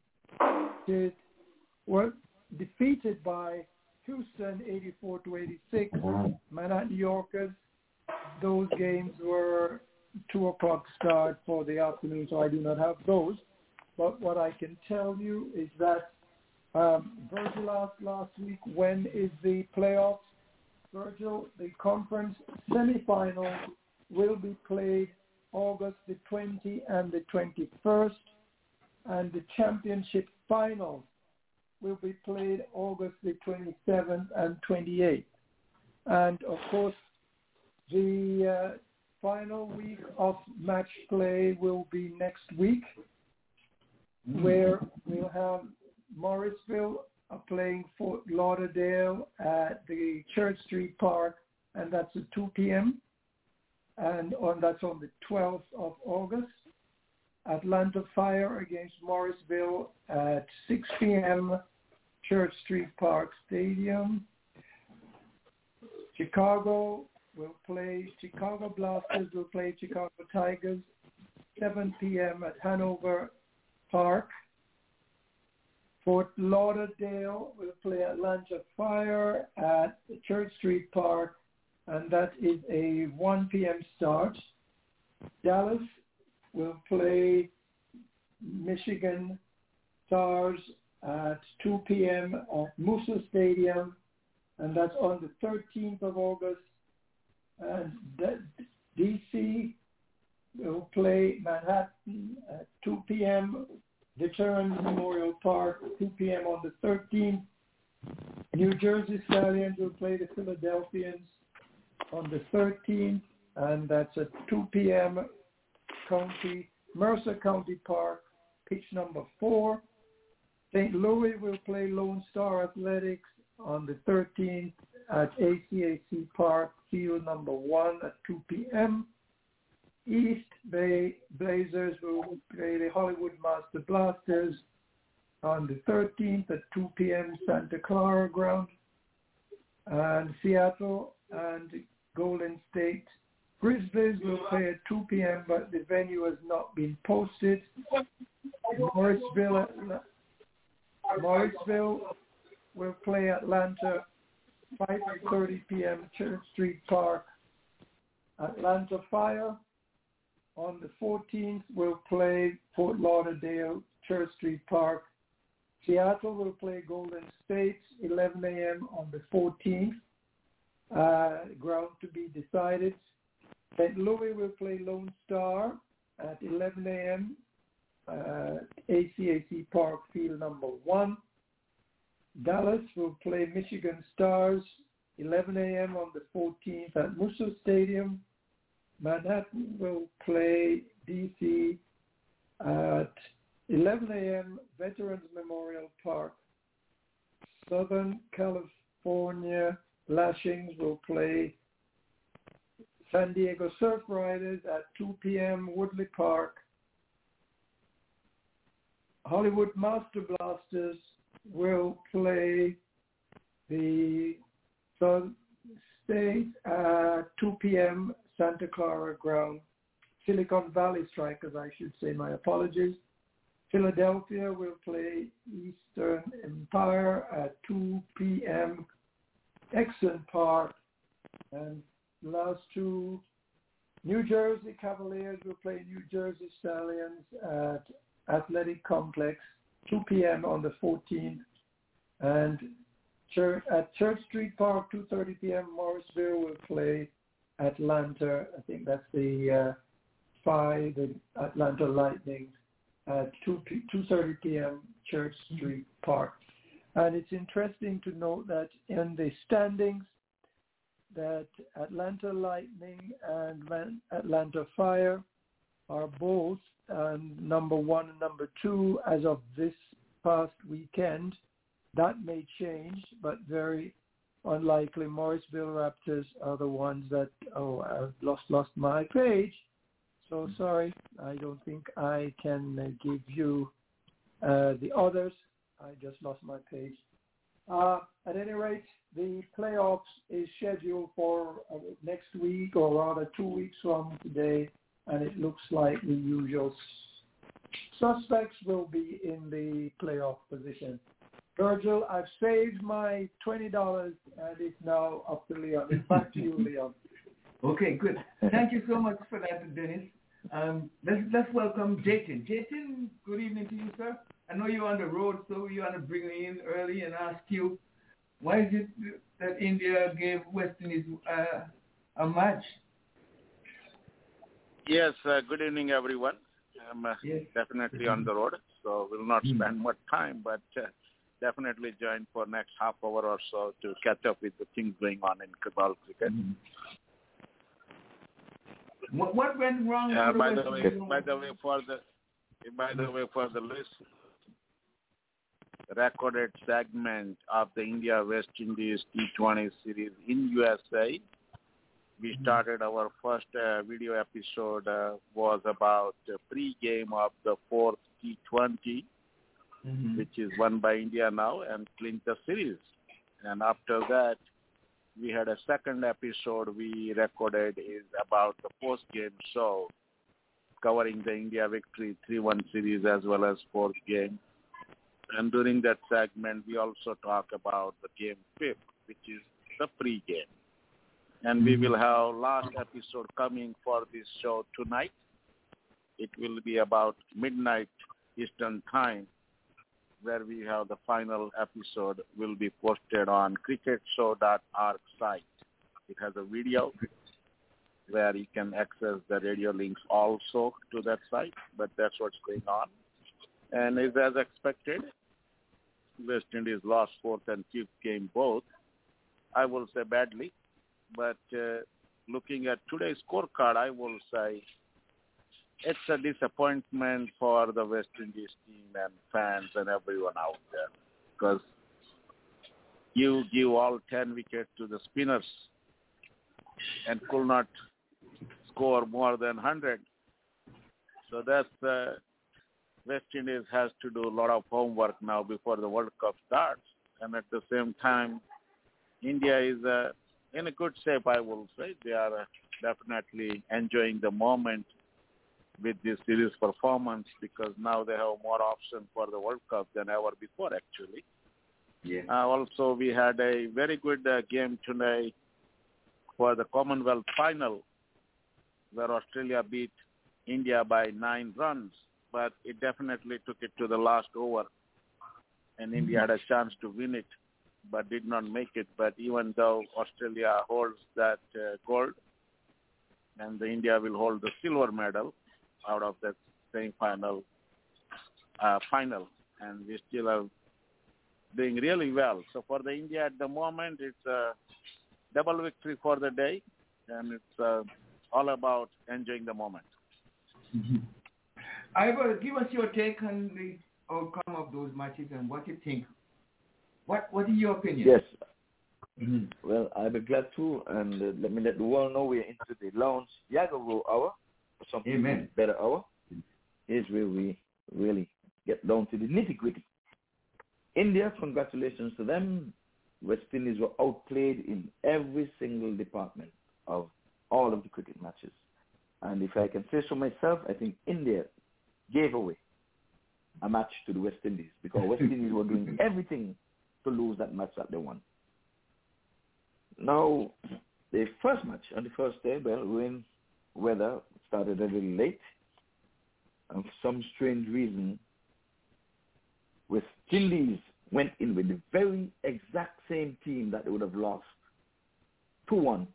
Speaker 4: were defeated by Houston 84 to 86. Manhattan Yorkers. Those games were two o'clock start for the afternoon, so I do not have those. But what I can tell you is that um, Virgil asked last week, when is the playoffs? Virgil, the conference semifinals will be played August the 20th and the 21st, and the championship finals will be played August the 27th and 28th. And of course, the uh, final week of match play will be next week, where we'll have Morrisville uh, playing Fort Lauderdale at the Church Street Park, and that's at 2 p.m. And on that's on the 12th of August. Atlanta Fire against Morrisville at 6 p.m. Church Street Park Stadium. Chicago will play, Chicago Blasters will play Chicago Tigers 7 p.m. at Hanover Park. Fort Lauderdale will play Atlanta Fire at Church Street Park, and that is a 1 p.m. start. Dallas will play Michigan Stars at 2 p.m. at Moosa Stadium, and that's on the 13th of August. And DC will play Manhattan at 2 p.m. Veterans Memorial Park, 2 p.m. on the 13th. New Jersey Stallions will play the Philadelphians on the 13th, and that's at 2 p.m. County, Mercer County Park, pitch number four. St. Louis will play Lone Star Athletics on the 13th at ACAC Park, field number one at 2 p.m. East Bay Blazers will play the Hollywood Master Blasters on the 13th at 2 p.m. Santa Clara ground. And Seattle and Golden State Grizzlies will play at 2 p.m., but the venue has not been posted. Morrisville, Morrisville will play Atlanta 5.30 p.m. Church Street Park. Atlanta Fire on the 14th will play Fort Lauderdale Church Street Park. Seattle will play Golden State 11 a.m. on the 14th. Uh, ground to be decided. St. Louis will play Lone Star at 11 a.m. Uh, ACAC Park Field number one. Dallas will play Michigan Stars 11 a.m. on the 14th at Moosa Stadium. Manhattan will play DC at 11 a.m. Veterans Memorial Park. Southern California Lashings will play San Diego Surf Riders at 2 p.m. Woodley Park. Hollywood Master Blasters will play the State, uh, 2 p.m. Santa Clara ground. Silicon Valley Strikers, I should say, my apologies. Philadelphia will play Eastern Empire at 2 p.m. Exxon Park. And last two, New Jersey Cavaliers will play New Jersey Stallions at Athletic Complex, 2 p.m. on the 14th. And Church, at Church Street Park, 2.30 p.m., Morrisville will play Atlanta. I think that's the uh, Phi, the Atlanta Lightning, at 2, 2.30 p.m., Church Street Park. And it's interesting to note that in the standings, that Atlanta Lightning and Atlanta Fire are both number one and number two as of this past weekend. That may change, but very unlikely. Morrisville Raptors are the ones that, oh, I've lost, lost my page. So sorry, I don't think I can uh, give you uh, the others. I just lost my page. Uh, at any rate, the playoffs is scheduled for uh, next week or rather two weeks from today, and it looks like the usual suspects will be in the playoff position. Virgil, I've saved my twenty dollars, and it's now up to Leon. It's back to you, Leon.
Speaker 2: Okay, good. Thank you so much for that, Dennis. Um, let's let's welcome Jatin. Jatin, good evening to you, sir. I know you're on the road, so we want to bring you in early and ask you why is it that India gave West Indies uh, a match?
Speaker 25: Yes, uh, good evening, everyone. I'm uh,
Speaker 2: yes.
Speaker 25: definitely on the road, so we'll not spend much time, but uh, definitely join for next half hour or so to catch up with the things going on in Kabul cricket.
Speaker 2: Mm-hmm. What, what went wrong?
Speaker 25: Uh, by the way, by the way, for the by the way, for the list recorded segment of the India West Indies T20 series in USA. We started our first uh, video episode uh, was about the pre-game of the fourth T20,
Speaker 2: Mhm.
Speaker 25: which is won by India now and clinched the series. And after that, we had a second episode we recorded is about the post-game show covering the India victory 3-1 series as well as fourth game. And during that segment, we also talk about the game fifth, which is the pre-game. And we mm-hmm. will have last episode coming for this show tonight. It will be about midnight Eastern time, where we have the final episode will be posted on cricketshow.org site. It has a video where you can access the radio links also to that site, but that's what's going on. And is as expected, West Indies lost fourth and fifth game both. I will say badly, but uh, looking at today's scorecard, I will say it's a disappointment for the West Indies team and fans and everyone out there because you give all 10 wickets to the spinners and could not score more than 100. So that's uh, West Indies has to do a lot of homework now before the World Cup starts. And at the same time, India is uh, in a good shape, I will say. They are uh, definitely enjoying the moment with this series performance because now they have more options for the World Cup than ever before, actually.
Speaker 2: Yeah.
Speaker 25: Uh, also, we had a very good uh, game today for the Commonwealth final where Australia beat India by nine runs, but it definitely took it to the last over, and India had a chance to win it, but did not make it. But even though Australia holds that uh, gold, and the India will hold the silver medal out of that semi-final uh, final, and we still are doing really well. So for the India at the moment, it's a double victory for the day, and it's uh, all about enjoying the moment.
Speaker 2: Ivor, give us your take on the outcome of those matches and what you think. What What is your opinion?
Speaker 21: Yes. Well, I'll be glad to, and uh, let me let the world know we're into the lounge Yagaro hour, or some
Speaker 2: Amen.
Speaker 21: better hour. Is where we really get down to the nitty gritty. India, congratulations to them. West Indies were outplayed in every single department of all of the cricket matches. And if I can say so myself, I think India gave away a match to the West Indies because West Indies were doing everything to lose that match that they won. Now, the first match on the first day, well, rain weather started a little late. And for some strange reason, West Indies went in with the very exact same team that they would have lost 2-1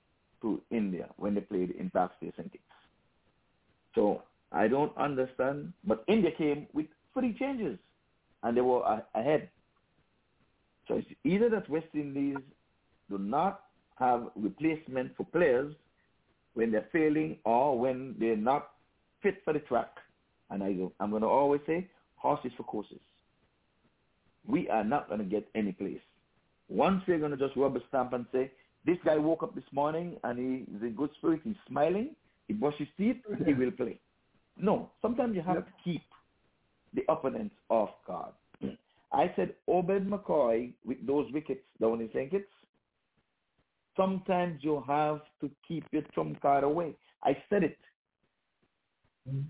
Speaker 21: to India when they played in. Kitts. So I don't understand, but India came with three changes and they were ahead. So it's either that West Indies do not have replacement for players when they're failing or when they're not fit for the track. And I go, I'm going to always say, horses for courses. We are not going to get any place. Once we're going to just rub a stamp and say, this guy woke up this morning and he is in good spirit, he's smiling, he brushes his teeth, he will play. No, sometimes you have to keep the opponents off guard. I said Obed McCoy with those wickets down in St. Kitts, sometimes you have to keep your trump card away. I said it. Mm-hmm.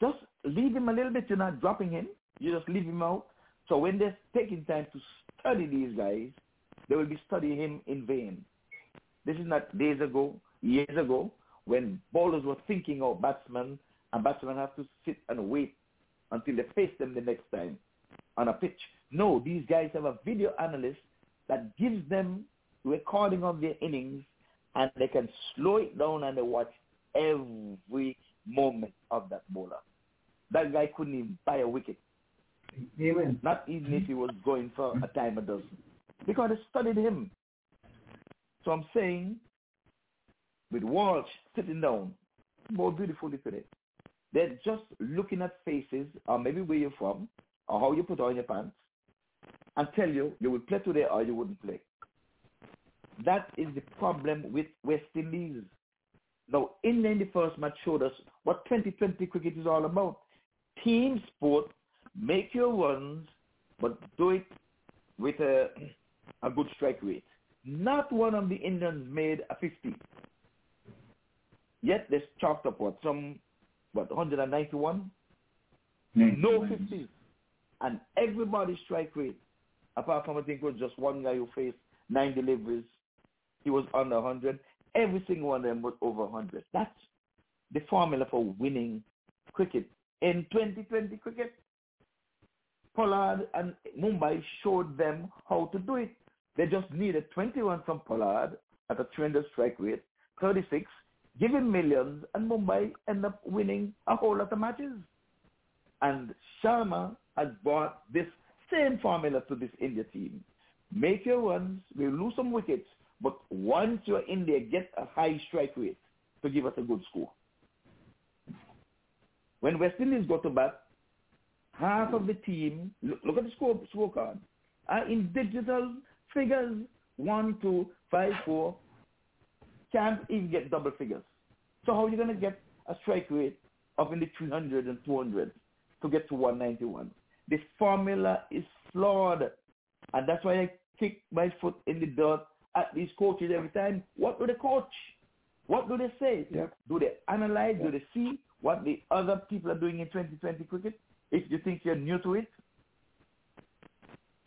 Speaker 21: Just leave him a little bit. You're not dropping him. You just leave him out. So when they're taking time to study these guys, they will be studying him in vain. This is not days ago, years ago, when bowlers were thinking of batsmen, and batsmen have to sit and wait until they face them the next time on a pitch. No, these guys have a video analyst that gives them recording of their innings, and they can slow it down and they watch every moment of that bowler. That guy couldn't even buy a wicket.
Speaker 2: Amen.
Speaker 21: Not even if he was going for a time a dozen. Because they studied him. So I'm saying, with Walsh sitting down, more beautifully today, they're just looking at faces, or maybe where you're from, or how you put on your pants, and tell you you will play today or you wouldn't play. That is the problem with West Indies. Now, India in the first match showed us what 2020 cricket is all about. Team sport, make your runs, but do it with a, a good strike rate. Not one of the Indians made a 50. Yet they chalked up what, some, what, 191? No 50s. And everybody's strike rate, apart from I think it was just one guy who faced nine deliveries, he was under 100. Every single one of them was over 100. That's the formula for winning cricket. In 2020 cricket, Pollard and Mumbai showed them how to do it. They just needed 21 from Pollard at a tremendous strike rate, 36, give him millions, and Mumbai end up winning a whole lot of matches. And Sharma has brought this same formula to this India team. Make your runs, we lose some wickets, but once you're in there, get a high strike rate to give us a good score. When West Indies go to bat, half of the team, look, look at the score scorecard, are in digital figures, one, two, five, four, can't even get double figures. So how are you going to get a strike rate of in the 300 and 200 to get to 191? The formula is flawed. And that's why I kick my foot in the dirt at these coaches every time. What do they coach? What do they say?
Speaker 4: Yep.
Speaker 21: Do they analyze? Do they see what the other people are doing in 2020 cricket? If you think you're new to it,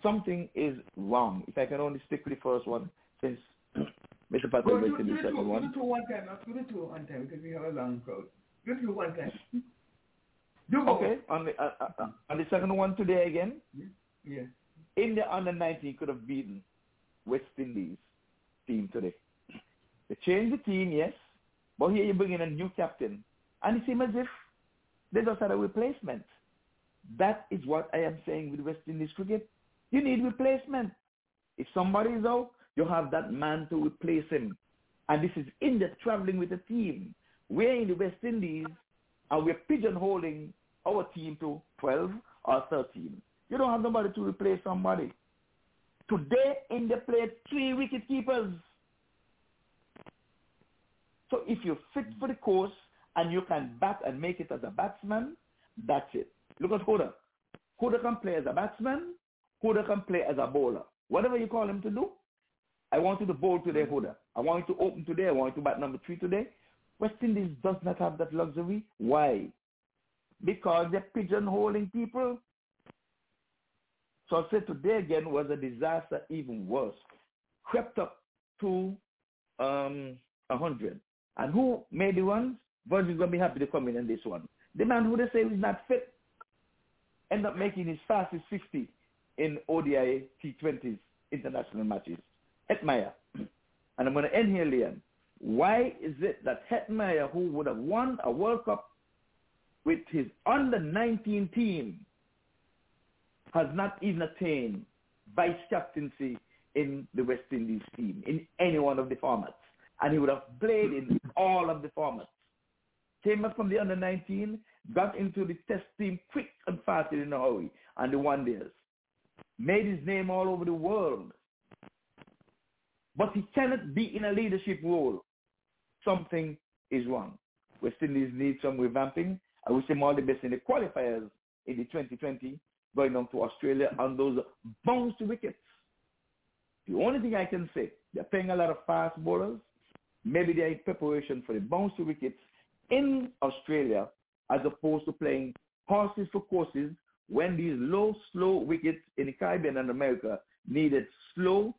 Speaker 21: something is wrong. If I can only stick with the first one, since Mr. Patel
Speaker 2: Go
Speaker 21: went
Speaker 2: do,
Speaker 21: to
Speaker 2: do
Speaker 21: the second
Speaker 2: do
Speaker 21: one.
Speaker 2: the two one time. Now, do the two one time because we have a long crowd. Do the two one time.
Speaker 21: Okay, on the, uh, uh, uh, on the second one today again,
Speaker 2: Yeah.
Speaker 21: India under 19 could have beaten West Indies team today. They changed the team, yes, but here you bring in a new captain, and it seems as if they just had a replacement. That is what I am saying with West Indies cricket. You need replacement. If somebody is out, you have that man to replace him. And this is India traveling with a team. We're in the West Indies, and we're pigeonholing our team to 12 or 13. You don't have nobody to replace somebody. Today, in India played three wicket keepers. So if you're fit for the course and you can bat and make it as a batsman, that's it. Look at Huda. Huda can play as a batsman. Huda can play as a bowler. whatever you call him to do, I want you to bowl to their order. I want you to open today. I want you to bat number three today. West Indies does not have that luxury. Why? Because they're pigeonholing people. So I said today again was a disaster even worse. Crept up to um, 100. And who made the ones? Virgil's going to be happy to come in on this one. The man who they say is not fit end up making his fastest 50 in ODI T20s international matches. Hetmyer. And I'm going to end here, Liam. Why is it that Hetmyer, who would have won a World Cup with his under 19 team, has not even attained vice captaincy in the West Indies team in any one of the formats? And he would have played in all of the formats. Came up from the under 19, got into the test team quick and fast in a hurry, and the days. Made his name all over the world. But he cannot be in a leadership role. Something is wrong. West Indies need some revamping. I wish him all the best in the qualifiers in the 2020 going on to Australia on those bounce wickets. The only thing I can say, they're playing a lot of fast bowlers. Maybe they're in preparation for the bounce wickets in Australia as opposed to playing horses for courses when these low, slow wickets in the Caribbean and America needed slow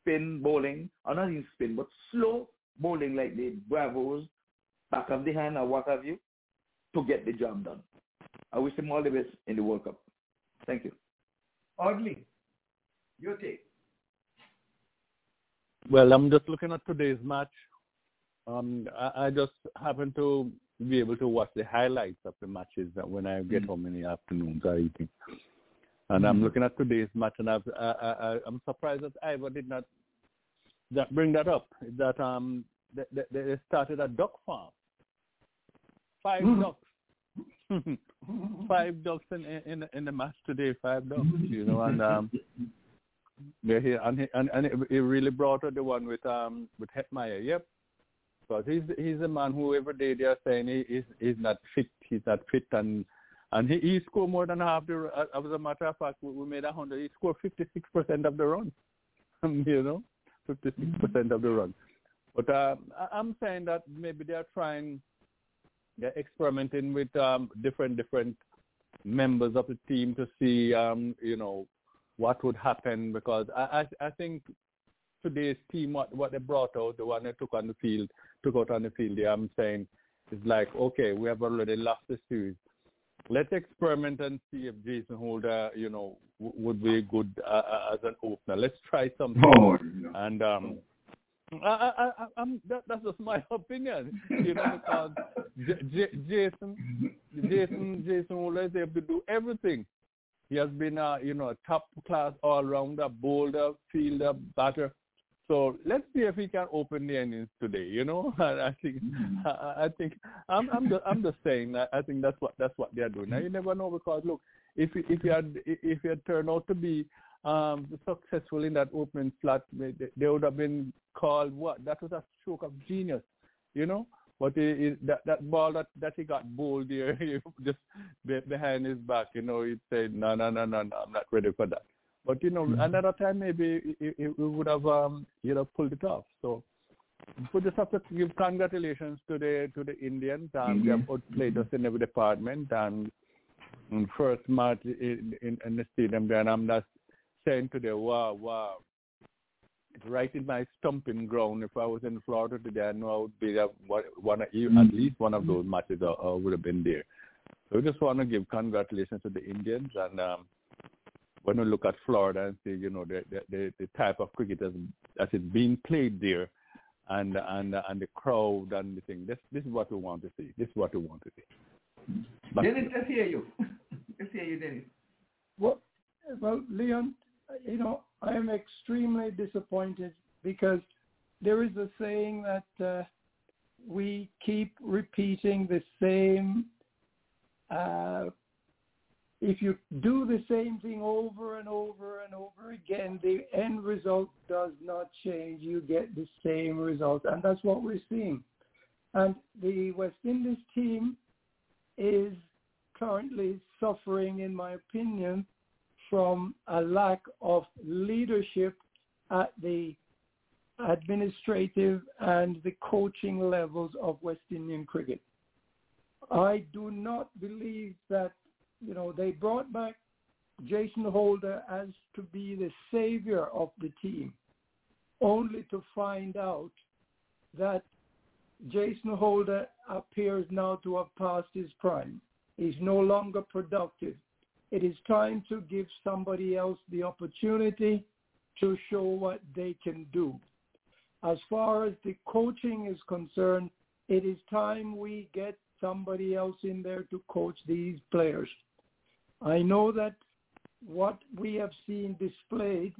Speaker 21: spin bowling, or not even spin, but slow bowling like the Bravos, back of the hand or what have you, to get the job done. I wish them all the best in the World Cup. Thank you.
Speaker 2: Audley, your take.
Speaker 22: Well, I'm just looking at today's match. Um, I, I just happen to be able to watch the highlights of the matches when I get home in the afternoons or evening. And I'm looking at today's match, and I've, I, I, I'm surprised that Ivor did not that bring that up. That um, they, they, they started a duck farm. Five ducks. five ducks in, in in the match today. Five ducks, you know, and um, they're here, and he, and, and it, really brought out the one with um with Hetmyer. Yep, because he's he's a man who every day they are saying he is he's not fit, he's not fit, and and he, he scored more than half the. Uh, as a matter of fact, we, we made a hundred. He scored fifty six percent of the run. you know, fifty six percent of the run. But uh, I, I'm saying that maybe they are trying, they're experimenting with um, different different members of the team to see, um, you know, what would happen because I I, I think today's team what what they brought out, the one they took on the field, took out on the field. yeah, I'm saying is like okay, we have already lost the series let's experiment and see if Jason Holder, you know, w- would be good uh, as an opener. Let's try something.
Speaker 2: Oh, no.
Speaker 22: And um, I, I, I, I'm, that, that's just my opinion, you know, because J- J- Jason, Jason, Jason Holder is able to do everything. He has been, a, you know, a top class all rounder, bowler, fielder, batter. So let's see if he can open the innings today. You know, I think mm-hmm. I, I think I'm I'm just, I'm just saying that I think that's what that's what they're doing. Now you never know because look, if if you had if you had turned out to be um successful in that opening slot, they, they would have been called what? That was a stroke of genius. You know, but he, he, that that ball that that he got bowled there, just behind his back, you know, he said, no, no, no, no, no, I'm not ready for that. But you know, mm-hmm. another time maybe we would have um, you know pulled it off. So we just have to give congratulations to the to the Indians. Um, mm-hmm. They have outplayed us in every department. And, and first match in, in, in the stadium, there, and I'm not saying today, wow, wow. It's right in my stomping ground. If I was in Florida today, I know I would be at one, mm-hmm. at least one of those matches uh, uh, would have been there. So we just want to give congratulations to the Indians and. Um, when we look at Florida and see, you know, the the, the type of cricket as that is being played there, and and and the crowd and the thing. This this is what we want to see. This is what we want to see.
Speaker 2: But, Dennis, let's hear you. let's hear you, Dennis.
Speaker 4: Well, well, Leon, you know, I am extremely disappointed because there is a saying that uh, we keep repeating the same uh, if you do the same thing over and over and over again, the end result does not change. You get the same result. And that's what we're seeing. And the West Indies team is currently suffering, in my opinion, from a lack of leadership at the administrative and the coaching levels of West Indian cricket. I do not believe that, you know, they brought back Jason Holder as to be the savior of the team, only to find out that Jason Holder appears now to have passed his prime. He's no longer productive. It is time to give somebody else the opportunity to show what they can do. As far as the coaching is concerned, it is time we get somebody else in there to coach these players. I know that what we have seen displayed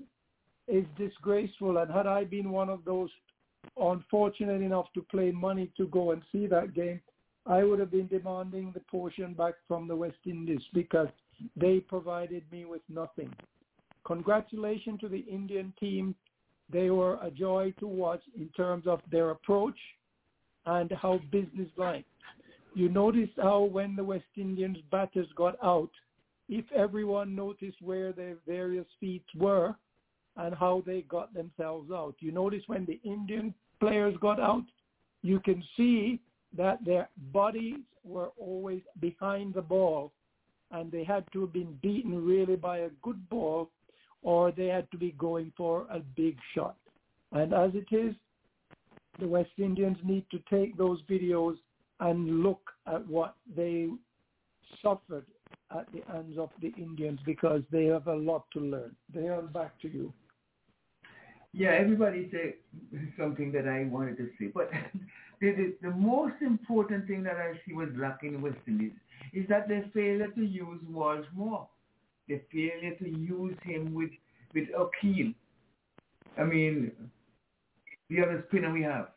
Speaker 4: is disgraceful, and had I been one of those unfortunate enough to play money to go and see that game, I would have been demanding the portion back from the West Indies because they provided me with nothing. Congratulations to the Indian team. They were a joy to watch in terms of their approach and how businesslike. You noticed how when the West Indians batters got out, if everyone noticed where their various feet were and how they got themselves out. You notice when the Indian players got out, you can see that their bodies were always behind the ball and they had to have been beaten really by a good ball or they had to be going for a big shot. And as it is, the West Indians need to take those videos and look at what they suffered at the hands of the Indians because they have a lot to learn. They are back to you.
Speaker 2: Yeah, everybody said something that I wanted to say, but the, the, the most important thing that I see was lacking in West Indies is that they failure to use Walsh more. They failure to use him with with Akeal. I mean, the other spinner we have.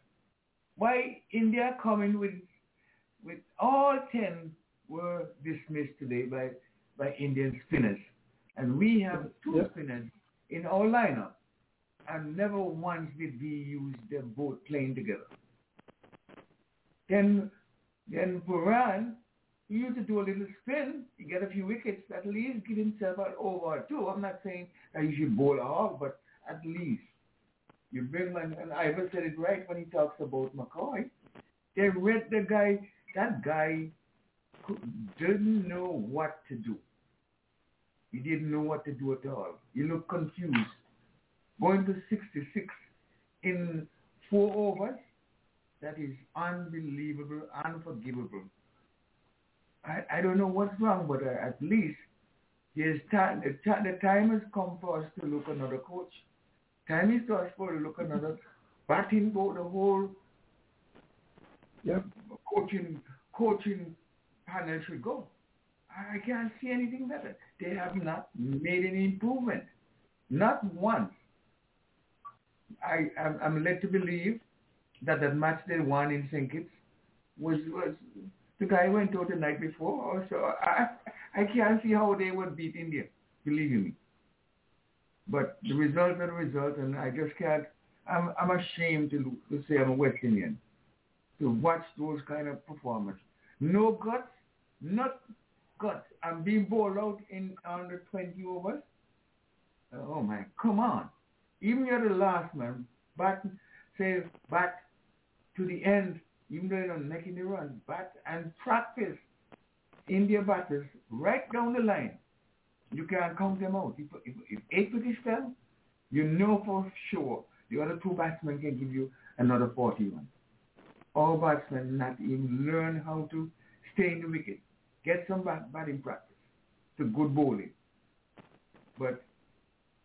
Speaker 2: Why India coming with with all ten were dismissed today by by Indian spinners, and we have two
Speaker 4: Yep.
Speaker 2: spinners in our lineup, and never once did we use them both playing together. Then then Pooran, he used to do a little spin, he get a few wickets, at least give himself an over two. I'm not saying that you should bowl a but at least you bring man, and Ivan said it right when he talks about McCoy. They read the guy, that guy didn't know what to do. He didn't know what to do at all. He looked confused. Going to 66 in four overs, that is unbelievable, unforgivable. I, I don't know what's wrong, but uh, at least there's time, the, the time has come for us to look another coach. Time is for us for to look another batting for the whole
Speaker 4: Yep.
Speaker 2: coaching coaching panel should go. I I can't see anything better. They have not made any improvement. Not once. I, I'm, I'm led to believe that that match they won in St. Kitts was, was the guy went out the night before. So I, I can't see how they would beat India, believe me. But the result are the result, and I just can't. I'm, I'm ashamed to, to say I'm a West Indian to watch those kind of performance. No guts, not guts. I'm being bowled out in under 20 overs. Oh my, come on. Even you're the last man, bat, say bat to the end, even though you're not making the run, bat and practice India batters right down the line. You can't count them out. If, if, if eight wickets fell, you know for sure the other two batsmen can give you another 41 all batsmen not even learn how to stay in the wicket, get some bat- batting practice It's a good bowling. But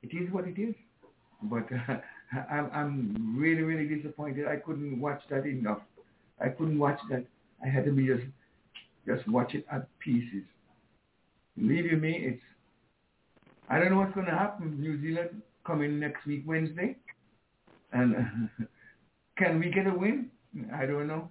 Speaker 2: it is what it is. But uh, I'm, I'm really, really disappointed. I couldn't watch that enough. I couldn't watch that. I had to be just, just watch it at pieces. Believe you me, it's. I don't know what's going to happen. New Zealand coming next week Wednesday, and can we get a win? I don't know.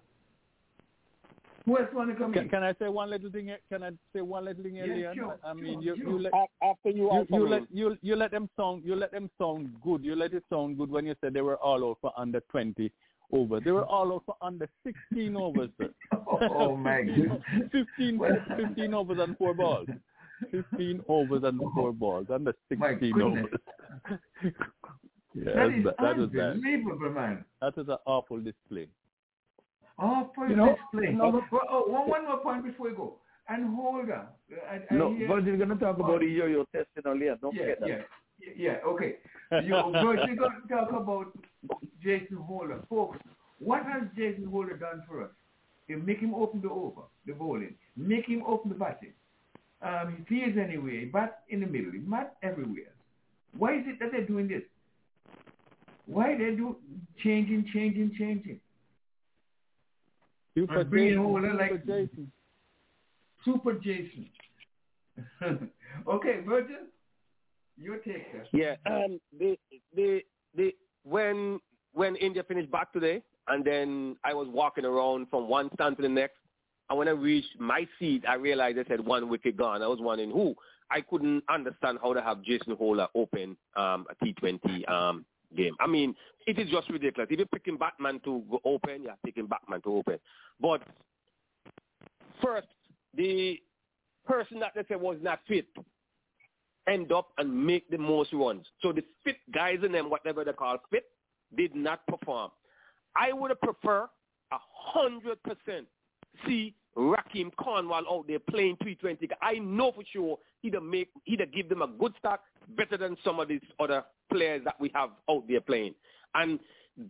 Speaker 2: Who else want to come
Speaker 22: Can,
Speaker 2: in?
Speaker 22: can I say one little thing? Can I say one little thing,
Speaker 2: Yeah,
Speaker 22: Elian?
Speaker 2: sure,
Speaker 22: I mean,
Speaker 2: sure,
Speaker 22: you,
Speaker 2: sure.
Speaker 22: you let
Speaker 13: After you,
Speaker 22: you, you let you you let them sound you let them sound good. You let it sound good when you said they were all out for under twenty overs. They were all out for under sixteen overs. Sir.
Speaker 2: Oh, my
Speaker 22: 15,
Speaker 2: goodness.
Speaker 22: 15,
Speaker 2: Well-
Speaker 22: 15 overs and four balls. 15 overs and four balls and the 16
Speaker 2: goodness.
Speaker 22: overs. yeah,
Speaker 2: that is
Speaker 22: that, that was bad.
Speaker 2: unbelievable, man.
Speaker 22: That is an awful display.
Speaker 2: Oh, for
Speaker 4: You know,
Speaker 2: display.
Speaker 4: another-
Speaker 2: Oh, oh, one, one more point before we go. And hold on. I, I
Speaker 21: No,
Speaker 2: hear-
Speaker 21: but you're going to talk about
Speaker 2: Oh.
Speaker 21: the yo-yo testing earlier. Don't
Speaker 2: yeah,
Speaker 21: forget that.
Speaker 2: yeah, yeah, yeah, okay. You, but we're going to talk about Jason Holder. Folks, what has Jason Holder done for us? You make him open the over, the bowling. Make him open the batting. Um, he fields anyway. He bats in the middle. He bats everywhere. Why is it that they're doing this? Why they do changing, changing, changing?
Speaker 22: Super
Speaker 2: And bringing
Speaker 22: Jason,
Speaker 2: Holder
Speaker 22: Super
Speaker 2: like
Speaker 22: Jason.
Speaker 2: Super Jason. okay, Virgil, your take, sir.
Speaker 8: Yeah, um, the the the when when India finished back today, and then I was walking around from one stand to the next, and when I reached my seat, I realized I said one wicket gone. I was wondering who. I couldn't understand how to have Jason Holder open um, a T20 um, game. I mean, it is just ridiculous. If you're picking Batman to go open, you're picking Batman to open. But first, the person that they said was not fit end up and make the most runs. So the fit guys in them, whatever they call fit, did not perform. I would have preferred a hundred percent see Rahkeem Cornwall out there playing T20. I know for sure he'd have make he'd have give them a good start, better than some of these other players that we have out there playing. And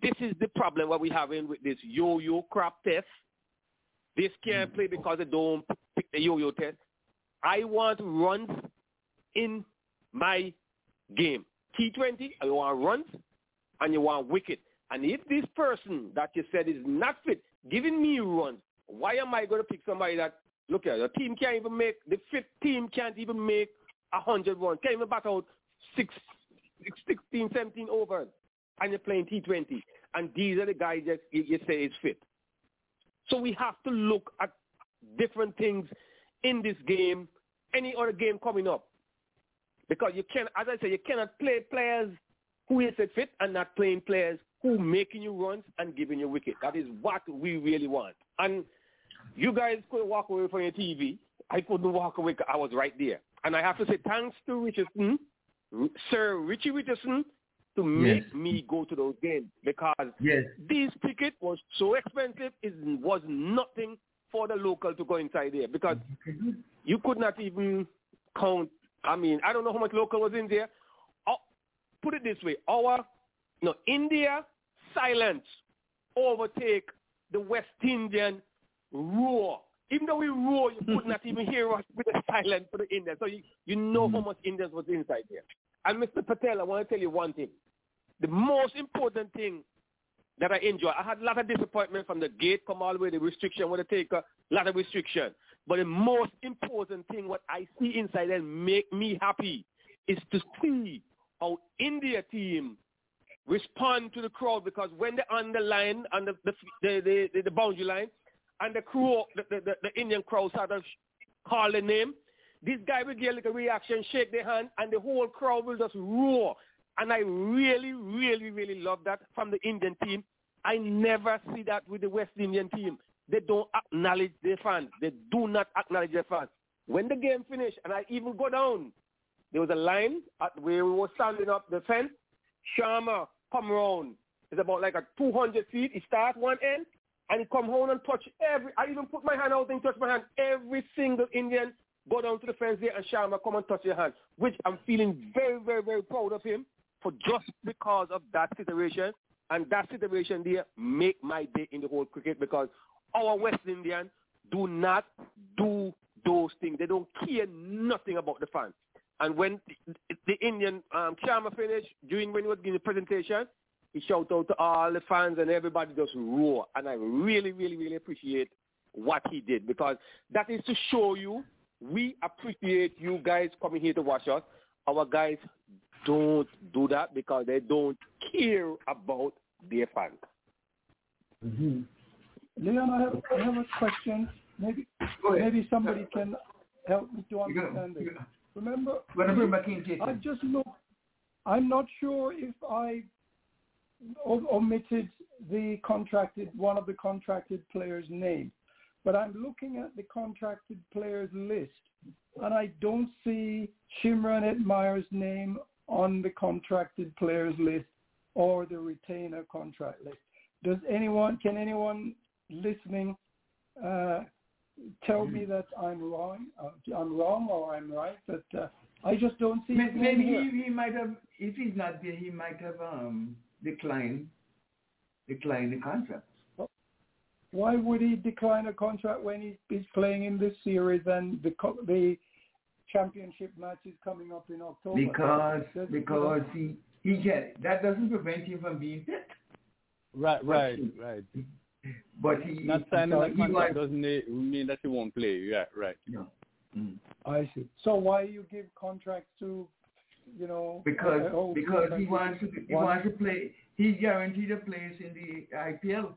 Speaker 8: this is the problem what we having with this yo-yo crap test. This can't play because they don't pick the yo-yo test. I want runs in my game. T20, I want runs and you want wicket. And if this person that you said is not fit, giving me runs, why am I going to pick somebody that, look at the team can't even make, the fifth team can't even make a 100 runs, can't even bat out six, six, 16, 17 overs, and you're playing T20. And these are the guys that you, you say is fit. So we have to look at different things in this game, any other game coming up. Because you can, as I say, you cannot play players who is fit and not playing players who making you runs and giving you wicket. That is what we really want. And you guys could walk away from your TV. I couldn't walk away. 'cause I was right there. And I have to say thanks to Richardson, Sir Richie Richardson, to make
Speaker 2: Yes.
Speaker 8: me go to those games because
Speaker 2: Yes.
Speaker 8: this ticket was so expensive. It was nothing for the local to go inside there because you could not even count. I mean, I don't know how much local was in there. Oh, put it this way: our no India silence overtake the West Indian roar. Even though we roar, you could not even hear us with the silence for the Indians. So you, you know mm-hmm. how much Indians was inside there. And Mr. Patel, I want to tell you one thing. The most important thing that I enjoy, I had a lot of disappointment from the gate, come all the way, the restriction, when they take a lot of restriction. But the most important thing, what I see inside and make me happy, is to see how India team respond to the crowd because when they're on the line, on the the the, the, the boundary line, and the crew, the, the, the, the Indian crowd sort calling him. this guy will get like a reaction, shake their hand, and the whole crowd will just roar. And I really, really, really love that from the Indian team. I never see that with the West Indian team. They don't acknowledge their fans. They do not acknowledge their fans. When the game finished, and I even go down, there was a line at where we were standing up the fence. Sharma come round. It's about like a 200 feet. He start one end, and come home and touch every. I even put my hand out and touch my hand. Every single Indian go down to the fence there, and Sharma come and touch your hand, which I'm feeling very, very, very proud of him for just because of that situation. And that situation there make my day in the whole cricket because our West Indian do not do those things. They don't care nothing about the fans. And when the, Indian um, Sharma finished, during when he was giving the presentation, he shouted out to all the fans and everybody just roar. And I really, really, really appreciate what he did because that is to show you we appreciate you guys coming here to watch us. Our guys don't do that because they don't care about their fans.
Speaker 4: Mm-hmm. Leon, I have, I have a question. Maybe maybe somebody can help me to understand it. Remember,
Speaker 2: We're gonna bring back in Jason.
Speaker 4: I just look. I'm not sure if I o- omitted the contracted one of the contracted players' name, but I'm looking at the contracted players list, and I don't see Shimron Hetmyer's name on the contracted players list or the retainer contract list. Does anyone, can anyone listening uh, tell me that I'm wrong? Uh, I'm wrong or I'm right? But uh, I just don't see. name
Speaker 2: Maybe he, he might have, if he's not there, he might have um, declined, declined the contract.
Speaker 4: Why would he decline a contract when he, he's playing in this series and the the championship match is coming up in October?
Speaker 2: Because
Speaker 4: Does-
Speaker 2: because he he get that doesn't prevent him from being fit.
Speaker 22: Right, right, right.
Speaker 2: But he
Speaker 22: Not signing
Speaker 2: so
Speaker 22: a contract
Speaker 2: was-
Speaker 22: doesn't mean that he won't play. Yeah, right. No. Mm.
Speaker 4: I see. So why you give contracts to, you know?
Speaker 2: because
Speaker 4: uh, oh,
Speaker 2: because he wants to he
Speaker 4: want-
Speaker 2: wants to play. He's guaranteed a place in the IPL.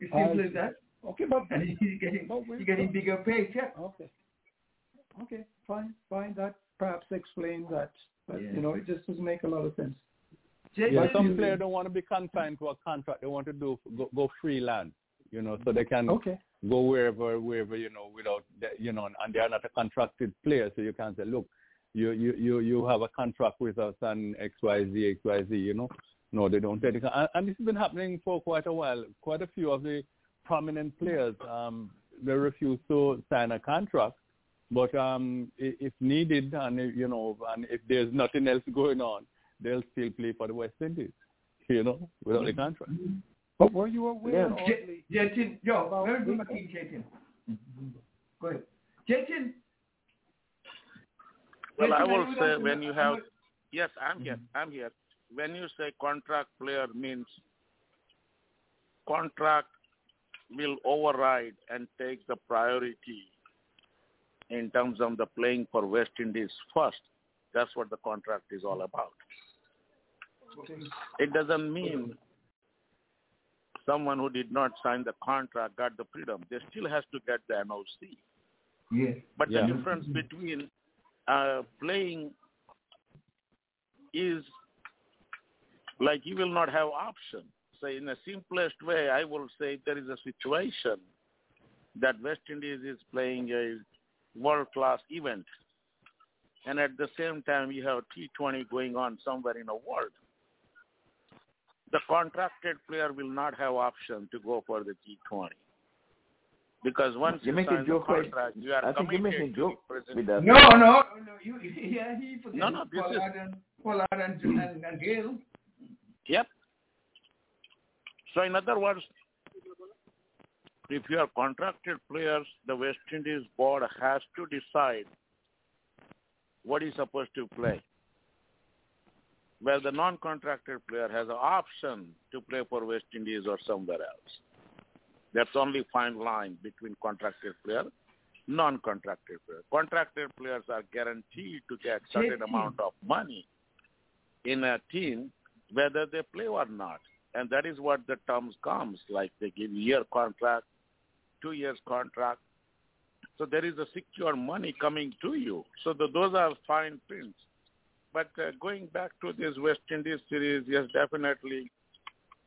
Speaker 2: It's
Speaker 4: I
Speaker 2: simple as that.
Speaker 4: Okay, but
Speaker 2: and he's getting he's getting bigger paycheck.
Speaker 4: Okay. Okay, fine, fine. That perhaps explains that. But
Speaker 2: Yeah.
Speaker 4: you know, it just doesn't make a lot of sense.
Speaker 22: But some players don't want to be confined to a contract. They want to do go, go freelance, you know, so they can
Speaker 4: Okay.
Speaker 22: go wherever, wherever, you know, without, you know, and they are not a contracted player, so you can say, look, you you you you have a contract with us and X Y Z X Y Z, you know. No, they don't take it. And, and this has been happening for quite a while. Quite a few of the prominent players, um, they refuse to sign a contract, but um, if needed, and if, you know, and if there's nothing else going on, they'll still play for the West Indies, you know, without the contract.
Speaker 4: But were you aware of
Speaker 2: J- Jatin, yo, very good, Makin Jatin. Go ahead, Jatin.
Speaker 25: Well, I will say when you have, yes, I'm here, I'm here. When you say contract player means contract will override and take the priority in terms of the playing for West Indies first. That's what the contract is all about. It doesn't mean someone who did not sign the contract got the freedom. They still has to get the NOC.
Speaker 2: Yes.
Speaker 25: But
Speaker 2: Yeah.
Speaker 25: the difference between uh, playing is like you will not have option. So in the simplest way, I will say there is a situation that West Indies is playing a world-class event. And at the same time, you have T20 going on somewhere in the world. The contracted player will not have option to go for the T20. Because once
Speaker 21: You
Speaker 25: you,
Speaker 21: make a
Speaker 25: sign the
Speaker 21: joke, right?
Speaker 25: contract, you are
Speaker 21: I think you
Speaker 25: committed
Speaker 21: make a joke
Speaker 25: the
Speaker 21: with that.
Speaker 2: No, no, no. You, yeah, he forget
Speaker 25: No, no, this is-
Speaker 2: Pollard and Pollard and, and, and Gayle.
Speaker 25: Yep. So in other words, if you are contracted players, the West Indies board has to decide what is supposed to play. Where the non-contracted player has an option to play for West Indies or somewhere else. That's only fine line between contracted player, non-contracted player. Contracted players are guaranteed to get certain amount of money in a team whether they play or not. And that is what the terms comes, like they give year contract, two years contract. So there is a secure money coming to you. So the, those are fine prints. But uh, going back to this West Indies series, yes, definitely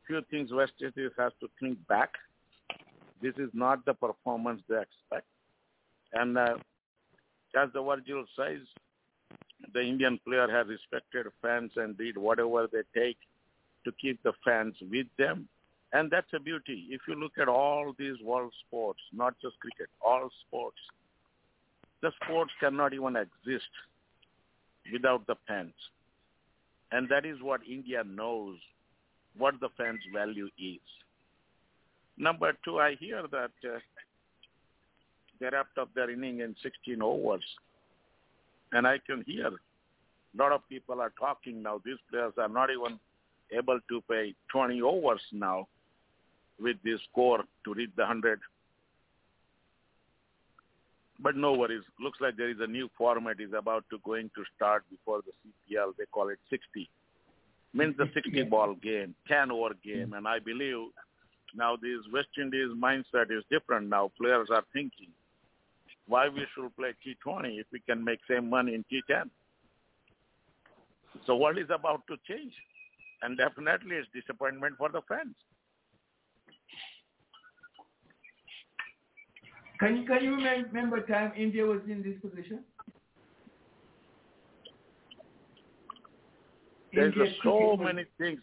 Speaker 25: few things West Indies has to think back. This is not the performance they expect. And uh, as the Virgil says, the Indian player has respected fans and did whatever they take to keep the fans with them. And that's a beauty. If you look at all these world sports, not just cricket, all sports, the sports cannot even exist without the fans. And that is what India knows, what the fans' value is. Number two, I hear that uh, they wrapped up their inning in 16 overs. And I can hear a lot of people are talking now. These players are not even able to play 20 overs now with this score to reach the 100. But no worries. Looks like there is a new format is about to going to start before the CPL. They call it 60. Means the 60 ball game, 10 over game. And I believe now this West Indies mindset is different now. Players are thinking, why we should play T20 if we can make same money in T10? So what is about to change? And definitely it's disappointment for the fans.
Speaker 2: Can you can you remember time India was in this position?
Speaker 25: There's
Speaker 2: India
Speaker 25: so many things.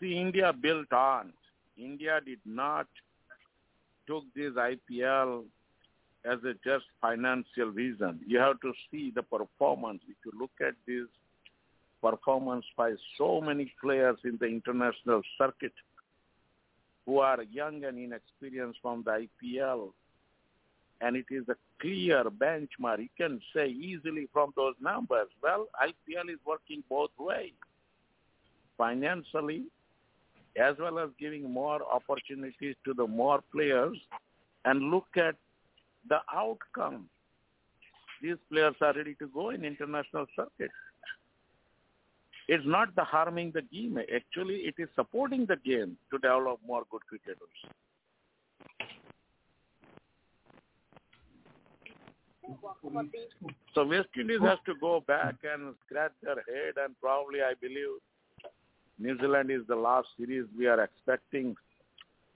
Speaker 25: See, India built on. India did not took this IPL as a just financial reason. You have to see the performance. If you look at this performance by so many players in the international circuit who are young and inexperienced from the IPL, and it is a clear benchmark. You can say easily from those numbers, well, IPL is working both ways, financially, as well as giving more opportunities to the more players, and look at the outcome. These players are ready to go in international circuit. It's not the harming the game. Actually, it is supporting the game to develop more good cricketers. So West Indies has to go back and scratch their head and probably I believe New Zealand is the last series we are expecting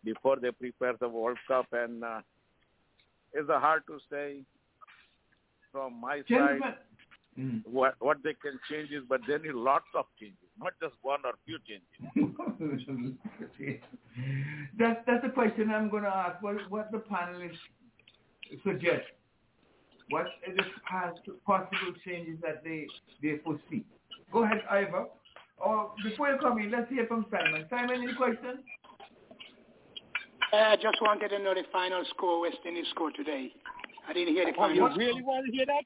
Speaker 25: before they prepare the World Cup and uh, it's hard to say from my side
Speaker 2: Gentlemen,
Speaker 25: what what they can change is but they need lots of changes, not just one or few changes.
Speaker 2: that's that's the question I'm going to ask. What what the panelists suggest? What are the possible changes that they they foresee? Go ahead, Ivor. Or before you come in, let's hear from Simon. Simon, any questions?
Speaker 24: I uh, just wanted to know the final score West Indies score today. I didn't hear the
Speaker 25: Oh,
Speaker 24: final
Speaker 25: you really want to hear that?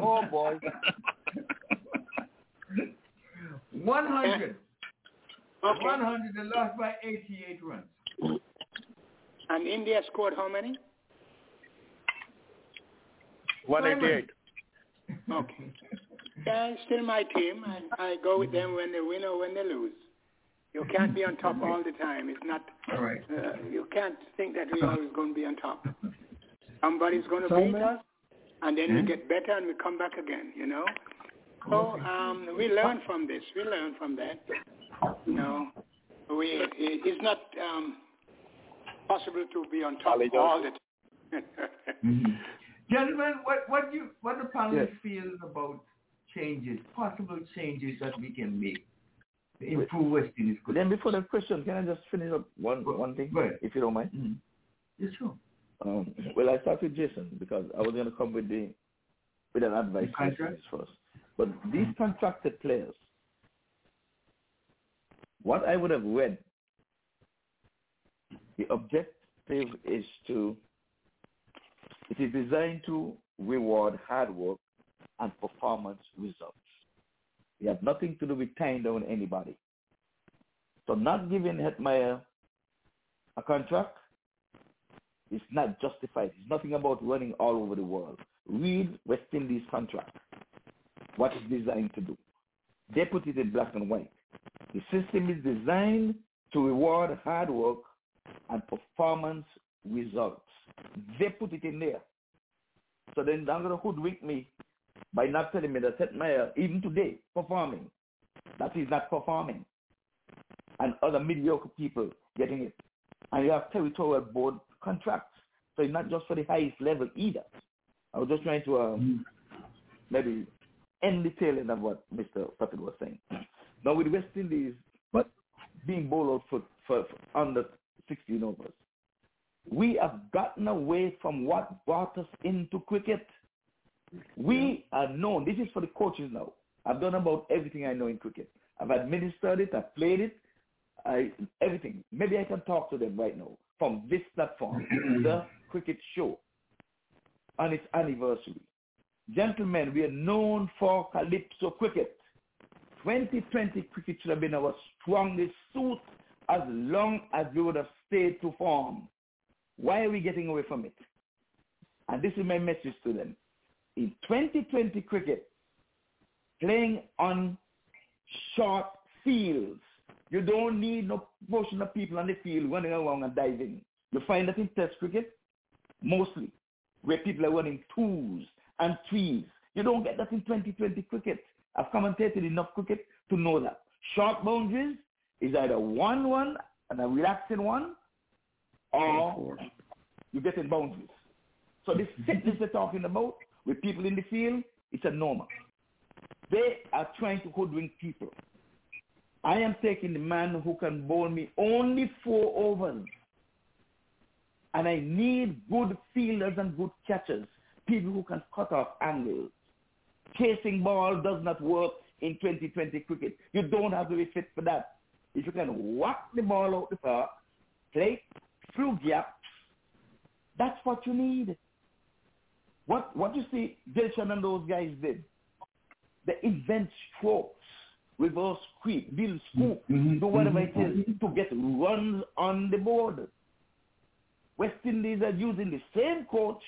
Speaker 25: Oh boy.
Speaker 2: 100.
Speaker 24: Okay.
Speaker 2: 100 and lost by 88 runs.
Speaker 24: And India scored how many?
Speaker 25: 188.
Speaker 24: Okay. Yeah, it's still my team, and I go with them when they win or when they lose. You can't be on top all the time. It's not.
Speaker 2: All right.
Speaker 24: Uh, you can't think that we're always going to be on top. Somebody's going to beat us, and then we get better and we come back again. You know. So um, we learn from this. We learn from that. You know, we it, it's not um, possible to be on top all the time.
Speaker 2: Gentlemen, what what do you what the panelists
Speaker 21: Yes.
Speaker 2: feel about changes, possible changes that we can make to improve West Indies?
Speaker 21: Then before the question, can I just finish up one one thing, if you don't mind?
Speaker 2: Mm-hmm. Yes, sure.
Speaker 21: Um, well, I start with Jason because I was going to come with the with an advice first. But these contracted players, what I would have read, the objective is to, it is designed to reward hard work and performance results. It has nothing to do with tying down anybody. So not giving Hetmyer a contract is not justified. It's nothing about running all over the world. Read West Indies contract, what it's designed to do. They put it in black and white. The system is designed to reward hard work and performance results. They put it in there. So then they're going to hoodwink me by not telling me that Hetmyer, even today, performing, that he's not performing. And other mediocre people getting it. And you have territorial board contracts. So it's not just for the highest level either. I was just trying to um, maybe end the tail end of what Mr. Puppet was saying. Now with West Indies but being bowled out for, for, for under 16 overs, we have gotten away from what brought us into cricket. We are known. This is for the coaches now. I've done about everything I know in cricket. I've administered it. I've played it. I, everything. Maybe I can talk to them right now from this platform, the cricket show, on its anniversary. Gentlemen, we are known for calypso cricket. 2020 cricket should have been our strongest suit as long as we would have stayed to form. Why are we getting away from it? And this is my message to them. In 2020 cricket, playing on short fields, you don't need no portion of people on the field running around and diving. You find that in test cricket, mostly, where people are running twos and threes. You don't get that in 2020 cricket. I've commentated enough cricket to know that. Short boundaries is either 1-1 and a relaxing one, or you get getting boundaries. So this fitness they're talking about with people in the field, it's a normal. They are trying to hoodwink people. I am taking the man who can bowl me only four overs. And I need good fielders and good catchers, people who can cut off angles. Chasing ball does not work in 2020 cricket. You don't have to be fit for that. If you can whack the ball out the park, play through gaps, that's what you need. What what you see Dilshan and those guys did, they invent strokes, reverse sweep, build scoop,
Speaker 2: Mm-hmm.
Speaker 21: do whatever it is to get runs on the board. West Indies are using the same coach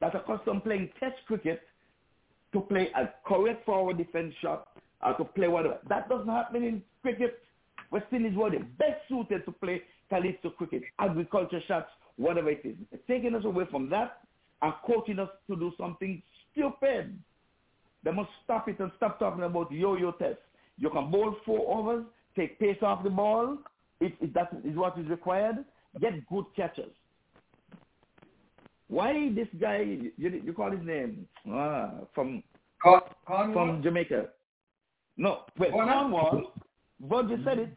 Speaker 21: that's accustomed playing test cricket to play a correct forward defense shot or to play whatever. That doesn't happen in cricket. West Indies were the best suited to play calypso cricket, agriculture shots, whatever it is. They're taking us away from that and coaching us to do something stupid. They must stop it and stop talking about yo-yo test. You can bowl four overs, take pace off the ball, if, if that is what is required, get good catchers. Why this guy, you, you call his name, ah, from from Jamaica. No, wait, Cornwall. Roger said it.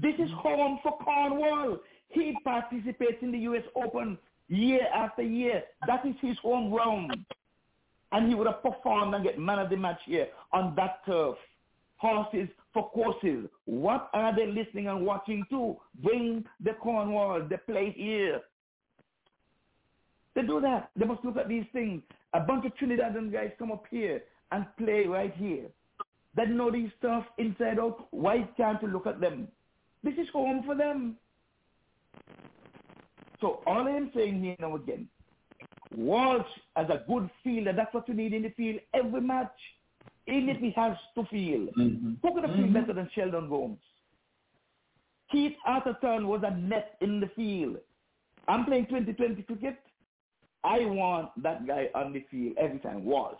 Speaker 21: This is home for Cornwall. He participates in the U.S. Open year after year. That is his home ground. And he would have performed and get man of the match here on that turf. Horses for courses. What are they listening and watching to? Bring the Cornwall. They play here. They do that. They must look at these things. A bunch of Trinidadian guys come up here and play right here. They know these stuff inside out. Why can't you look at them? This is home for them. So all I'm saying here now again, Walsh as a good fielder, that's what you need in the field every match. Even if he has to field. Mm-hmm. Who could have feel mm-hmm. better than Sheldon Gomes? Keith Arthurton was a net in the field. I'm playing 2020 cricket. I want that guy on the field every time. Walsh.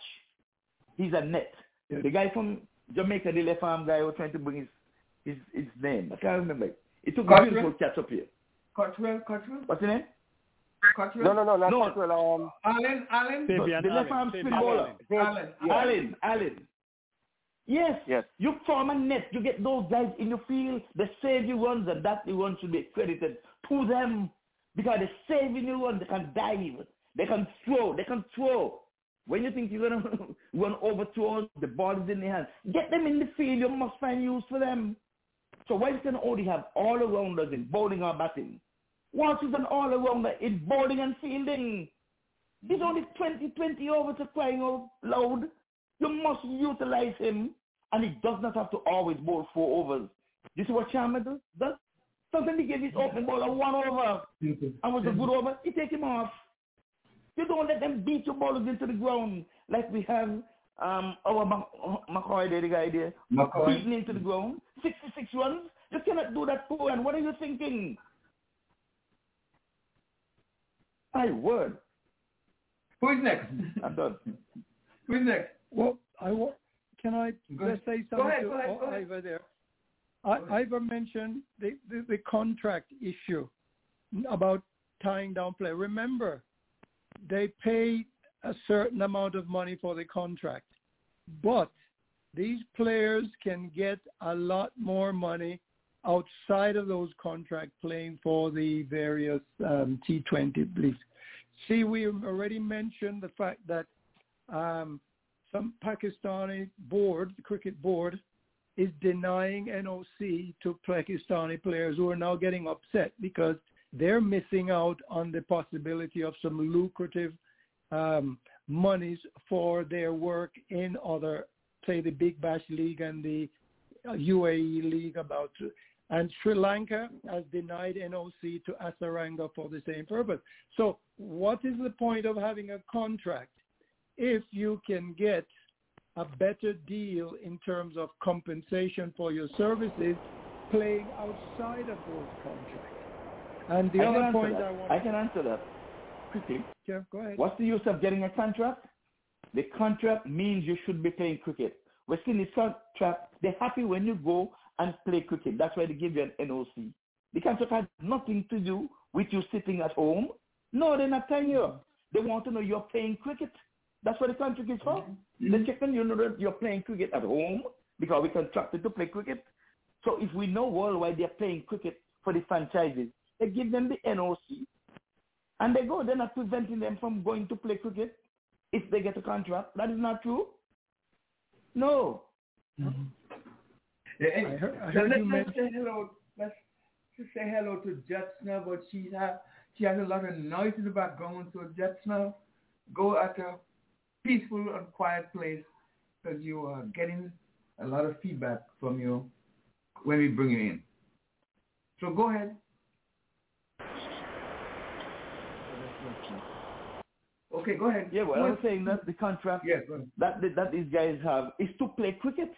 Speaker 21: He's a net. The guy from Jamaica, the left arm guy, was trying to bring his his, his name. I can't remember. It took a
Speaker 2: Cottrell?
Speaker 21: beautiful catch up here.
Speaker 2: Cottrell, Cottrell?
Speaker 21: What's his name?
Speaker 2: Cottrell?
Speaker 8: No, no, no, not
Speaker 21: No.
Speaker 8: Cottrell. Um,
Speaker 2: Allen, Allen?
Speaker 21: The, the left arm spin bowler.
Speaker 2: Allen.
Speaker 21: Allen, Allen. Yes.
Speaker 8: Yes.
Speaker 21: You form a net. You get those guys in your field. They save you runs, and that the run should be credited to them because they saving you runs. They can dive. They can throw. They can throw. When you think you're gonna run overthrow, the ball is in the hand. Get them in the field. You must find use for them. So why can only have all arounders in bowling or batting? Walsh is an all arounder in bowling and fielding. There's mm-hmm. only 20, 20 overs to crying out loud. You must utilize him, and he does not have to always bowl four overs. This is what Sharma does. does. Sometimes he gives his mm-hmm. opening bowler one over, mm-hmm. and was a good over, he take him off. You don't let them beat your bowlers into the ground like we have um, our Mac- McCoy there, the guy there,
Speaker 2: McCoy.
Speaker 21: beaten into the ground. 66 runs. You cannot do that to and What are you thinking? My word.
Speaker 2: Who is next?
Speaker 21: I'm done.
Speaker 2: Who is next?
Speaker 4: Well, I wa- can I
Speaker 2: Go
Speaker 4: let's say
Speaker 2: Go
Speaker 4: something
Speaker 2: ahead,
Speaker 4: to
Speaker 2: go ahead, go ahead.
Speaker 4: Ivor there. I, Ivor mentioned the, the, the contract issue about tying down play. Remember, they pay a certain amount of money for the contract, but these players can get a lot more money outside of those contracts playing for the various um, T20 leagues. See, we already mentioned the fact that um, some Pakistani board, the cricket board, is denying NOC to Pakistani players who are now getting upset because they're missing out on the possibility of some lucrative um, monies for their work in other, say, the Big Bash League and the UAE League about and Sri Lanka has denied NOC to Hasaranga for the same purpose. So what is the point of having a contract if you can get a better deal in terms of compensation for your services playing outside of those contracts? And the
Speaker 21: I
Speaker 4: other point
Speaker 21: that.
Speaker 4: I want
Speaker 21: I can answer that quickly.
Speaker 4: Yeah, go ahead.
Speaker 21: What's the use of getting a contract? The contract means you should be playing cricket. West Indies contract, they're happy when you go and play cricket. That's why they give you an NOC. The contract has nothing to do with you sitting at home No, they're not telling you. They want to know you're playing cricket. That's what the contract is for.
Speaker 2: Mm-hmm.
Speaker 21: They're checking you know that you're playing cricket at home because we contracted to play cricket. So if we know worldwide they're playing cricket for the franchises, they give them the NOC and they go. They're not preventing them from going to play cricket if they get a contract. That is not true. No.
Speaker 2: Mm-hmm. Yeah, and
Speaker 4: I heard- I heard
Speaker 2: let's,
Speaker 4: you
Speaker 2: let's say hello. Let's just say hello to Jetsna, but she has she has a lot of noise in the background. So Jetsna, go at a peaceful and quiet place because you are getting a lot of feedback from you when we bring you in. So go ahead. Okay, go ahead.
Speaker 21: Yeah, well,
Speaker 2: Go
Speaker 21: I was
Speaker 2: ahead.
Speaker 21: saying that the contract
Speaker 2: Yeah,
Speaker 21: that that that these guys have is to play cricket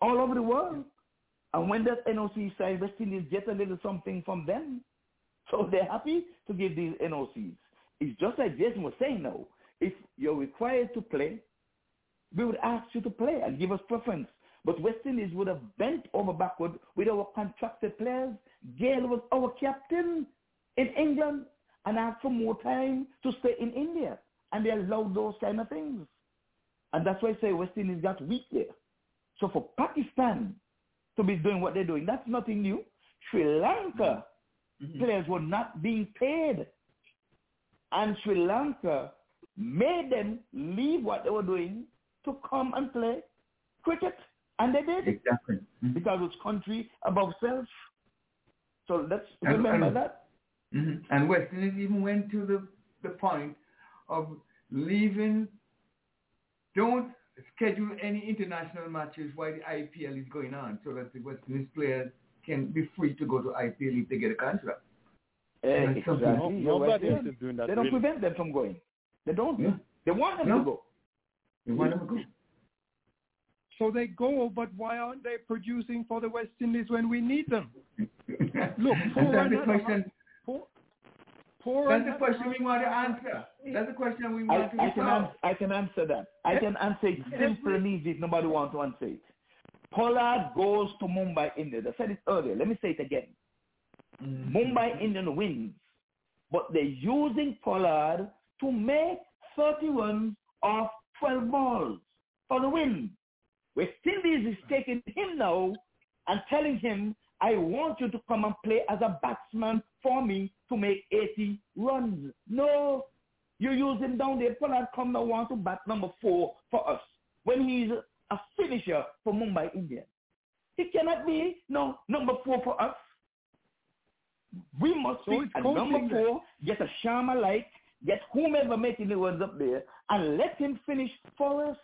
Speaker 21: all over the world. And when that NOC side, West Indies get a little something from them. So they're happy to give these NOCs. It's just like Jason was saying now. If you're required to play, we would ask you to play and give us preference. But West Indies would have bent over backward with our contracted players. Gayle was our captain in England and asked for more time to stay in India. And they allowed those kind of things. And that's why I say West Indies got weak there. So for Pakistan to be doing what they're doing, that's nothing new. Sri Lanka mm-hmm. Mm-hmm. players were not being paid. And Sri Lanka made them leave what they were doing to come and play cricket. And they did.
Speaker 2: Exactly. Mm-hmm.
Speaker 21: Because it's country above self. So let's
Speaker 2: And-
Speaker 21: remember
Speaker 2: and-
Speaker 21: that.
Speaker 2: Mm-hmm. And West even went to the, the point of leaving, don't schedule any international matches while the IPL is going on so that the West Indies players can be free to go to IPL if they get a contract.
Speaker 21: Exactly. No,
Speaker 22: nobody doing that.
Speaker 21: They don't
Speaker 22: really.
Speaker 21: prevent them from going. They don't.
Speaker 2: Yeah.
Speaker 21: They want them
Speaker 2: no.
Speaker 21: to go.
Speaker 2: They want them to go.
Speaker 4: So they go, but why aren't they producing for the West Indies when we need them? Look,
Speaker 2: 400,
Speaker 4: Poor.
Speaker 2: That's the question we want to answer. That's the question we want I, to
Speaker 21: I can, answer. I can answer that. I can answer it Simply, and easy if nobody wants to answer it. Pollard goes to Mumbai Indians. I said it earlier. Let me say it again. Mumbai Indian wins, but they're using Pollard to make 31 of 12 balls for the win. West Indies is taking him now and telling him I want you to come and play as a batsman for me to make 80 runs. No, you use him down there. Pollard come now want to bat number four for us when he's a finisher for Mumbai Indians. He cannot be no number four for us. We must
Speaker 4: So
Speaker 21: be number four, get a Sharma like, get whomever making the runs up there, and let him finish for us.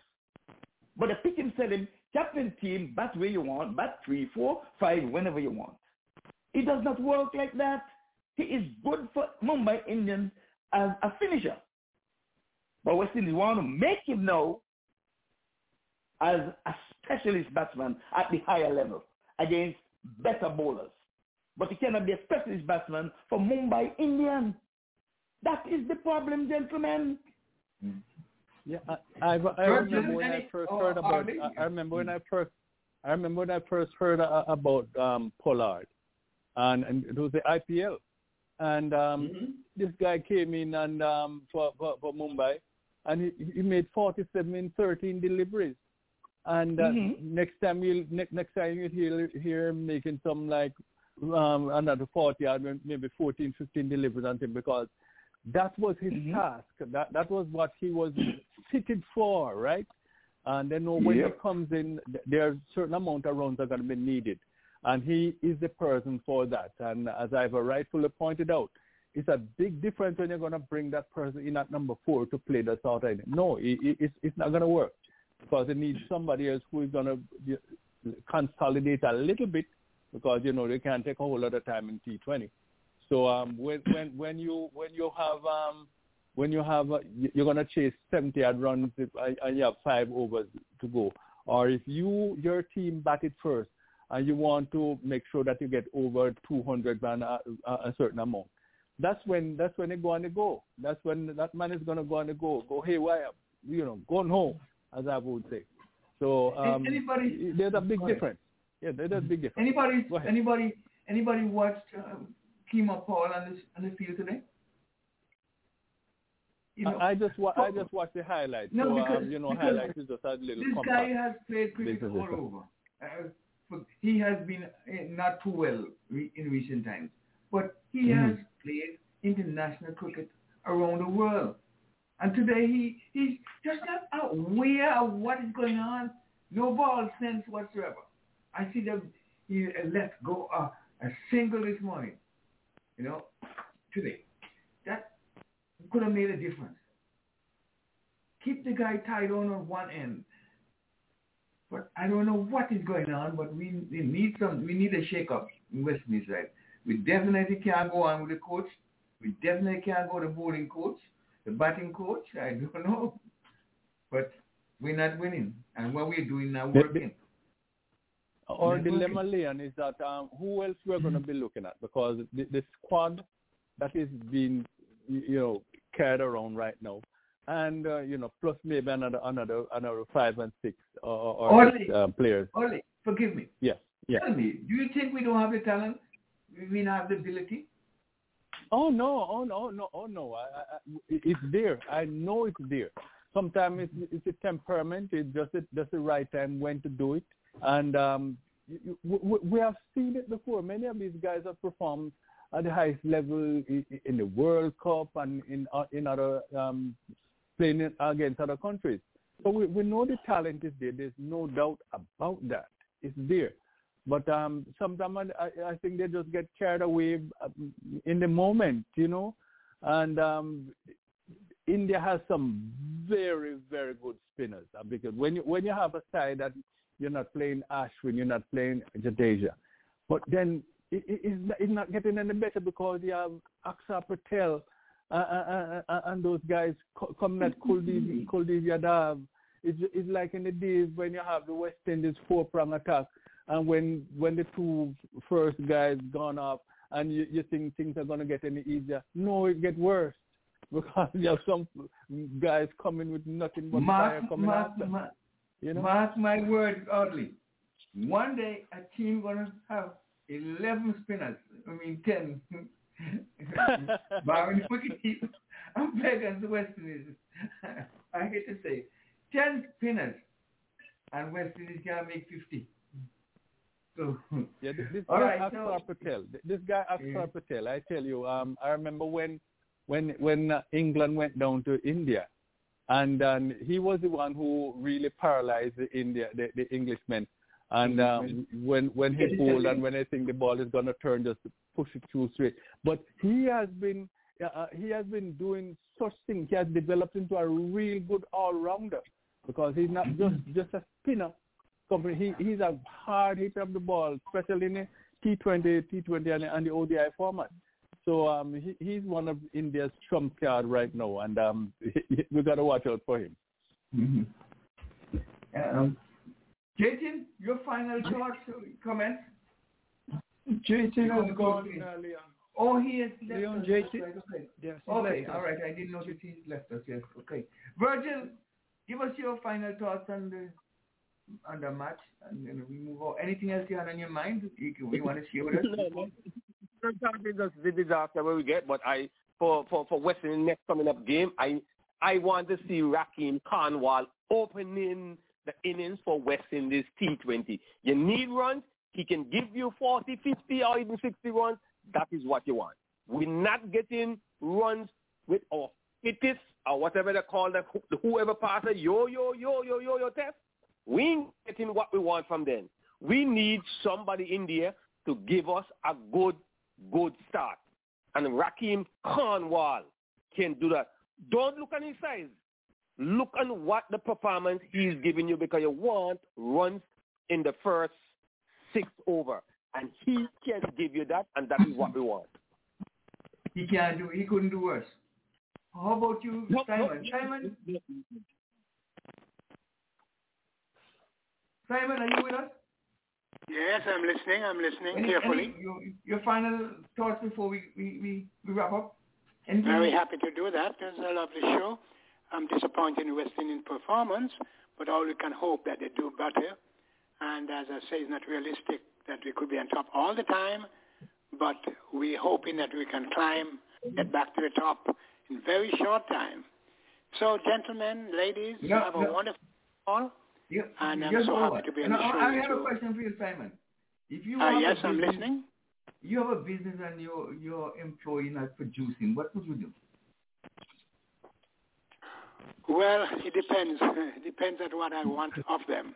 Speaker 21: But the pick him said him, captain team, bat where you want, bat three, four, five, whenever you want. It does not work like that. He is good for Mumbai Indians as a finisher. But West Indies want to make him know as a specialist batsman at the higher level against better bowlers. But he cannot be a specialist batsman for Mumbai Indians. That is the problem, gentlemen. Mm-hmm.
Speaker 22: Yeah, I, I, I remember when I first
Speaker 2: oh,
Speaker 22: heard about. I, I remember when I first. I remember when I first heard uh, about um, Pollard, and, and it was the IPL, and um,
Speaker 2: Mm-hmm.
Speaker 22: this guy came in and um, for, for for Mumbai, and he, he made 47 in 13 deliveries, and uh,
Speaker 21: Mhm.
Speaker 22: next time you'll ne- next time you hear hear him making some like um, another 40 or maybe 14, 15 deliveries on him because that was his
Speaker 21: Mhm.
Speaker 22: task. That that was what he was fitted for, right? And then when
Speaker 21: Yep.
Speaker 22: he comes in, th- there are certain amount of runs that are going to be needed, and he is the person for that. And as I've rightfully pointed out, it's a big difference when you're going to bring that person in at number four to play the south end. No, it, it, it's it's not going to work because they need somebody else who is going to consolidate a little bit because you know they can't take a whole lot of time in T20. So um, when when when you when you have um, when you have uh, you- you're gonna chase 70 odd runs if, and you have five overs to go, or if you your team batted first and you want to make sure that you get over 200 and a, a a certain amount, that's when that's when they go on the go. That's when that man is gonna go on the go, go haywire, you know, going home, as I would say. So um,
Speaker 2: anybody-
Speaker 22: there's a big difference. Yeah, there's a big difference.
Speaker 2: Anybody, anybody, anybody watched um, Keemo Paul on the on the field today? You know,
Speaker 22: I, I just wa- I just watched the highlights.
Speaker 2: No,
Speaker 22: so
Speaker 2: because-
Speaker 22: um, you know,
Speaker 2: because
Speaker 22: highlights is just a little
Speaker 2: this
Speaker 22: compact.
Speaker 2: guy has played cricket all over. Uh, but he has been uh, not too well re- in recent times, but he
Speaker 22: Mhm.
Speaker 2: has played international cricket around the world. And today he he's just not aware of what is going on. No ball sense whatsoever. I see them he uh, let go uh, a single this morning. You know, today. That could have made a difference. Keep the guy tied on on one end. But I don't know what is going on, but we, we need some, we need a shake-up in West Indies, right? We definitely can't go on with the coach. We definitely can't go to bowling coach, the batting coach. I don't know. But we're not winning. And what we're doing now, working.
Speaker 22: Our dilemma, Leon, is that um, who else we're going to be looking at because the, the squad that is being, you know, carried around right now, and uh, you know, plus maybe another another another five and six or, or
Speaker 2: Only-
Speaker 22: six, uh, players.
Speaker 2: Oli, forgive me.
Speaker 22: Yes, yes.
Speaker 2: Tell me, do you think we don't have the talent? We don't have the ability?
Speaker 22: Oh no! Oh no! No! Oh no! I, I, it's there. I know it's there. Sometimes it's, it's a temperament. It's just a, just the right time when to do it. And um, we, we have seen it before. Many of these guys have performed at the highest level in the World Cup and in uh, in other um, playing against other countries. So we, we know the talent is there. There's no doubt about that. It's there. But um, sometimes I, I I think they just get carried away um, in the moment, you know. And um, India has some very, very good spinners uh, because when you when you have a side that you're not playing Ashwin, you're not playing Jadeja, but then it, it, it's, not, it's not getting any better because you have Akshar Patel uh, uh, uh, uh, and those guys co- coming at Kuldeep, Kuldeep Yadav. It's, it's like in the days when you have the West Indies four-prong attack and when when the two first guys gone up and you, you think things are going to get any easier. No, it get worse because you have some guys coming with nothing but
Speaker 2: Mark,
Speaker 22: fire coming
Speaker 2: mark,
Speaker 22: after.
Speaker 2: mark,
Speaker 22: You know?
Speaker 2: mark my words, Audley. One day a team gonna have eleven spinners. I mean ten. Barring wicket I'm playing against the West Indies. I hate to say, ten spinners, and West Indies can make fifty. So
Speaker 22: Yeah, this, this
Speaker 2: All
Speaker 22: guy
Speaker 2: right,
Speaker 22: Akshar
Speaker 2: so-
Speaker 22: Patel. This guy Akshar
Speaker 2: Yeah.
Speaker 22: Patel. I tell you, um, I remember when when when uh, England went down to India, and um, he was the one who really paralyzed the India the, the Englishmen. And um, when when he pulled and when I think the ball is gonna turn, just push it through straight. But he has been uh, uh, he has been doing such things. He has developed into a real good all rounder because he's not just just a spinner. He he's a hard hitter of the ball, especially in the T20, T20 and, and the ODI format. So um, he, he's one of India's trump card right now, and um, we got to watch out for him.
Speaker 2: Mhm. Um, Jatin, your final thoughts, comments?
Speaker 4: JT has
Speaker 2: Because-
Speaker 4: gone, uh, Leon.
Speaker 2: Oh, he has left
Speaker 4: Leon
Speaker 2: us.
Speaker 4: JT.
Speaker 2: That's right, okay.
Speaker 4: Yes,
Speaker 2: Okay, all right. I didn't know that he left us. Yes, okay. Virgil, give us your final thoughts on the on the match, and then we move on. Anything else you had on your mind? You, you want to share with us?
Speaker 8: No, no. Sometimes it's just the disaster where we get, but I for for for West Indies next coming up game, I I want to see Rahkeem Cornwall opening the innings for West Indies T20. You need runs. He can give you 40, 50, or even 60 runs. That is what you want. We're not getting runs with our fittest or whatever they call them, whoever passes yo yo yo yo yo yo test. We ain't getting what we want from them. We need somebody in there to give us a good, good start. And Rahkeem Cornwall can do that. Don't look at his size. Look on what the performance he's giving you because you want runs in the first six over. And he can give you that, and that is what we want.
Speaker 2: He can't do. He couldn't do worse. How about you,
Speaker 8: No, no,
Speaker 2: Simon? Simon, Simon, are you with us?
Speaker 24: Yes, I'm listening. I'm listening
Speaker 2: Any-
Speaker 24: carefully.
Speaker 2: any- your, your final thoughts before we we, we, we wrap up? Anything?
Speaker 24: Very happy to do that. It was a lovely show. I'm disappointed in West Indian performance, but all we can hope that they do better. And as I say, it's not realistic that we could be on top all the time, but we're hoping that we can climb, get back to the top in very short time. So, gentlemen, ladies,
Speaker 2: No,
Speaker 24: have a wonderful call.
Speaker 2: You,
Speaker 24: And I'm so happy to be on
Speaker 2: No,
Speaker 24: the show
Speaker 2: I have a question for you, Simon. If you
Speaker 24: Uh, yes,
Speaker 2: a
Speaker 24: I'm listening.
Speaker 2: You have a business and you're, you're employing not producing. What would you do?
Speaker 24: Well, it depends. It depends on what I want of them.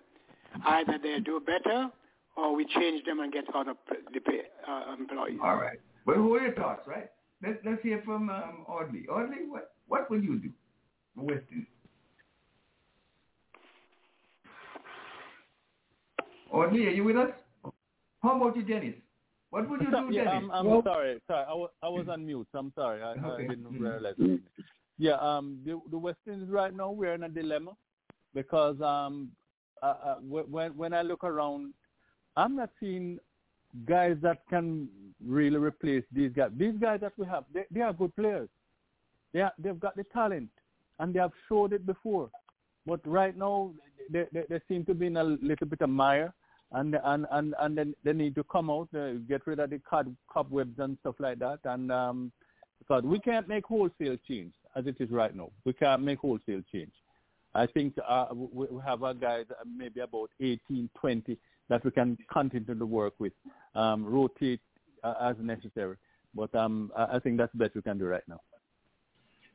Speaker 24: Either they do better, or we change them and get other p- the pay, uh, employees.
Speaker 2: All right. But who are your thoughts, right? Let's, let's hear from um, Audley. Audley, what, what will you do for West Indies? Audley, are you with us? How about you, Dennis? What would you do,
Speaker 22: yeah,
Speaker 2: Dennis?
Speaker 22: I'm, I'm sorry. Sorry, I was, I was on mute. I'm sorry. I,
Speaker 2: Okay.
Speaker 22: I didn't realize. Yeah, um, the, the West Indies right now we're in a dilemma because um, uh, uh, when when I look around, I'm not seeing guys that can really replace these guys. These guys that we have, they, they are good players. They are, they've got the talent, and they have showed it before. But right now, they, they, they seem to be in a little bit of mire, and and and and then they need to come out, uh, get rid of the cob, cobwebs and stuff like that, and um, because we can't make wholesale change as it is right now. We can't make wholesale change. I think uh, we, we have our guys maybe about 18, 20 that we can continue to work with, um, rotate uh, as necessary. But um, I I think that's the best we can do right now.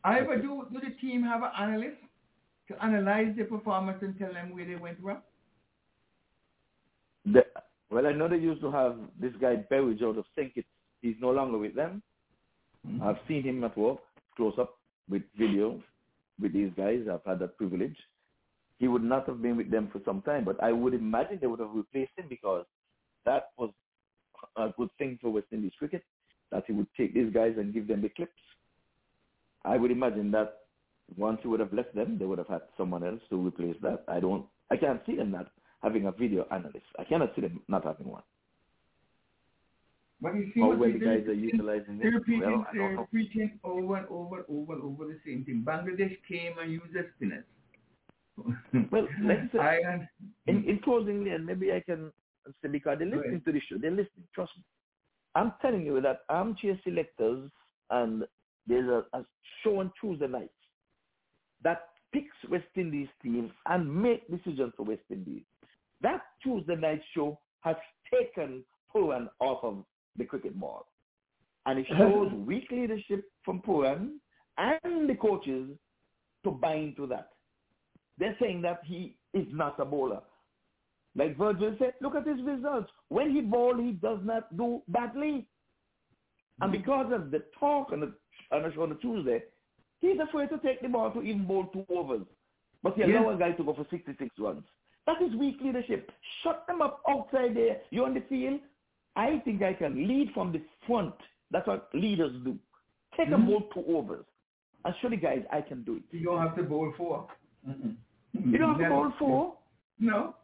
Speaker 2: However, do, do the team have an analyst to analyze the performance and tell them where they went wrong?
Speaker 21: The, well, I know they used to have this guy Berridge out of Sinkit. He's no longer with them. I've seen him at work, close up with video with these guys. I've had that privilege. He would not have been with them for some time, but I would imagine they would have replaced him because that was a good thing for West Indies cricket, that he would take these guys and give them the clips. I would imagine that once he would have left them, they would have had someone else to replace that. I don't, I can't see them not having a video analyst. I cannot see them not having one.
Speaker 2: But you see
Speaker 21: How
Speaker 2: what
Speaker 21: the guys are utilizing
Speaker 2: They're repeating,
Speaker 21: well,
Speaker 2: they're
Speaker 21: know.
Speaker 2: repeating over and over and over and over the same thing. Bangladesh came and used their spinners.
Speaker 21: Well, let's say,
Speaker 2: I,
Speaker 21: in, in closing, and maybe I can say because they're listening to the show, they're listening. Trust me. I'm telling you that armchair selectors and there's a, a show on Tuesday nights that picks West Indies teams and make decisions for West Indies. That Tuesday night show has taken Pooran off of the cricket ball. And it shows weak leadership from Pooran and the coaches to buy into that. They're saying that he is not a bowler. Like Virgil said, look at his results. When he bowl, he does not do badly. And mm-hmm. because of the talk on the, on the show on the Tuesday, he's afraid to take the ball to even bowl two overs. But he
Speaker 2: Yeah.
Speaker 21: a guy to go for 66 runs. That is weak leadership. Shut them up outside there. You're on the field. I think I can lead from the front. That's what leaders do. Take a bowl two overs and show the guys I can do it.
Speaker 2: You don't have to bowl four.
Speaker 21: You don't have to bowl four.
Speaker 2: No.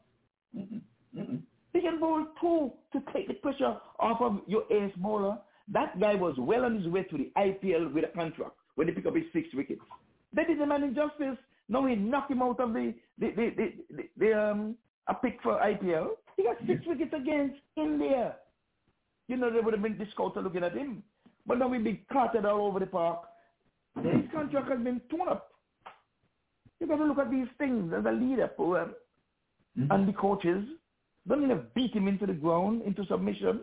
Speaker 21: He can bowl two to take the pressure off of your ace bowler. That guy was well on his way to the IPL with a contract when he picked up his six wickets. They did the man injustice. Now he knocked him out of the the the, the, the, the um a pick for IPL. He got six wickets against India. You know they would have been the scouts looking at him. But now we've been carted all over the park. His contract has been torn up. You got to look at these things as a leader, poor hmm. and the coaches. Don't have beat him into the ground, into submission.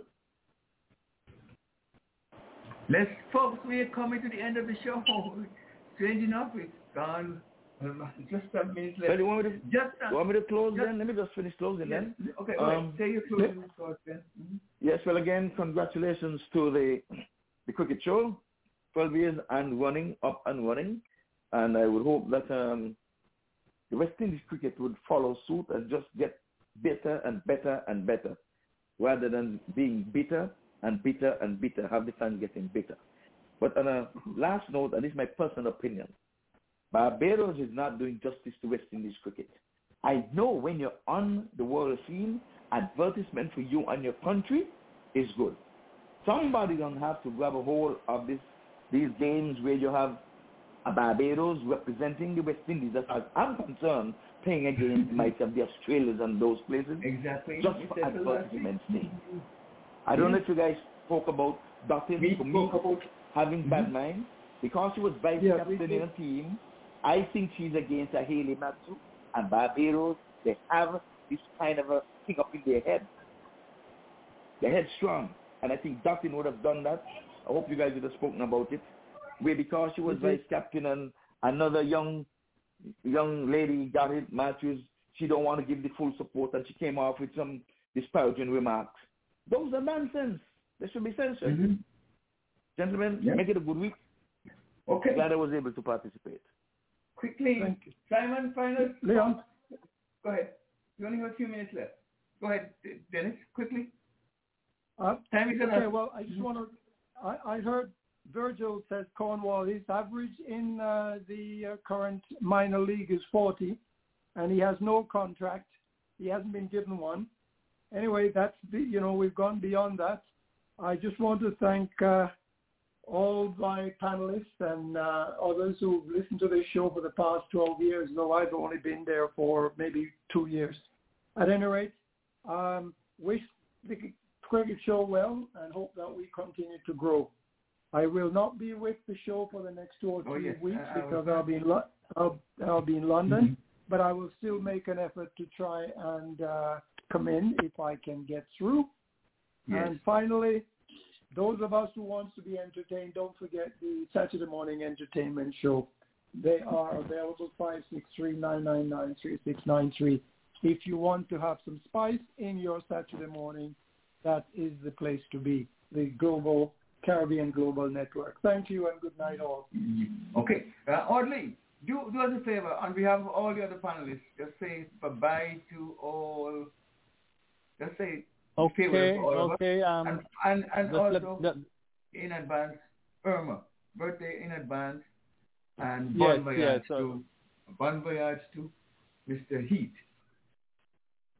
Speaker 2: Let's, folks, we are coming to the end of the show. Strange enough, it's gone. Just a minute left.
Speaker 21: Well, you want me to,
Speaker 2: just a,
Speaker 21: want me to close
Speaker 2: just-
Speaker 21: then? Let me just finish closing
Speaker 2: Yes.
Speaker 21: then.
Speaker 2: Okay,
Speaker 21: Um,
Speaker 2: wait. Say your closing thoughts then. Mhm.
Speaker 21: Yes, well, again, congratulations to the the cricket show. 12 years and running, up and running. And I would hope that um, the West Indies cricket would follow suit and just get better and better and better rather than being bitter and bitter and bitter, have the fans getting bitter. But on a last note, and this is my personal opinion, Barbados is not doing justice to West Indies cricket. I know when you're on the world scene, advertisement for you and your country is good. Somebody don't have to grab a hold of this these games where you have a Barbados representing the West Indies. As far as I'm concerned, playing against myself, the Australians and those places.
Speaker 2: Exactly.
Speaker 21: Just for
Speaker 2: said the last week.
Speaker 21: advertisement sake. I don't know if you guys spoke about for me having bad mind because he was vice
Speaker 2: Yeah,
Speaker 21: captain in a team I think she's against a Hayley Matthews and Barbados. They have this kind of a thing up in their head. They're headstrong. And I think Dottin would have done that. I hope you guys would have spoken about it. Where because she was
Speaker 4: Mhm.
Speaker 21: vice captain and another young young lady got it, Matthews, she don't want to give the full support and she came off with some disparaging remarks. Those are nonsense. They should be censored.
Speaker 2: Mhm.
Speaker 21: Gentlemen,
Speaker 2: Yeah.
Speaker 21: make it a good week.
Speaker 2: Okay.
Speaker 21: Glad I was able to participate.
Speaker 2: Quickly, Simon, final.
Speaker 4: Leon.
Speaker 2: Go ahead. You only have a few minutes left. Go ahead, Dennis, quickly.
Speaker 4: Uh,
Speaker 2: Time is
Speaker 4: okay, well, I just want to. I, I heard Virgil says Cornwall. His average in uh, the uh, current minor league is 40, and he has no contract. He hasn't been given one. Anyway, that's the, you know we've gone beyond that. I just want to thank uh, all my panelists and uh, others who've listened to this show for the past 12 years, though I've only been there for maybe two years. At any rate, um, wish the cricket show well and hope that we continue to grow. I will not be with the show for the next two or
Speaker 2: Oh,
Speaker 4: three
Speaker 2: yes.
Speaker 4: weeks
Speaker 2: I- I
Speaker 4: because I'll be in Lo- I'll, I'll be in London, but I will still make an effort to try and uh, come in if I can get through.
Speaker 2: Yes.
Speaker 4: And finally, those of us who wants to be entertained, don't forget the Saturday morning entertainment show. They are available 563-999-3693. If you want to have some spice in your Saturday morning, that is the place to be. The Global Caribbean Global Network. Thank you and good night all.
Speaker 2: Okay. Uh, Audley, do, do us a favor on behalf of all the other panelists. Just say bye-bye to all. Just say
Speaker 22: Okay,
Speaker 2: favor to all of us.
Speaker 22: okay. Um,
Speaker 2: and and, and
Speaker 22: let-
Speaker 2: also in advance, Irma, birthday in advance, and
Speaker 22: Yes,
Speaker 2: bon voyage
Speaker 22: yes,
Speaker 2: to bon voyage to Mr. Heath.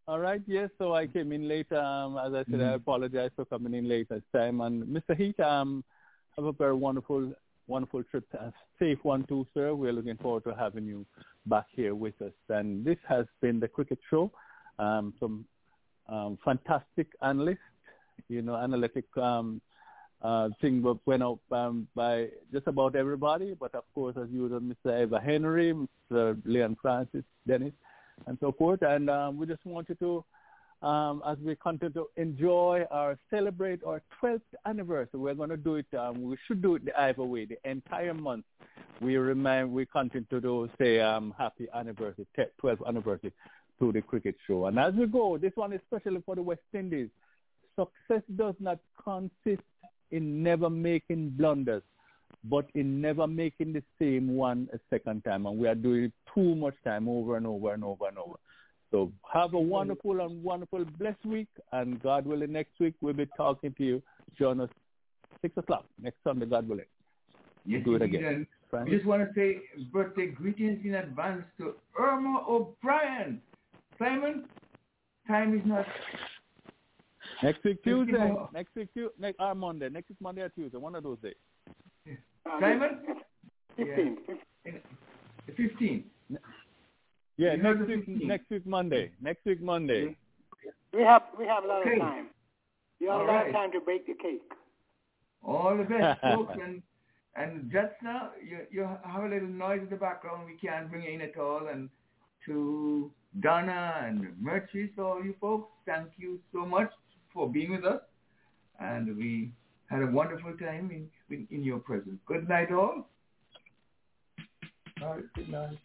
Speaker 22: All right, yes. So I came in late. Um, as I said, I
Speaker 2: Mhm.
Speaker 22: apologize for coming in late this time. And Mr. Heath, um, have a very wonderful, wonderful trip. A safe one too, sir. We're looking forward to having you back here with us. And this has been the Cricket Show. Um, some um, fantastic analyst, you know, analytic um, uh, thing went out um, by just about everybody. But of course, as usual, Mr. Ivor Henry, Mr. Leon Francis, Dennis, and so forth. And um, we just want you to, um, as we continue to enjoy or celebrate our 12th anniversary, we're going to do it. Um, we should do it the either way, the entire month. We remind, we continue to do, say um, happy anniversary, 12th anniversary to the cricket show. And as we go, this one is especially for the West Indies. Success does not consist in never making blunders, but in never making the same one a second time. And we are doing it too much time over and over and over and over. So have a wonderful and wonderful blessed week. And God willing, next week we'll be talking to you. Join us 6 o'clock next Sunday, God willing.
Speaker 2: Yes,
Speaker 22: do it again.
Speaker 2: We just want to say birthday greetings in advance to Irma O'Brien. Simon, time is not.
Speaker 22: Next week
Speaker 2: Thank you.
Speaker 22: Tuesday. Next week Tu- next or Monday. Next week Monday or Tuesday. One of those days.
Speaker 2: Simon?
Speaker 24: Fifteen.
Speaker 2: Yeah. 15.
Speaker 22: Yeah,
Speaker 2: You
Speaker 22: next week
Speaker 2: 15.
Speaker 22: next week Monday. Next week Monday.
Speaker 24: We have we have a lot
Speaker 2: Okay.
Speaker 24: of time. You have
Speaker 2: All
Speaker 24: a lot
Speaker 2: right.
Speaker 24: of time to bake the cake.
Speaker 2: All the best, folks. And, and just now, you, you have a little noise in the background. We can't bring it in at all. And to Donna and Merchis, all you folks, thank you so much for being with us. And we had a wonderful time in, in, in your presence. Good night, all.
Speaker 4: All right, good night.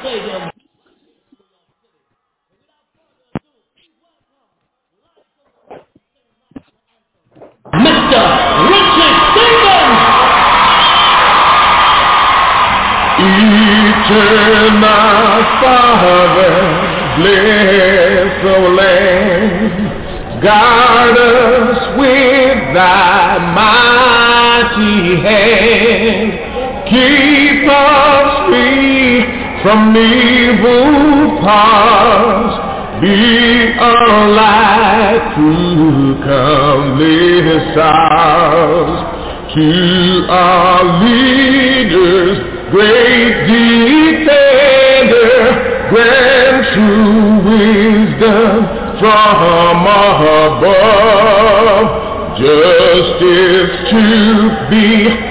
Speaker 6: Stadium.
Speaker 7: from evil paths. Be a light to comely stars, to our leaders, great defender, grant true wisdom from above, justice to be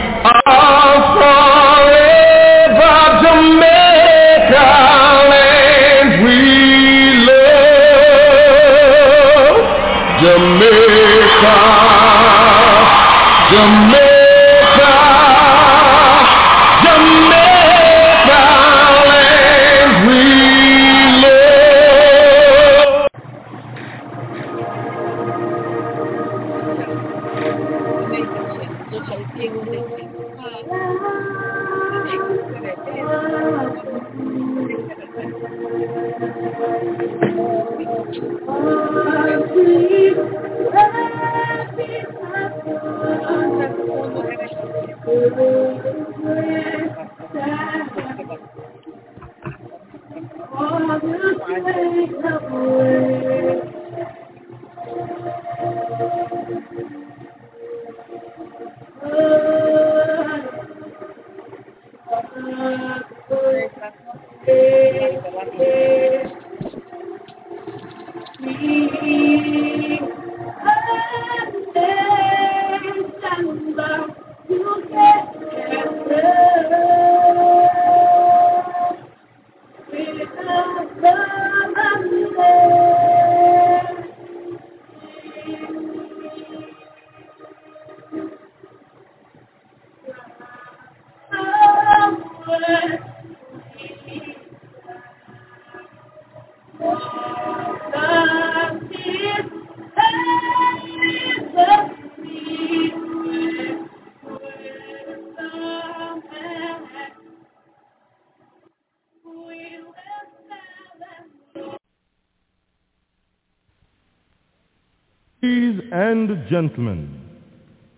Speaker 26: gentlemen,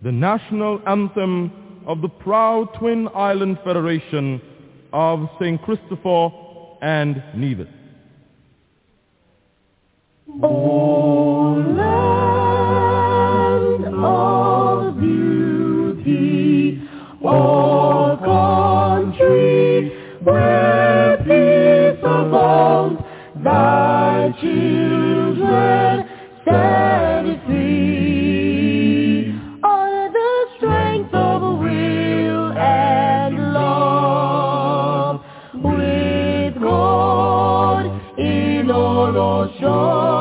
Speaker 26: the national anthem of the proud Twin Island Federation of St. Christopher and Nevis.
Speaker 20: O land of beauty, O country where peace abounds, thy children stand all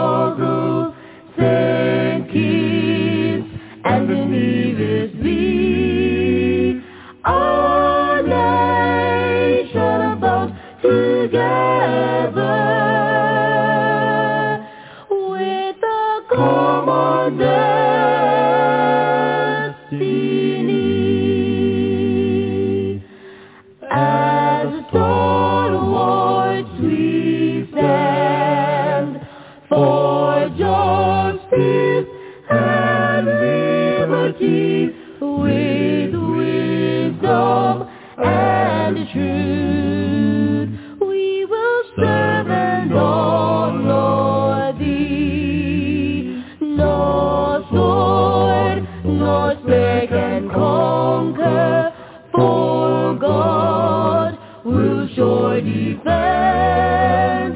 Speaker 20: defend.